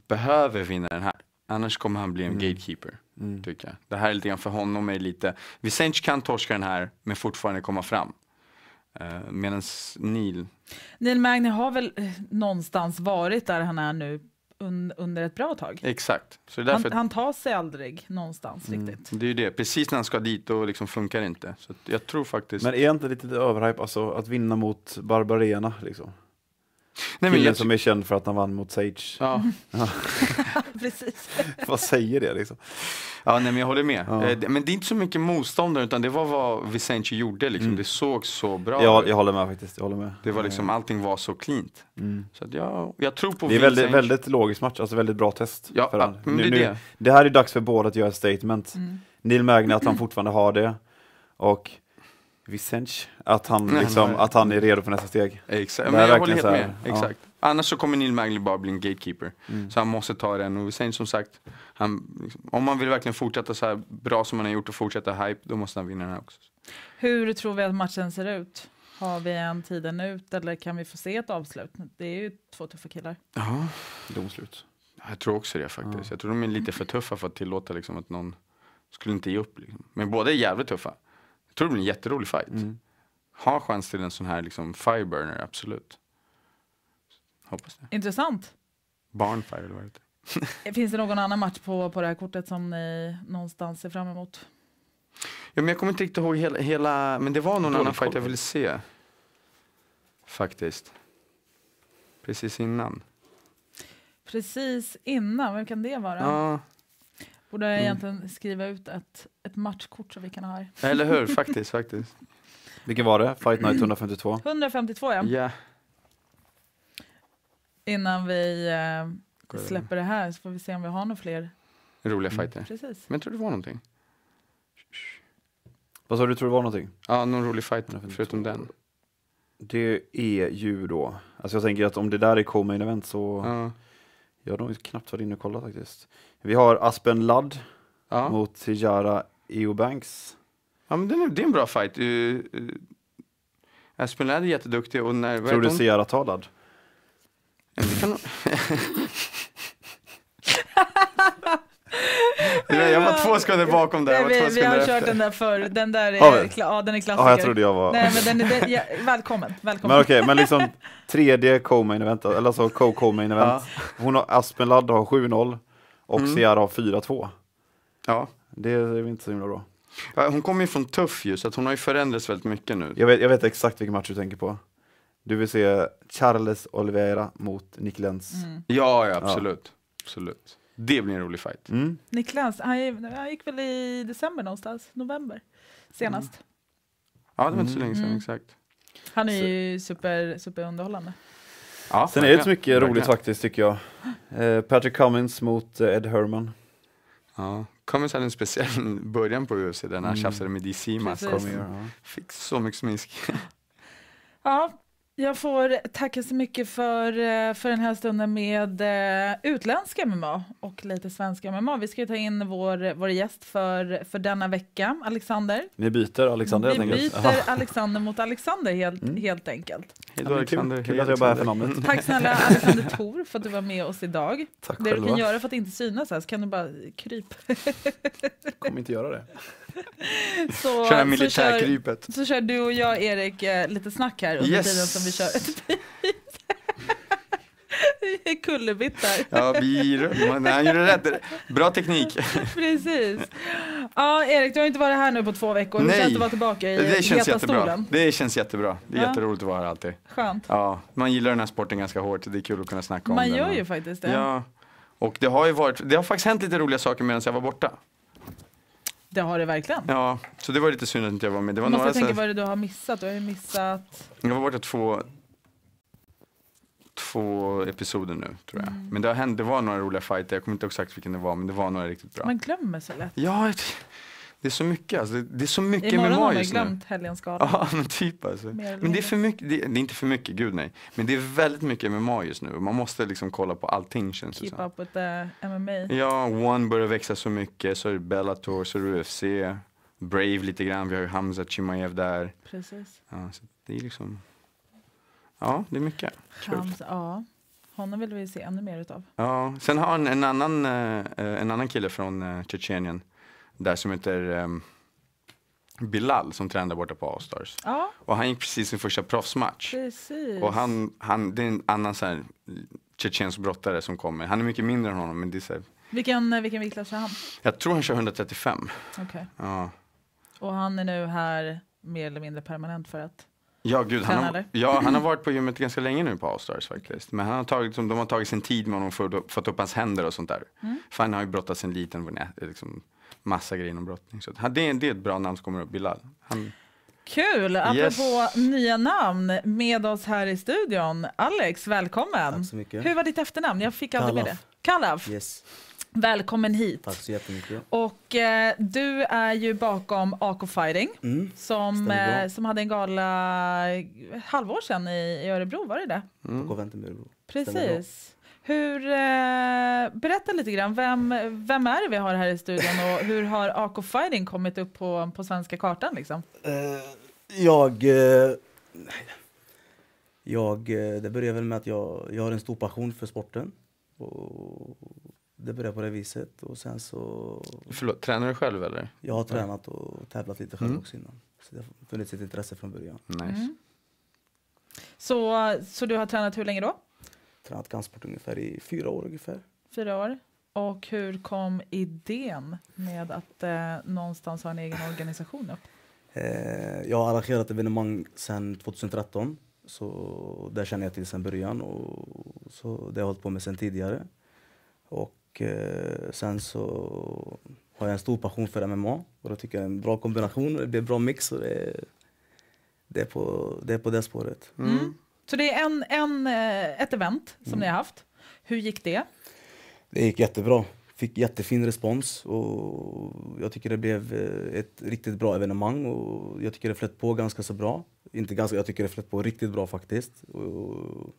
behöver vinna den här. Annars kommer han bli en Mm. gatekeeper, Mm. tycker jag. Det här är lite grann för honom är lite, Vicente kan torska den här, men fortfarande komma fram. Uh, Medan Neil, Neil Magny har väl eh, någonstans varit där han är nu un, under ett bra tag. exakt. Så det är Han, därför, han tar sig aldrig någonstans Mm. riktigt. det är ju det. Precis när han ska dit, då liksom funkar inte. Så jag tror faktiskt... Men är inte lite överhype, alltså att vinna mot Barbarena liksom? Nej, men Killen jag, som är känd för att han vann mot Sage. ja. Precis. Vad säger det liksom? Ja, nej, men jag håller med. Ja. Eh, Men det är inte så mycket motståndare, utan det var vad Vicente gjorde. Liksom. Mm. Det såg så bra Jag, ut. jag håller med faktiskt, jag håller med. Det var liksom, allting var så cleant. Mm. Så att jag, jag tror på Det är väldigt, väldigt logisk match, alltså väldigt bra test. Ja, för ja, nu, det är nu, det. det här är dags för båda att göra ett statement. Mm. Neil Magny att han fortfarande har det och Vicente att han, Nej, liksom, nej. att han är redo för nästa steg. Exakt, Det men är jag håller verkligen helt så med. ja. Exakt. Annars så kommer Neil Magny bara bli en gatekeeper. Mm. Så han måste ta den. Och Vicente som sagt, han, om man vill verkligen fortsätta så här bra som han har gjort och fortsätta hype, då måste han vinna den här också. Hur tror vi att matchen ser ut? Har vi en tiden ut eller kan vi få se ett avslut? Det är ju två tuffa killar. Ja, Domslut. jag tror också det faktiskt. Ja. Jag tror de är lite för tuffa för att tillåta liksom, att någon skulle inte ge upp. Liksom. Men båda är jävligt tuffa. Tror det blir en jätterolig fight. Mm. Ha chans till en sån här liksom, fireburner, absolut. Hoppas det. Intressant. Barnfire eller vad det heter. Finns det någon annan match på, på det här kortet som ni någonstans ser fram emot? Ja, men jag kommer inte riktigt ihåg hela, hela men det var någon Dålig annan fight jag ville se. Faktiskt. Precis innan. Precis innan, vem kan det vara? Ja, Borde jag Mm. egentligen skriva ut ett, ett matchkort så vi kan ha här. eller hur? Faktiskt, faktiskt. Vilken var det? Fight Night 152? 152 ja. Ja. Innan vi eh, släpper det här så får vi se om vi har några fler. Roliga fighter. Precis. Men jag tror det var någonting. Vad sa du, tror det var någonting? Ja, någon rolig fight förutom den. Det är ju då, alltså jag tänker att om det där är co-main event så, Ja. jag har nog knappt varit inne och kollat faktiskt. Vi har Aspen Ladd Ja. mot Tijara Eobanks. ja, men är, det är en bra fight. Uh, uh, Aspen Ladd är jätteduktig och när... Tror du? Ciara tar Ladd? Ja, kan Ja, jag var två sekunder bakom där. Jag var Nej, två vi, vi har kört efter. den där förr. Den där är, kla- ja, den är klassiker. Ja, jag trodde jag var... Nej, men den är, den, ja, välkommen. välkommen. Men okej, men liksom tredje co-main event, eller alltså co-co-main event. Hon har, Aspen Ladd har 7-0 och Mm. Ciara har 4-2. Ja. Det är inte så himla bra. Ja, hon kommer ju från Tuff ju, så att hon har ju förändrats väldigt mycket nu. Jag vet, jag vet exakt vilken match du tänker på. Du vill se Charles Oliveira mot Nick Lenz. Mm. Ja, ja absolut. absolut. Det blir en rolig fight. Mm. Niklas, han, han gick väl i december någonstans, november senast. Ja, det var inte så länge sedan, Mm. exakt. Han är ju super, super underhållande. Ja, Sen är det inte så verkligen. mycket roligt Verkligen. faktiskt tycker jag. Eh, Patrick Cummins mot eh, Ed Herman. Ja. Cummins hade en speciell början på UFC där han Mm. tjafsade med DC ja. Fick så mycket smisk. Ja, jag får tacka så mycket för, eh, för den här stunden med eh, utländska MMA och lite svenska MMA. Vi ska ta in vår, vår gäst för, för denna vecka, Alexander. Ni byter Alexander Vi helt enkelt. byter Alexander mot Alexander helt, Mm. helt enkelt. Hej då kul. Alexander. Kul att jag bara är för namnet. Tack snälla Alexander Thor för att du var med oss idag. Tack Det du kan göra för att inte synas här så kan du bara kryp. kommer inte göra det. Så, Köra så, kör, militärkrypet. så kör du och jag Erik eh, lite snack här under Yes. tiden som vi kör ett kullerbyttar. Ja, vi, man, han gjorde rätt. Bra teknik. Precis. Ja, Erik, du har inte varit här nu på två veckor. Hur Nej. känns det att vara tillbaka i Det känns jättebra. stolen? Det känns jättebra. Det är Ja. jätteroligt att vara här alltid. Skönt. Ja, man gillar den här sporten ganska hårt. Det är kul att kunna snacka om Man den. gör och- ju faktiskt det. Ja, och det har ju varit, det har faktiskt hänt lite roliga saker medan jag var borta. Det har det verkligen. Ja, så det var lite synd att inte jag var med. Det var Jag några tänka så vad det du har missat. Du har ju missat... jag var borta två, två episoder nu tror jag. Mm. Men det har hänt, det var några roliga fighter, jag kommer inte exakt vilken det var, men det var några riktigt bra. Man glömmer så lätt. Ja, det är så mycket alltså. Det, är så mycket Imorgon har MMA man just nu. glömt helgens gala. Ja, men typ alltså. Men det är för mycket, det, det är inte för mycket, gud nej. Men det är väldigt mycket MMA just nu. Man måste liksom kolla på allting känns det Keep up with the MMA. Ja, One börjar växa så mycket, så är det Bellator, så är det UFC, Brave lite grann, vi har ju Hamza Chimaev där. Precis. Ja, så det är liksom, ja det är mycket. Han, ja. Honom vill vi se ännu mer utav. Ja, sen har han en annan, eh, en annan kille från uh, Tjetjenien där som heter ehm, Bilal som tränar borta på Allstars. Ja, Och han gick precis sin första proffsmatch. precis. Och han, han, det är en annan så här tjetjensk brottare som kommer. Han är mycket mindre än honom men det är så här, Vilken, vilken viktklass är han? jag tror han kör 135. Okej. Ja. Och han är nu här mer eller mindre permanent för att... Ja, gud, han har, ja, han har varit på gymmet ganska länge nu på Allstars faktiskt. Men han har tagit, de har tagit sin tid med honom för att fått upp hans händer och sånt där. Mm. För han har ju brottats sen liten, liksom, massa grejer om brottning. Så det, är, det är ett bra namn som kommer upp, Bilal. Han, Kul! Apropå Yes. nya namn med oss här i studion. Alex, välkommen! Tack så mycket. Hur var ditt efternamn? Jag fick aldrig med det. Kallaf. Yes, Välkommen hit. tack så jättemycket. Och eh, du är ju bakom AK Fighting Mm. som, eh, som hade en gala ett halvår sedan i, i Örebro, var det det? mm. Och vänta med Örebro. Precis. Hur, eh, berätta lite grann, vem, vem är det vi har här i studion och hur har AK Fighting kommit upp på, på svenska kartan? Liksom? Eh, jag... eh, jag... eh, det börjar väl med att jag, jag har en stor passion för sporten. Och det börjar på det viset. Och sen så... Förlåt, tränar du själv eller? Jag har tränat och tävlat lite själv Mm. också innan. Så det har funnits ett intresse från början. Nice. Mm. Så, så du har tränat hur länge då? Tränat kampsport ungefär i fyra år ungefär. Fyra år. Och hur kom idén med att eh, någonstans ha en egen organisation upp? Eh, jag har arrangerat evenemang sedan 2013. Så där känner jag till sedan början. Och så det har jag hållit på med sedan tidigare. Och eh, sen så har jag en stor passion för MMA. Och jag tycker jag är en bra kombination. Det blir en bra mix. Och det, är- det, är på, det är på det spåret. Mm. Så det är en, en, eh, ett event som Mm. ni har haft. Hur gick det? Det gick jättebra. Fick jättefin respons och jag tycker det blev eh, ett riktigt bra evenemang och jag tycker det flöt på ganska så bra. Inte ganska, jag tycker det flöt på riktigt bra faktiskt. Och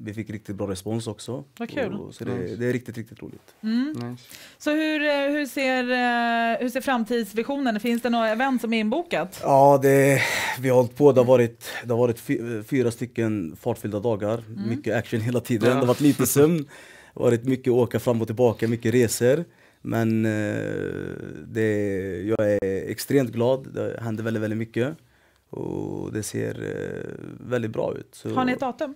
vi fick riktigt bra respons också. Vad kul. Och, så det, Nice. det är riktigt, riktigt roligt. Mm. Nice. Så hur, eh, hur, ser, eh, hur ser framtidsvisionen? Finns det några event som är inbokat? Ja, det, vi har hållit på. Det har varit, det har varit fy, fyra stycken fartfyllda dagar. Mycket action hela tiden. Ja. Det har varit lite sömn. Det har varit mycket åka fram och tillbaka, mycket resor. Men eh, det, jag är extremt glad. Det händer väldigt, väldigt mycket. Och det ser väldigt bra ut. Så, Har ni ett datum?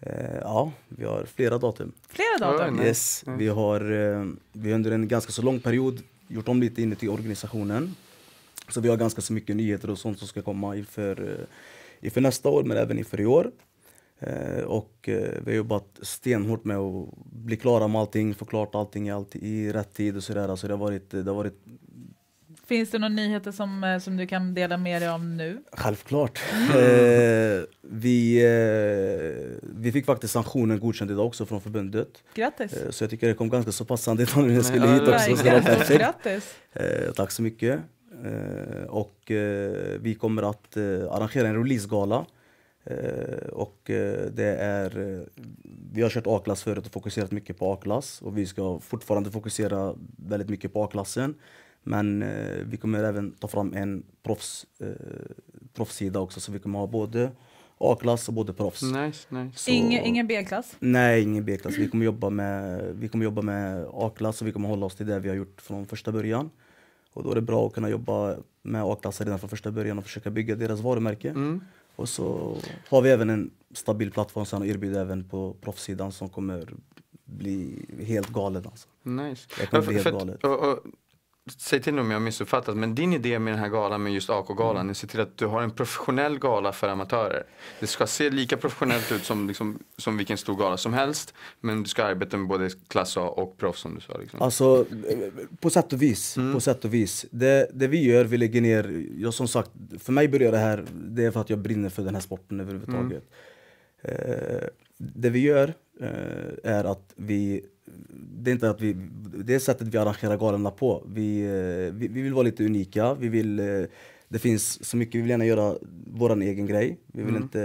Eh, Ja, vi har flera datum. Flera datum? Yes, vi har, eh, vi har under en ganska så lång period gjort om lite inuti organisationen. Så vi har ganska så mycket nyheter och sånt som ska komma inför, eh, inför nästa år men även inför i år. Eh, och eh, vi har jobbat stenhårt med att bli klara med allting, få klart allting i, allt, i rätt tid och sådär. Alltså det har varit, det har varit Finns det några nyheter som, eh, som du kan dela med dig av nu? Självklart. Eh, vi, eh, vi fick faktiskt sanktionen godkänd idag också från förbundet. Grattis! Eh, så jag tycker det kom ganska så passande idag när jag skulle hit också. Så det var perfekt. Grattis! Eh, tack så mycket. Eh, och eh, vi kommer att eh, arrangera en releasegala. Eh, och eh, det är, vi har kört A-klass förut och fokuserat mycket på A-klass och vi ska fortfarande fokusera väldigt mycket på A-klassen. Men eh, vi kommer även ta fram en proffs, eh, proffssida också så vi kommer ha både A-klass och både proffs. Nice, nice. Så- Ingen, ingen B-klass? Nej, ingen B-klass. Vi kommer jobba med, vi kommer jobba med A-klass och vi kommer hålla oss till det vi har gjort från första början. Och då är det bra att kunna jobba med A-klasser redan från första början och försöka bygga deras varumärke. Mm. Och så har vi även en stabil plattform sen och erbjuder även på proffssidan som kommer bli helt galen alltså. Nice. Det kommer Ja, bli helt för galet. och, och, säg till om jag har missuppfattat, men din idé med den här galan med just AK-galan Mm. är att se till att du har en professionell gala för amatörer. Det ska se lika professionellt ut som, liksom, som vilken stor gala som helst, men du ska arbeta med både klass A och proffs som du sa. Liksom. Alltså, eh, på sätt och vis. Mm. På sätt och vis. Det, det vi gör, vi lägger ner... Jag, som sagt, för mig börjar det här, det är för att jag brinner för den här sporten överhuvudtaget. Eh, det vi gör eh, är att vi... Det är inte att vi... Det är sättet vi arrangerar galorna på. Vi, eh, vi, vi vill vara lite unika. Vi vill... Eh, det finns så mycket, vi vill gärna göra vår egen grej. Vi vill Mm. inte...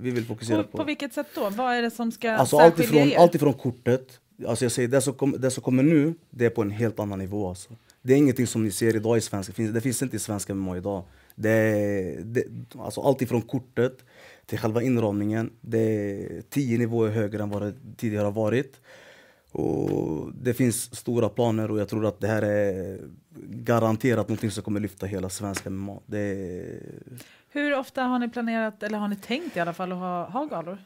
Vi vill fokusera På, på vilket sätt då? Vad är det som ska Alltså särskilja alltifrån, er? alltifrån kortet, alltså jag säger det som, kom, det som kommer nu, det är på en helt annan nivå alltså. Det är ingenting som ni ser idag i svenska, det finns, det finns inte i svenska MMA idag. Det det, alltså alltifrån kortet till själva inramningen, det är tio nivåer högre än vad det tidigare har varit. Och det finns stora planer och jag tror att det här är garanterat någonting som kommer lyfta hela svenska MMA. Det är, Hur ofta har ni planerat, eller har ni tänkt i alla fall, att ha, ha galor?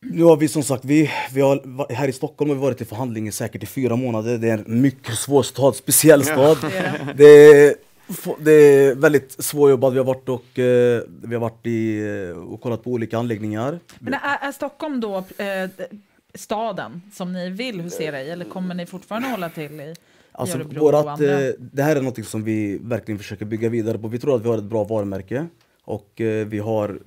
Nu har vi som sagt, vi, vi har, här i Stockholm har vi varit i förhandling i säkert i fyra månader. Det är en mycket svår stad, speciell stad. Det är det. Det är, det är väldigt svårjobbat. Vi har varit, och, eh, vi har varit i, eh, och kollat på olika anläggningar. Men är, är Stockholm då eh, staden som ni vill husera i, eller kommer ni fortfarande hålla till i, Alltså, Örebro och vårat, andra? eh, det här är något som vi verkligen försöker bygga vidare på. Vi tror att vi har ett bra varumärke och eh, vi har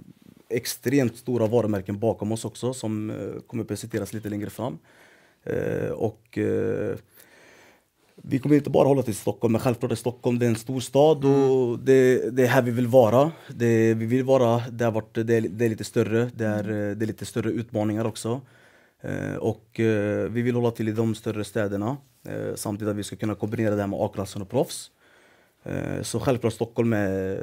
extremt stora varumärken bakom oss också som eh, kommer presenteras lite längre fram. Och vi kommer inte bara hålla till Stockholm, men självklart är Stockholm det är en stor stad och det, det är här vi vill vara. Det, vi vill vara det, har varit, det, är, det är lite större, det är, eh, det är lite större utmaningar också. Eh, och eh, vi vill hålla till i de större städerna eh, samtidigt att vi ska kunna kombinera det här med A-klassen och proffs. Så självklart Stockholm är,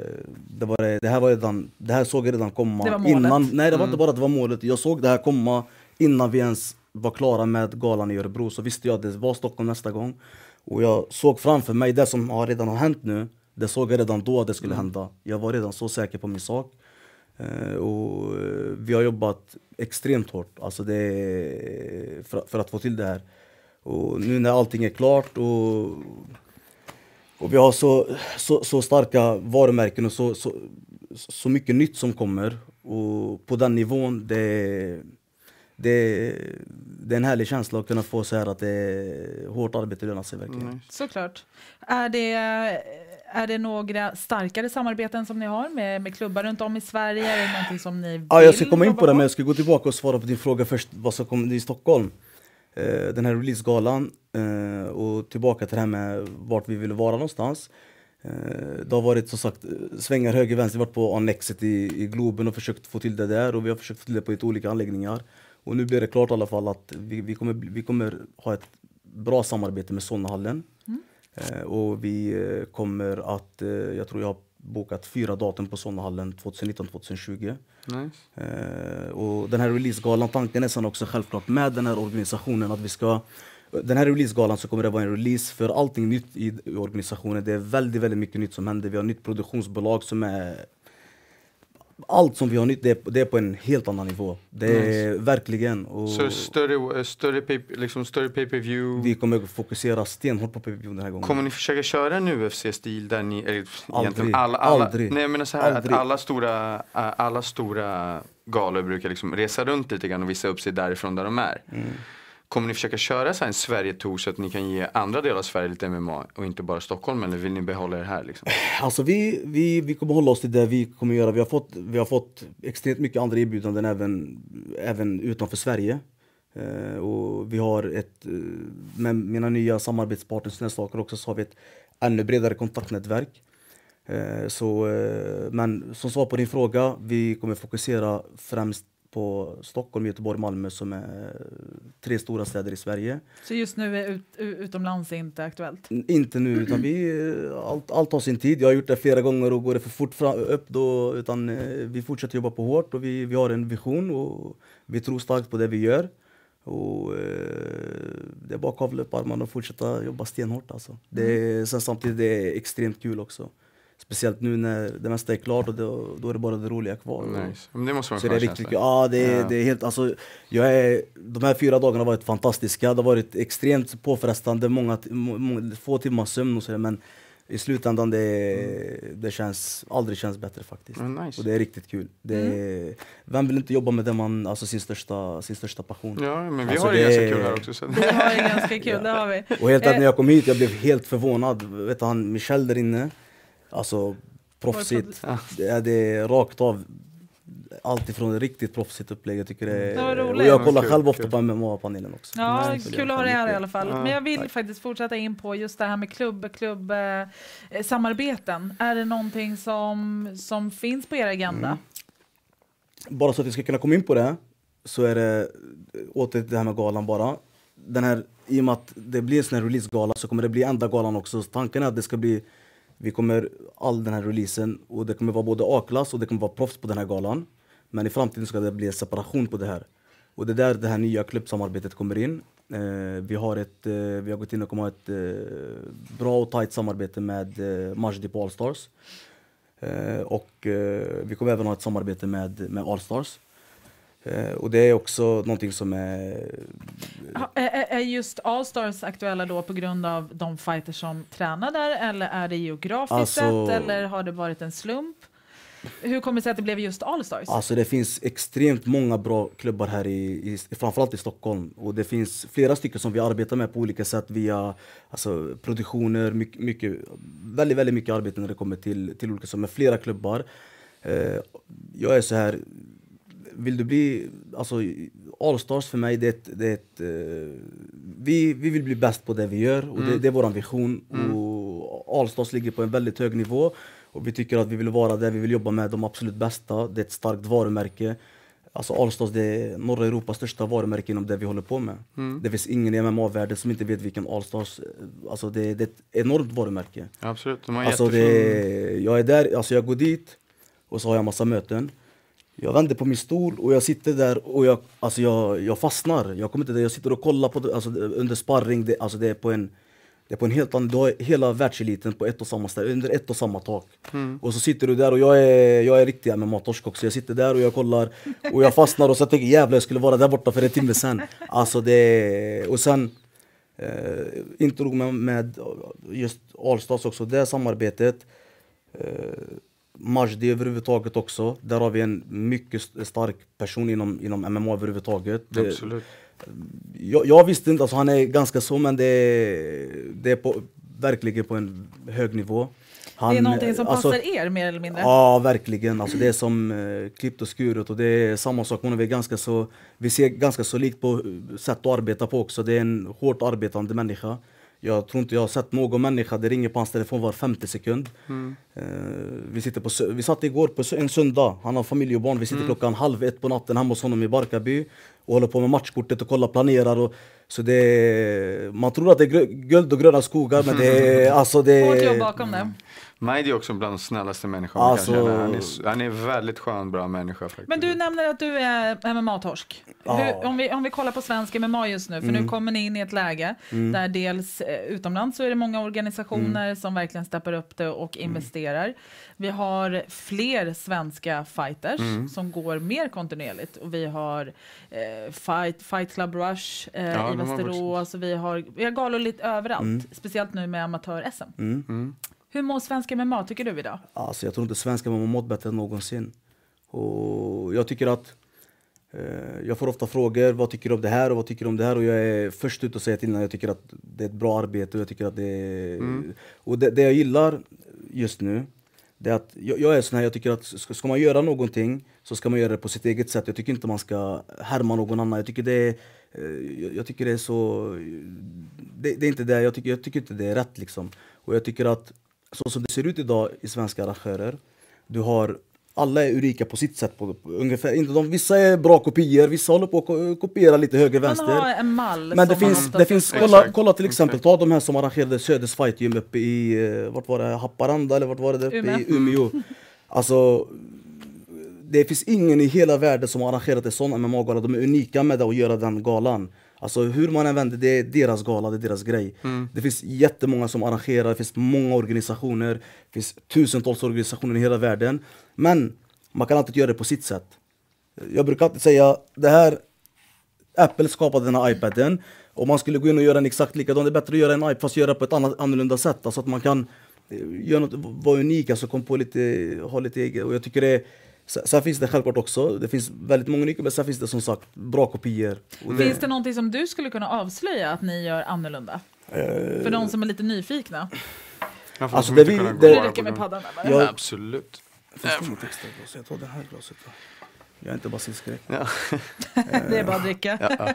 det, var, det, här var redan, det här såg jag redan komma Det var målet. innan. Nej det var inte bara att det var målet, jag såg det här komma innan vi ens var klara med galan i Örebro så visste jag att det var Stockholm nästa gång. Och jag såg framför mig det som har redan har hänt nu, det såg jag redan då att det skulle hända. Jag var redan så säker på min sak. Eh, och eh, vi har jobbat extremt hårt alltså det för, för att få till det här. Och nu när allting är klart och, och vi har så, så, så starka varumärken och så, så, så mycket nytt som kommer. Och på den nivån, det, det, det är en härlig känsla att kunna få så här att det är hårt arbete lönar sig verkligen. Mm. Såklart. Är det, är det några starkare samarbeten som ni har med, med klubbar runt om i Sverige? Är det någonting som ni vill Ja, jag ska komma in på det, men jag ska gå tillbaka och svara på din fråga först, vad som kommer i Stockholm. eh, den här releasegalan eh, och tillbaka till det här med vart vi ville vara någonstans. Eh, det har varit som sagt svängar höger vänster, vi har varit på Annexet i, i Globen och försökt få till det där och vi har försökt få till det på lite olika anläggningar. Och nu blir det klart i alla fall att vi, vi, kommer, vi kommer ha ett bra samarbete med Sonnehallen. Eh, och vi eh, kommer att, eh, jag tror jag har bokat fyra datum på Sonnehallen 2019-2020. Nice. Och den här releasegalan, tanken är sen också självklart med den här organisationen att vi ska den här releasegalan så kommer det vara en release för allting nytt i i organisationen. Det är väldigt, väldigt mycket nytt som händer. Vi har nytt produktionsbolag som är allt som vi har nytt, det är, det är på en helt annan nivå. Det är verkligen. Och Så större, eh, större, pay, liksom större pay-per-view. vi kommer fokusera stenhårt på PPV den här gången. Kommer ni försöka köra en UFC-stil där ni, eller Aldrig. egentligen alla, alla, Aldrig. nej jag menar så här Aldrig. att alla stora, ä, alla stora galor brukar liksom resa runt lite grann och visa upp sig därifrån där de är. Mm. Kommer ni försöka köra så här en Sverige-tour så att ni kan ge andra delar av Sverige lite MMA och inte bara Stockholm eller vill ni behålla er här liksom? Alltså vi, vi, vi kommer hålla oss till det vi kommer göra. Vi har fått, vi har fått extremt mycket andra erbjudanden även, även utanför Sverige. Eh, och vi har ett, eh, med mina nya samarbetspartners nästa saker också så har vi ett ännu bredare kontaktnätverk. Eh, så, eh, men som svar på din fråga, vi kommer fokusera främst på Stockholm, Göteborg, Malmö som är tre stora städer i Sverige. Så just nu är ut, utomlands inte aktuellt? Inte nu, utan vi, eh, allt, allt tar sin tid. Jag har gjort det flera gånger och går det för fort fram, upp då, utan eh, vi fortsätter jobba på hårt och vi, vi har en vision och vi tror starkt på det vi gör. Och eh, det är bara att kavla upp armarna och fortsätta jobba stenhårt alltså. Det är, sen samtidigt det är extremt kul också. Speciellt nu när det mesta är klart och då, då är det bara det roliga kvar. Nice. Men det måste vara en Så det är skön riktigt. Ja, det är, Ja. det är helt, alltså, jag är, de här fyra dagarna har varit fantastiska. Det har varit extremt påfrestande, många, må, få timmars sömn och så, men i slutändan det, det känns, aldrig känns bättre faktiskt. Mm, nice. Och det är riktigt kul. Det är, Vem vill inte jobba med det man, alltså sin största, sin största passion? Ja, men vi Alltså, har det ganska kul här också. Så. Vi har det ganska kul, det har vi. Och helt ärligt, Eh, när jag kom hit jag blev helt förvånad. Vet du, han Michel där inne, alltså proffsigt. Det är, det är rakt av allt ifrån riktigt proffsigt upplägg. Jag tycker det Det var är... roligt. Och jag kollar själv ofta på MMA-panelen också. Ja, Nice. kul att ha det här i alla fall. Ja, Men jag vill tack. faktiskt fortsätta in på just det här med klubb, klubb eh, samarbeten. Är det någonting som, som finns på er agenda? Mm. Bara så att vi ska kunna komma in på det, så är det eh, åter det här med galan bara. Den här, I och med att det blir en sån här releasegala så kommer det bli enda galan också. Så tanken är att det ska bli, vi kommer all den här releasen och det kommer vara både A-klass och det kommer vara proffs på den här galan. Men i framtiden ska det bli en separation på det här. Och det är där det här nya klubbsamarbetet kommer in. Eh, vi, har ett, eh, vi har gått in och kommer ha ett eh, bra och tajt samarbete med eh, Majdi på Allstars. Eh, och eh, vi kommer även ha ett samarbete med, med Allstars. Eh, och det är också någonting som är... Ha- Är, är- är just Allstars aktuella då på grund av de fighters som tränar där eller är det geografiskt Alltså- sett eller har det varit en slump? Hur kommer det sig att det blev just Allstars? Alltså det finns extremt många bra klubbar här i, i framförallt i Stockholm. Och det finns flera stycken som vi arbetar med på olika sätt via alltså, produktioner, mycket, mycket, väldigt, väldigt mycket arbete när det kommer till, till olika saker med flera klubbar. Eh, jag är så här, vill du bli, alltså Allstars för mig det är ett, det är ett eh, vi, vi vill bli bäst på det vi gör och det, det är vår vision. Och Allstars ligger på en väldigt hög nivå och vi tycker att vi vill vara där, vi vill jobba med de absolut bästa. Det är ett starkt varumärke. Alltså Allstars det är norra Europas största varumärke inom det vi håller på med. Det finns ingen i MMA-världen som inte vet vilken Allstars, alltså det, det är ett enormt varumärke. Absolut, de har Alltså jättefin... det, jag är där, alltså jag går dit och så har jag massa möten. Jag vänder på min stol och jag sitter där och jag, alltså jag, jag fastnar. Jag kommer inte där, jag sitter och kollar på det, alltså under sparring, det, alltså det är på en det är på en helt annan, du har hela världseliten på ett och samma ställe, under ett och samma tak. Och så sitter du där och jag är, jag är riktig MMA-torsk också. Jag sitter där och jag kollar och jag fastnar och så tänker jag jävlar jag skulle vara där borta för en timme sen. Alltså det, och sen eh, inte nog med, med just Allstars också, det samarbetet. Eh, Majdi överhuvudtaget också. Där har vi en mycket st- stark person inom, inom MMA överhuvudtaget. Det, Absolut. jag, jag visste inte, alltså han är ganska så men det, är- det är på, verkligen på en hög nivå. Han, det är någonting som alltså- passar er mer eller mindre. Ja, verkligen. Alltså, det är som eh, klippt och skuret och det är samma sak. Hon är ganska så, vi ser ganska så likt på sätt att arbeta på också. Det är en hårt arbetande människa. Jag tror inte jag har sett någon människa, det ringer på hans telefon var 50 sekund. Eh, vi, sitter på, vi satt igår på en söndag, han har familj och barn. Vi sitter klockan halv ett på natten hemma hos honom i Barkarby och håller på med matchkortet och kollar, planerar. Och, så det man tror att det är guld och gröna skogar men det är... Alltså det Hårt jobb bakom det. Majdi är också bland de snällaste människorna Alltså- jag känner. Han är, han är väldigt skön, bra människa faktiskt. Men du nämner att du är MMA-torsk. Ja. Om, vi, om vi kollar på svensk MMA just nu, för Mm. nu kommer ni in i ett läge där dels eh, utomlands så är det många organisationer Mm. som verkligen steppar upp det och investerar. Vi har fler svenska fighters Mm. som går mer kontinuerligt och vi har eh, fight, fight Club Rush eh, Ja, i Västerås och vi har, vi har galor lite överallt, speciellt nu med amatör-SM. Mm. Hur mår svensk MMA tycker du idag? Alltså jag tror inte svenskar har mått bättre än någonsin. Och jag tycker att eh, jag får ofta frågor, vad tycker du om det här och vad tycker du om det här? Och jag är först ut att säga till när jag tycker att det är ett bra arbete och jag tycker att det är... Och det, det jag gillar just nu, det är att jag, jag är sån här, jag tycker att ska, ska man göra någonting så ska man göra det på sitt eget sätt. Jag tycker inte man ska härma någon annan. Jag tycker det är, eh, jag, jag tycker det är så... Det, det är inte det, jag tycker, jag tycker inte det är rätt liksom. Och jag tycker att så som det ser ut idag i svenska arrangörer, du har alla är unika på sitt sätt. På, på, ungefär, inte de, vissa är bra kopior, vissa håller på att ko- kopiera lite höger Man vänster. har en mall Men det man finns, det finns kolla, Exakt. kolla till exempel, ta de här som arrangerade Söders Fight Gym uppe i, eh, vart var det, Haparanda eller vart var det? Uppe Umeå. I Umeå. Alltså, det finns ingen i hela världen som har arrangerat en sån MMA-gala. De är unika med det att göra den galan. Alltså hur man än vänder, det är deras gala, det är deras grej. Det finns jättemånga som arrangerar, det finns många organisationer, det finns tusentals organisationer i hela världen. Men man kan alltid göra det på sitt sätt. Jag brukar alltid säga, det här Apple skapade den här iPaden och man skulle gå in och göra en exakt likadan. Det är bättre att göra en iPad fast göra på ett annat, annorlunda sätt. Alltså att man kan eh, göra något, vara unik, alltså komma på lite, ha lite eget. Och jag tycker det är, sen finns det självklart också, det finns väldigt många men sen finns det som sagt bra kopior. Det, Finns det någonting som du skulle kunna avslöja att ni gör annorlunda? För de som är lite nyfikna. Alltså, det vi- det- Det räcker med paddan där. Jag- Absolut. finns det inget extra glas? Jag tar det här glaset då. Jag är inte basilskräck. Ja. Det är bara att dricka. Ja,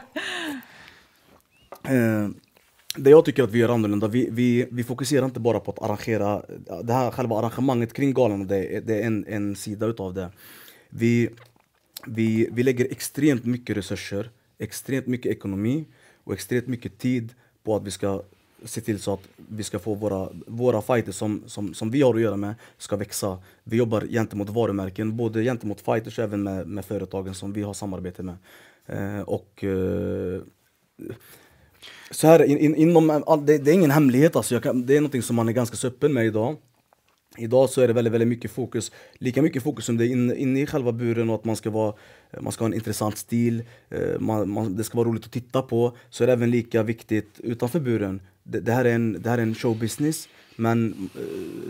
ja. Det jag tycker att vi gör annorlunda, vi, vi, vi fokuserar inte bara på att arrangera, det här själva arrangemanget kring galan, det, är- det är en, en sida utav det. Vi, vi, vi lägger extremt mycket resurser, extremt mycket ekonomi och extremt mycket tid på att vi ska se till så att vi ska få våra, våra fighters som, som, som vi har att göra med ska växa. Vi jobbar gentemot varumärken, både gentemot fighters och även med, med företagen som vi har samarbete med. Eh, och eh, så här, in, in, inom, det, det är ingen hemlighet, alltså. Jag kan, det är något som man är ganska så öppen med idag. Idag så är det väldigt, väldigt mycket fokus, lika mycket fokus som det är inne in i själva buren och att man ska, vara, man ska ha en intressant stil, eh, man, man, det ska vara roligt att titta på. Så är det även lika viktigt utanför buren. Det, det, här, är en, det här är en showbusiness, men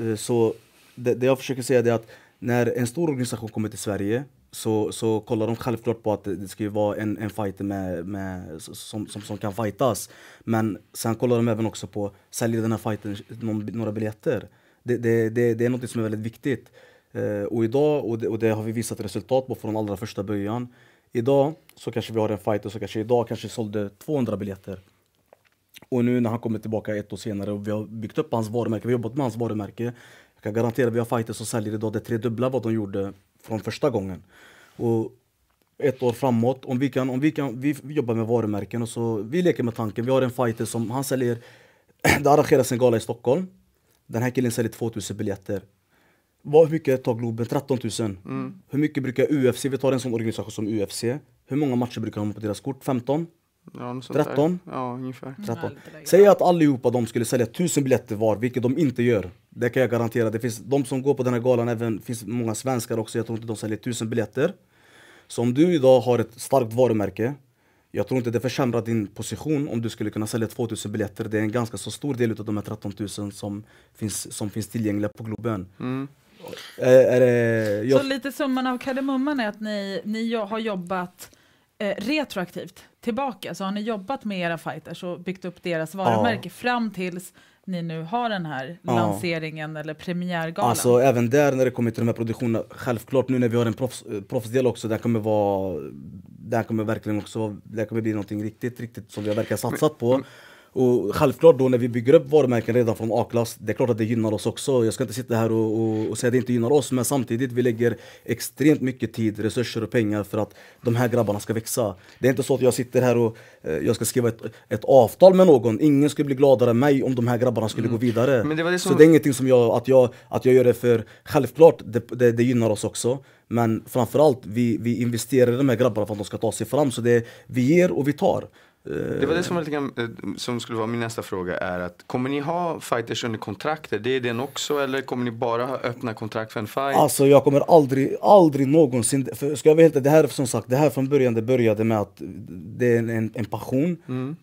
eh, så det, det jag försöker säga är att när en stor organisation kommer till Sverige så, så kollar de självklart på att det ska ju vara en, en fighter med, med, som, som, som kan fightas. Men sen kollar de även också på, säljer den här fighten någon, några biljetter? Det, det, det, det är något som är väldigt viktigt. Eh, och idag, och det, och det har vi visat resultat på från allra första början. Idag så kanske vi har en fighter som kanske idag kanske sålde 200 biljetter. Och nu när han kommer tillbaka ett år senare och vi har byggt upp hans varumärke, vi har jobbat med hans varumärke. Jag kan garantera att vi har fighters som säljer idag det tredubbla vad de gjorde från första gången. Och ett år framåt, om vi kan, om vi kan, vi jobbar med varumärken och så, vi leker med tanken, vi har en fighter som, han säljer, det arrangeras en gala i Stockholm. Den här killen säljer 2000 biljetter. Vad, hur mycket tar Globen? 13 000. Hur mycket brukar UFC, vi tar en sån organisation som UFC. Hur många matcher brukar de ha på deras kort? 15? Ja, något sånt där. 13? Ja, ungefär. 13. lite lägre. Säg att allihopa de skulle sälja 1000 biljetter var, vilket de inte gör. Det kan jag garantera. Det finns de som går på den här galan, även finns många svenskar också. Jag tror inte de säljer 1000 biljetter. Så om du idag har ett starkt varumärke, jag tror inte det försämrar din position om du skulle kunna sälja 2000 biljetter. Det är en ganska så stor del av de här 13 000 som finns, som finns tillgängliga på Globen. Är, är det, jag, Så lite summan av kardemumman är att ni, ni har jobbat eh, retroaktivt tillbaka. Så har ni jobbat med era fighters och byggt upp deras varumärke fram tills ni nu har den här Ja. lanseringen eller premiärgalan. Alltså även där när det kommer till de här produktionerna, självklart nu när vi har en proffs, eh, proffsdel också, den kommer vara, den kommer verkligen också, det kommer bli någonting riktigt, riktigt som vi har verkligen satsat på. Och självklart då när vi bygger upp varumärken redan från A-klass, det är klart att det gynnar oss också. Jag ska inte sitta här och, och, och säga att det inte gynnar oss, men samtidigt vi lägger extremt mycket tid, resurser och pengar för att de här grabbarna ska växa. Det är inte så att jag sitter här och eh, jag ska skriva ett, ett avtal med någon. Ingen skulle bli gladare än mig om de här grabbarna skulle gå vidare. Mm. Det det Så som- det är ingenting som jag, att jag, att jag gör det för, självklart det, det, det gynnar oss också. Men framförallt, vi, vi investerar i de här grabbarna för att de ska ta sig fram. Så det, vi ger och vi tar. Det var det som, var lite eh, som skulle vara min nästa fråga är att kommer ni ha fighters under kontrakter? Det är den också eller kommer ni bara ha öppna kontrakt för en fight? Alltså jag kommer aldrig, aldrig någonsin, för ska jag vara helt det här som sagt, det här från början det började med att det är en, en, passion.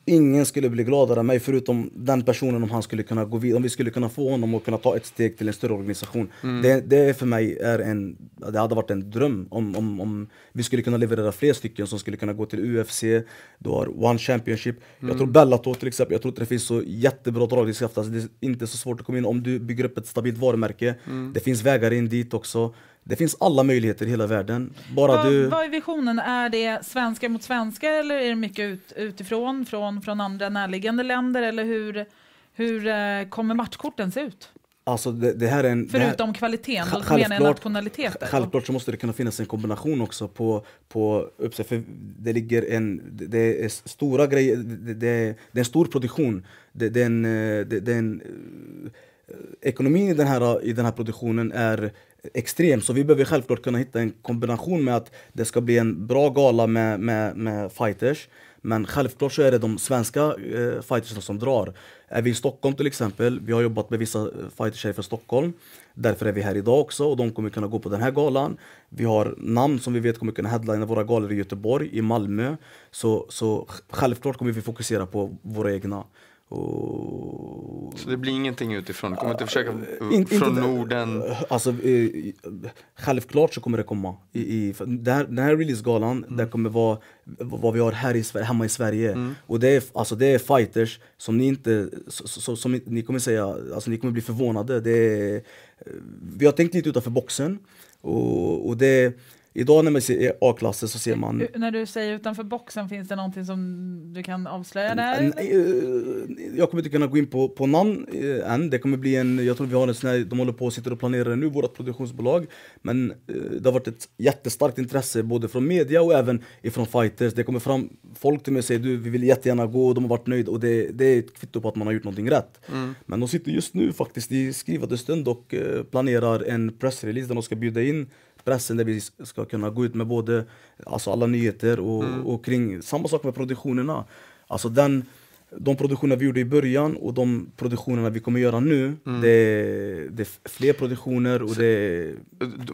Ingen skulle bli gladare än mig förutom den personen om han skulle kunna gå vidare, om vi skulle kunna få honom att kunna ta ett steg till en större organisation. Det, det för mig är en, det hade varit en dröm om, om, om vi skulle kunna leverera fler stycken som skulle kunna gå till UFC, du har One Championship. Jag tror Bellator till exempel, jag tror inte det finns så jättebra dragningskraft, alltså det är inte så svårt att komma in om du bygger upp ett stabilt varumärke. Det finns vägar in dit också. Det finns alla möjligheter i hela världen. Bara vad, du... vad är visionen? Är det svenskar mot svenskar eller är det mycket ut, utifrån, från, från andra närliggande länder? Eller hur, hur eh, kommer matchkorten se ut? Alltså det, det här är en... det här- Förutom kvaliteten, då menar jag nationaliteter. Självklart så måste det kunna finnas en kombination också på, på för det ligger en, det- är stora grejer, det, det, är, det är en stor produktion. Det, det är en, det, det är en eh, ekonomin i den, här, i den här produktionen är extrem, så vi behöver självklart kunna hitta en kombination med att det ska bli en bra gala med, med, med fighters, men självklart så är det de svenska eh, fightersna som drar. Är vi i Stockholm till exempel, vi har jobbat med vissa eh, fighters Stockholm, därför är vi här idag också och de kommer kunna gå på den här galan. Vi har namn som vi vet kommer kunna headlina våra galor i Göteborg, i Malmö. Så, så självklart kommer vi fokusera på våra egna. Och Så det blir ingenting utifrån? Du kommer inte försöka in- inte från det- Norden? Alltså, eh, självklart så kommer det komma. I, i, den, här, den här releasegalan, Mm. det kommer vara vad vi har här i Sverige, hemma i Sverige. Och det är, alltså, det är fighters som ni inte, så, som ni- kommer säga, alltså, ni kommer bli förvånade. Det är, eh, vi har tänkt lite utanför boxen. Och, och det, idag när man ser A-klasser så ser man U- När du säger utanför boxen, finns det någonting som du kan avslöja där? Eh, Jag kommer inte kunna gå in på, på namn eh, än. Det kommer bli en, jag tror vi har en sån här, de håller på och sitter och planerar nu, vårt produktionsbolag. Men eh, det har varit ett jättestarkt intresse både från media och även ifrån fighters. Det kommer fram folk till mig och säger du, vi vill jättegärna gå och de har varit nöjda och det, det är ett kvitto på att man har gjort någonting rätt. Men de sitter just nu faktiskt i skrivande stund och eh, planerar en pressrelease där de ska bjuda in pressen där vi ska kunna gå ut med både alltså alla nyheter och, och kring samma sak med produktionerna. Alltså den, de produktioner vi gjorde i början och de produktionerna vi kommer göra nu, det, är, det är fler produktioner och det är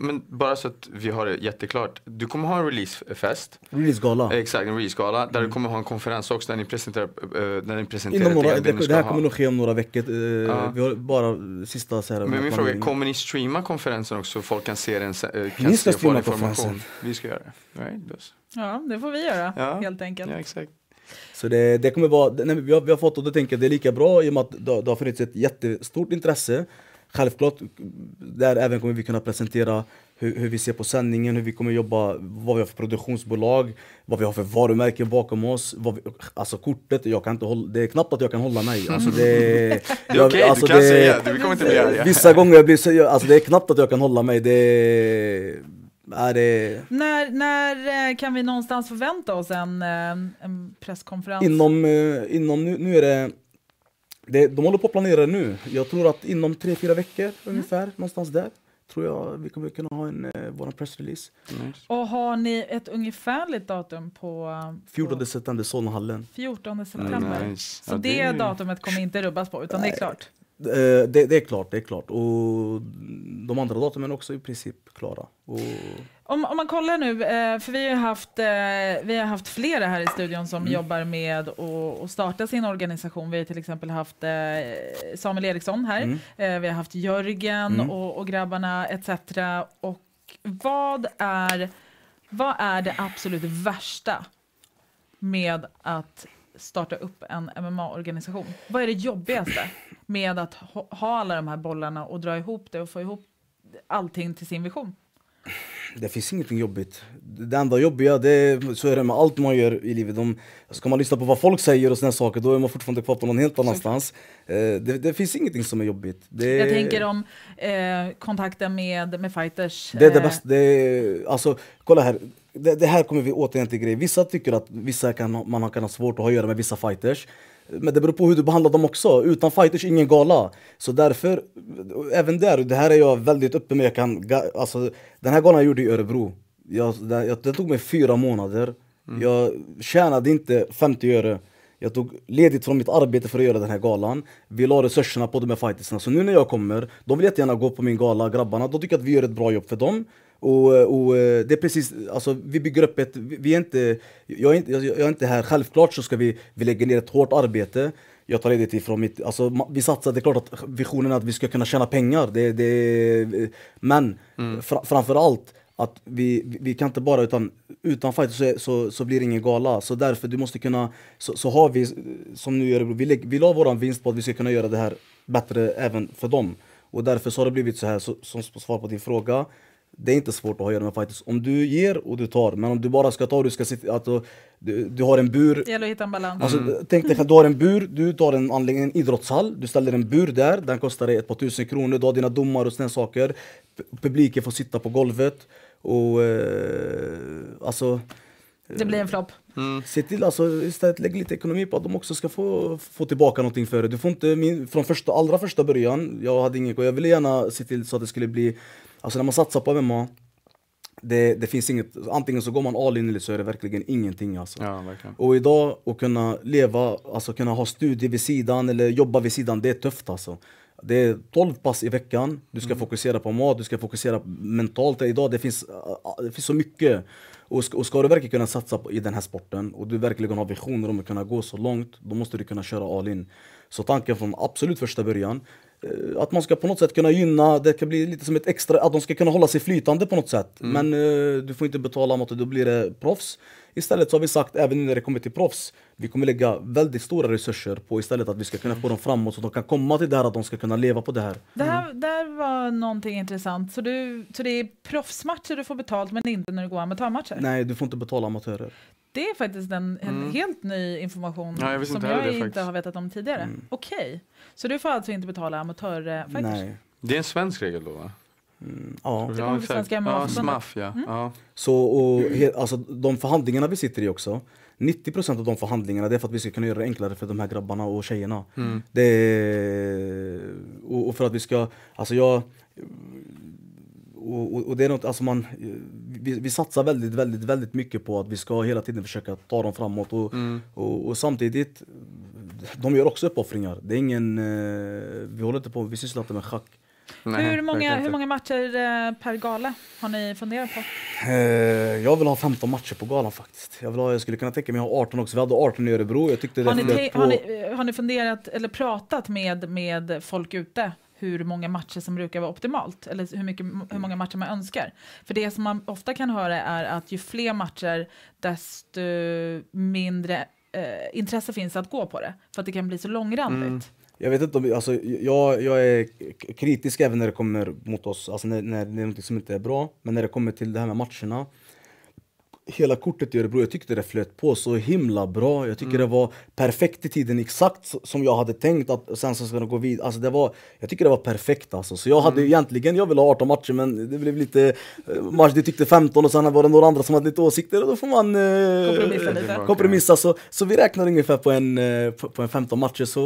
Men bara så att vi har det jätteklart. Du kommer ha en releasefest. releasegala. Exakt, en releasegala. Där du kommer ha en konferens också där ni presenterar, uh, där ni presenterar Inom några, det, ni det här ska kommer ha. nog ske om några veckor. eh, Vi har bara sista så här, Men min fråga är, kommer ni streama konferensen också så folk kan se den, eh, kan Ni ska se streama konferensen. Vi ska göra det. Right? Ja, det får vi göra Ja. helt enkelt. Ja, exakt. Så det, det kommer vara, nej, vi, har, vi har fått och då tänker jag det är lika bra i och med att det, det har funnits ett jättestort intresse. Självklart, där även kommer vi kunna presentera hur, hur vi ser på sändningen, hur vi kommer jobba, vad vi har för produktionsbolag, vad vi har för varumärken bakom oss. Vi, alltså kortet, jag kan inte hålla, det är knappt att jag kan hålla mig. Alltså det, Det är okej, alltså du kan det- säga. Vi kommer inte bli arga. Vissa gånger blir alltså det är knappt att jag kan hålla mig. Det, är det, När, när eh, kan vi någonstans förvänta oss en, eh, en presskonferens? Inom, eh, inom nu, nu är det, det, de håller på att planera nu. Jag tror att inom tre, fyra veckor ungefär, någonstans där, tror jag vi kommer kunna ha en, eh, vår pressrelease. Nice. Och har ni ett ungefärligt datum på, på 14 september, Solnahallen. 14 september? Mm, nice. Så Ja, det, det är- datumet kommer inte rubbas på, utan det är klart. Eh, det, det är klart, det är klart. Och de andra datumen är också i princip klara. Och, Om, om man kollar nu, eh, för vi har, haft, eh, vi har haft flera här i studion som jobbar med att starta sin organisation. Vi har till exempel haft Samuel Eriksson här, Mm. vi har haft Jörgen Mm. och, och grabbarna etc. Och vad är, vad är det absolut värsta med att starta upp en MMA-organisation? Vad är det jobbigaste? med att ha, alla de här bollarna och dra ihop det och få ihop allting till sin vision? Det finns ingenting jobbigt. Det enda jobbiga, det är, så är det med allt man gör i livet. De, ska man lyssna på vad folk säger och såna saker, då är man fortfarande kvar på någon helt annanstans. Eh, det, det finns ingenting som är jobbigt. Det, Jag tänker om eh, kontakten med, med fighters. Det är det eh, bästa. Det alltså, kolla här. Det, det här kommer vi återigen till grej. Vissa tycker att vissa kan, man kan ha svårt att ha att göra med vissa fighters. Men det beror på hur du behandlar dem också. Utan fighters, ingen gala. Så därför, även där, det här är jag väldigt öppen med. Jag kan, alltså, den här galan jag gjorde i Örebro, jag, det, jag, det tog mig fyra månader. Jag tjänade inte 50 öre. Jag tog ledigt från mitt arbete för att göra den här galan. Vi la resurserna på de här fightersna. Så nu när jag kommer, de vill jättegärna gå på min gala, grabbarna. De tycker att vi gör ett bra jobb för dem. Och, och eh, det är precis, alltså vi bygger upp ett, vi är inte, jag är inte, jag är inte här, självklart så ska vi, vi lägga ner ett hårt arbete. Jag tar ledigt ifrån mitt, alltså vi satsar, det är klart att visionen är att vi ska kunna tjäna pengar. Det, det, men fra, framförallt att vi, vi- kan inte bara utan utan fight så, är- så, så blir det ingen gala. Så därför du måste kunna, så, så har vi som nu gör det, vi, vi la våran vinst på att vi ska kunna göra det här bättre även för dem. Och därför så har det blivit så här, så, som svar på din fråga. Det är inte svårt att ha att göra med fighters. Om du ger och du tar, men om du bara ska ta och du ska sitta, alltså, du, du har en bur, Det gäller att hitta en balans. Alltså, Tänk dig att du har en bur, du tar en anläggning, en idrottshall, du ställer en bur där, den kostar dig ett par tusen kronor, du har dina domar och såna saker. Publiken får sitta på golvet och eh, alltså det blir en flopp. Se till alltså istället lägg lite ekonomi på att de också ska få, få tillbaka någonting för det. Du får inte, min, från första, allra första början, jag hade ingen jag ville gärna se till så att det skulle bli, alltså när man satsar på MMA, det, det finns inget, antingen så går man all in eller så är det verkligen ingenting alltså. Ja, verkligen. Och idag att kunna leva, alltså kunna ha studier vid sidan eller jobba vid sidan, det är tufft alltså. Det är 12 pass i veckan, du ska fokusera på mat, du ska fokusera mentalt. Idag det finns, äh, det finns så mycket. Och ska, och ska du verkligen kunna satsa på, i den här sporten och du verkligen har visioner om att kunna gå så långt, då måste du kunna köra all in. Så tanken från absolut första början, att man ska på något sätt kunna gynna, det kan bli lite som ett extra, att de ska kunna hålla sig flytande på något sätt. Men eh, du får inte betala mot det, då blir det proffs. Istället så har vi sagt, även när det kommer till proffs, vi kommer lägga väldigt stora resurser på istället att vi ska kunna få dem framåt så att de kan komma till det här, att de ska kunna leva på det här. Det här där var någonting intressant. Så, du, så det är proffsmatcher du får betalt men inte när du går amatörmatcher? Nej, du får inte betala amatörer. Det är faktiskt en, en Mm. helt ny information Ja, jag som inte jag det inte faktiskt. har vetat om tidigare. Okej, så du får alltså inte betala amatörfighters? Nej. Det är en svensk regel då va? Mm, ja. Det kommer. Svenska Ja, MMA-förbundet. SMAF ja. ja. Så och, he, alltså, de förhandlingarna vi sitter i också 90% av de förhandlingarna det är för att vi ska kunna göra det enklare för de här grabbarna och tjejerna. Mm. Det är, och, och för att vi ska, alltså jag och, och, och det är något, alltså man, vi, vi satsar väldigt, väldigt, väldigt mycket på att vi ska hela tiden försöka ta dem framåt och, Mm. och, och samtidigt, de gör också uppoffringar. Det är ingen, eh, vi håller inte på, vi sysslar inte med schack. Nej, hur, många, hur många matcher eh, per gala har ni funderat på? Eh, jag vill ha 15 matcher på galan faktiskt. Jag, vill ha, jag skulle kunna tänka mig att ha 18 också. Vi hade 18 i Örebro. Jag tyckte det Har ni, på. har, ni, har ni funderat eller pratat med, med folk ute hur många matcher som brukar vara optimalt? Eller hur, mycket, hur många matcher man önskar? För det som man ofta kan höra är att ju fler matcher desto mindre eh, intresse finns att gå på det. För att det kan bli så långrandigt. Mm. Jag vet inte om, alltså, jag, jag är kritisk även när det kommer mot oss, alltså när, när det är något som inte är bra. Men när det kommer till det här med matcherna. Hela kortet i Örebro, jag tyckte det flöt på så himla bra. Jag tycker det var perfekt i tiden, exakt som jag hade tänkt att sen så ska det gå vidare. Alltså det var, jag tycker det var perfekt alltså. Så jag hade egentligen, jag ville ha 18 matcher men det blev lite, eh, match, du tyckte 15 och sen var det några andra som hade lite åsikter och då får man eh, Kompromissa lite. kompromissa. Så, så vi räknar ungefär på en, eh, på, på en 15 matcher så,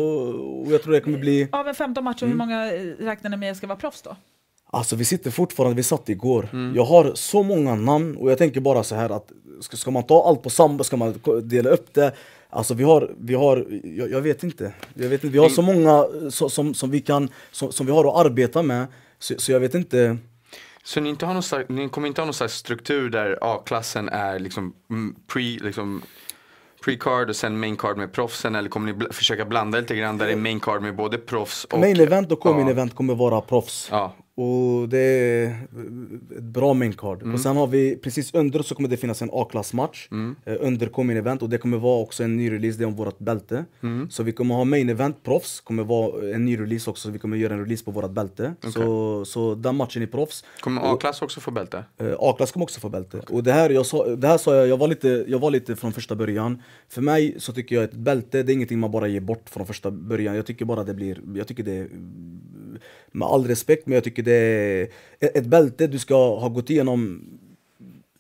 och jag tror det kommer bli Av en 15 matcher, Mm. hur många eh, räknar ni med ska vara proffs då? Alltså vi sitter fortfarande, vi satt igår. Jag har så många namn och jag tänker bara så här att ska, ska man ta allt på samma, ska man dela upp det? Alltså vi har, vi har jag, jag vet inte. Jag vet inte. Vi har så många eh, så, som, som, vi kan, som, som vi har att arbeta med. Så, så jag vet inte. Så ni, inte har någon slags, ni kommer inte ha någon slags struktur där A-klassen är liksom mm, pre, liksom pre-card och sen main card med proffsen eller kommer ni bl- försöka blanda lite grann där det är main card med både proffs och Main event och ja. co-main event kommer vara proffs. Ja, Och det är ett bra main card. Mm. Och sen har vi, precis under så kommer det finnas en A-klassmatch. Mm. Eh, under kommer event och det kommer vara också en ny release, det är om vårt bälte. Mm. Så vi kommer ha main event, proffs, kommer vara en ny release också. Vi kommer göra en release på vårt bälte. Så, så den matchen är proffs. Kommer A-klass också få bälte? Eh, A-klass kommer också få bälte. Och det här, jag sa, det här sa jag, jag var, lite, jag var lite från första början. För mig så tycker jag att ett bälte, det är ingenting man bara ger bort från första början. Jag tycker bara det blir, jag tycker det med all respekt, men jag tycker det ett bälte du ska ha gått igenom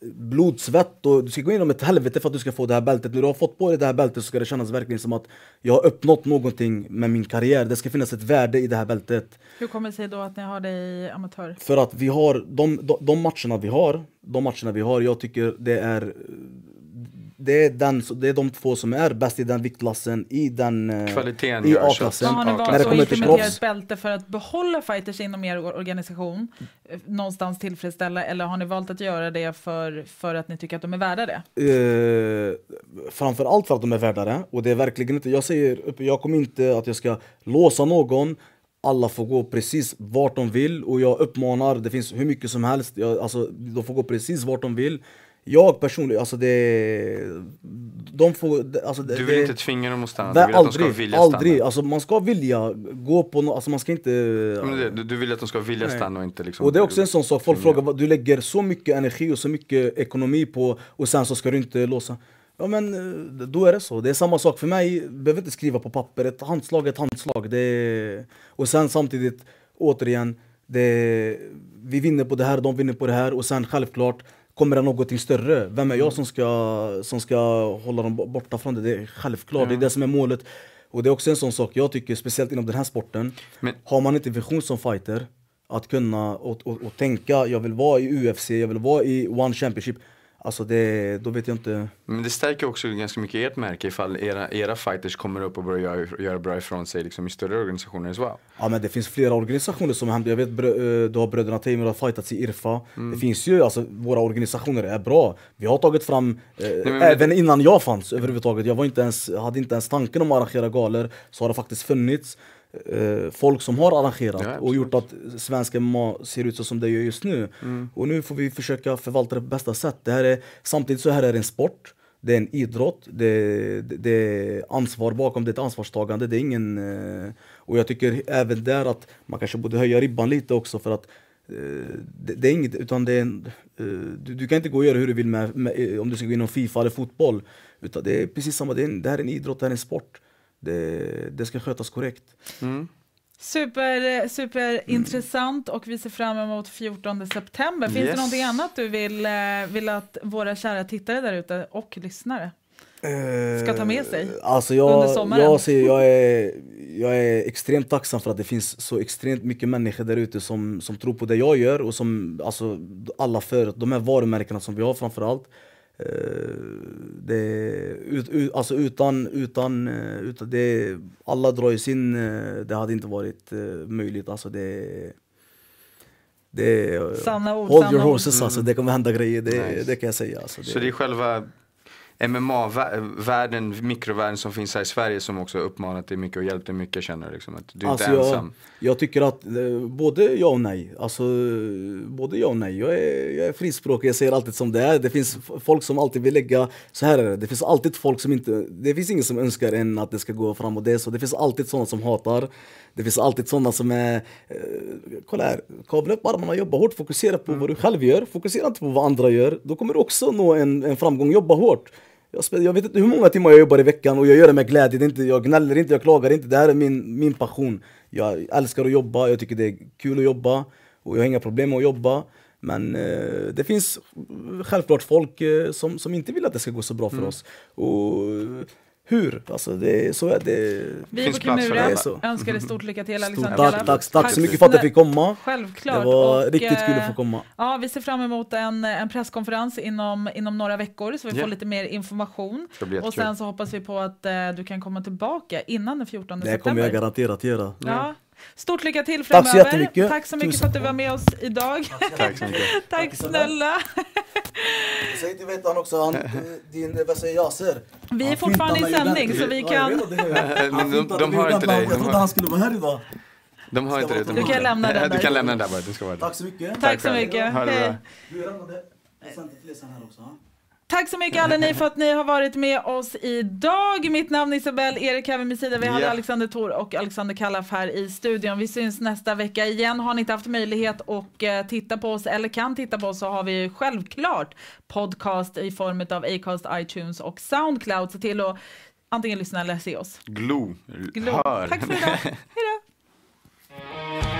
blod, svett och du ska gå igenom ett helvete för att du ska få det här bältet. När du har fått på dig det här bältet så ska det kännas verkligen som att jag har uppnått någonting med min karriär. Det ska finnas ett värde i det här bältet. Hur kommer det sig då att ni har det i amatör? För att vi har, de, de, de matcherna vi har, de matcherna vi har, jag tycker det är det är, den, det är de två som är bäst i den viktklassen, i den eh, Kvaliteten i A-klassen. Så har ni valt att implementera ett bälte för att behålla fighters inom er or- organisation, eh, någonstans tillfredsställa, eller har ni valt att göra det för, för att ni tycker att de är värda det? Eh, framförallt för att de är värda det. Och det är verkligen inte, jag säger, upp- jag kommer inte att jag ska låsa någon. Alla får gå precis vart de vill och jag uppmanar, det finns hur mycket som helst, jag, alltså, de får gå precis vart de vill. Jag personligen, alltså det... De får... Alltså, det, Du vill det, inte tvinga dem att stanna, du vill att de ska aldrig, vilja aldrig. stanna. Alltså man ska vilja gå på no, alltså man ska inte... Det, du, vill att de ska vilja Nej. stanna och inte liksom... Och det är också en sån sak, folk frågar du lägger så mycket energi och så mycket ekonomi på och sen så ska du inte låsa. Ja men eh, då är det så. Det är samma sak för mig, behöver inte skriva på papper. Ett handslag är ett handslag. Det är... Och sen samtidigt, återigen, det... vi vinner på det här, de vinner på det här och sen självklart Kommer det någonting större? Vem är jag som ska, som ska hålla dem borta från det? Det är självklart, det är det som är målet. Och det är också en sån sak jag tycker, speciellt inom den här sporten. Men- Har man inte vision som fighter, att kunna och, och, och tänka jag vill vara i UFC, jag vill vara i One Championship. Alltså det, då vet jag inte. Men det stärker också ganska mycket ert märke ifall era, era fighters kommer upp och börjar göra, göra bra ifrån sig liksom, i större organisationer as well. Ja men det finns flera organisationer som händer. Jag vet eh, du har bröderna Teimur har fightats i Irfa. Mm. Det finns ju, alltså våra organisationer är bra. Vi har tagit fram, eh, men- även innan jag fanns överhuvudtaget. Jag var inte ens, hade inte ens tanken om att arrangera galor. Så har det faktiskt funnits folk som har arrangerat Ja, och gjort att svenska MMA ser ut så som det gör just nu. Mm. Och nu får vi försöka förvalta det på bästa sätt. Det här är, samtidigt så här är det en sport. Det är en idrott, det, det, det är ansvar bakom, det är ett ansvarstagande. Det är ingen, eh, och jag tycker även där att man kanske borde höja ribban lite också för att eh, det, det är inget, utan det är en, eh, du, du kan inte gå och göra hur du vill med, med, eh, om du ska gå inom Fifa eller fotboll. Utan det är precis samma, det, är en, det här är en idrott, det här är en sport. Det, det ska skötas korrekt. Super, super intressant och vi ser fram emot 14 september. Finns Yes. det någonting annat du vill, eh, vill att våra kära tittare där ute och lyssnare ska ta med sig? Alltså under jag, sommaren? jag, ser, jag, är, jag är extremt tacksam för att det finns så extremt mycket människor där ute som, som tror på det jag gör och som alltså, alla för de här varumärkena som vi har framförallt. Eh, det, ut, ut, alltså utan, utan, eh, utan det, alla drar ju sin, eh, det hade inte varit eh, möjligt. Alltså det, det, Sanna ord, Hold sanna your ord. horses alltså, det kommer hända grejer, det, Nice. det kan jag säga. Alltså, Så det är själva MMA-världen, mikrovärlden som finns här i Sverige som också uppmanat dig mycket och hjälpt dig mycket känner du liksom att du är Alltså inte jag, ensam. jag tycker att eh, både ja och nej. Alltså, både ja och nej. Jag är, jag är frispråkig, jag säger alltid som det är. Det finns folk som alltid vill lägga, så här är det. Det finns alltid folk som inte, det finns ingen som önskar en att det ska gå fram och det är så. Det finns alltid sådana som hatar. Det finns alltid sådana som är, eh, kolla här, kavla upp armarna, jobba hårt, fokusera på vad du själv gör. Fokusera inte på vad andra gör. Då kommer du också nå en, en framgång, jobba hårt. Jag, jag vet inte hur många timmar jag jobbar i veckan och jag gör det med glädje. Det inte, jag gnäller inte, jag klagar inte. Det här är min, min passion. Jag älskar att jobba, jag tycker det är kul att jobba och jag har inga problem med att jobba. Men eh, det finns självklart folk eh, som, som inte vill att det ska gå så bra för oss. Och hur? Alltså det, så är det. Vi på Kimura önskar dig stort lycka till Alexander tack, tack, tack så mycket för att jag fick komma. Självklart. Det var och, riktigt kul eh, att få komma. Ja, vi ser fram emot en, en presskonferens inom, inom några veckor så vi Ja. får lite mer information. Det Och sen så hoppas vi på att eh, du kan komma tillbaka innan den 14 Det september. kommer jag garanterat göra. Ja. Stort lycka till Tack så framöver. jättemycket. Tack så mycket Tusen för att du var med oss idag. Tack så mycket. Tack snälla. Säg till vet han också, han, din, vad säger Yaser? Vi är fortfarande i sändning så vi kan... Men de, de har inte dig. Jag De trodde han skulle vara här idag. De har inte det. Du kan lämna den Du där. kan lämna den där bara. Ska vara Tack så mycket. Tack så mycket. Ha det bra. Hej. Du, jag lämnade presenter till er sen här också. Tack så mycket alla ni för att ni har varit med oss idag. Mitt namn är Isabel, Erik här vid min sida. Vi hade. Alexander Thor och Alexander Kallaf här i studion. Vi syns nästa vecka igen. Har ni inte haft möjlighet att eh, titta på oss eller kan titta på oss så har vi ju självklart podcast i form av Acast, iTunes och Soundcloud. Se till att antingen lyssna eller se oss. Glo. Glo. Hör. Tack för idag. Hej då.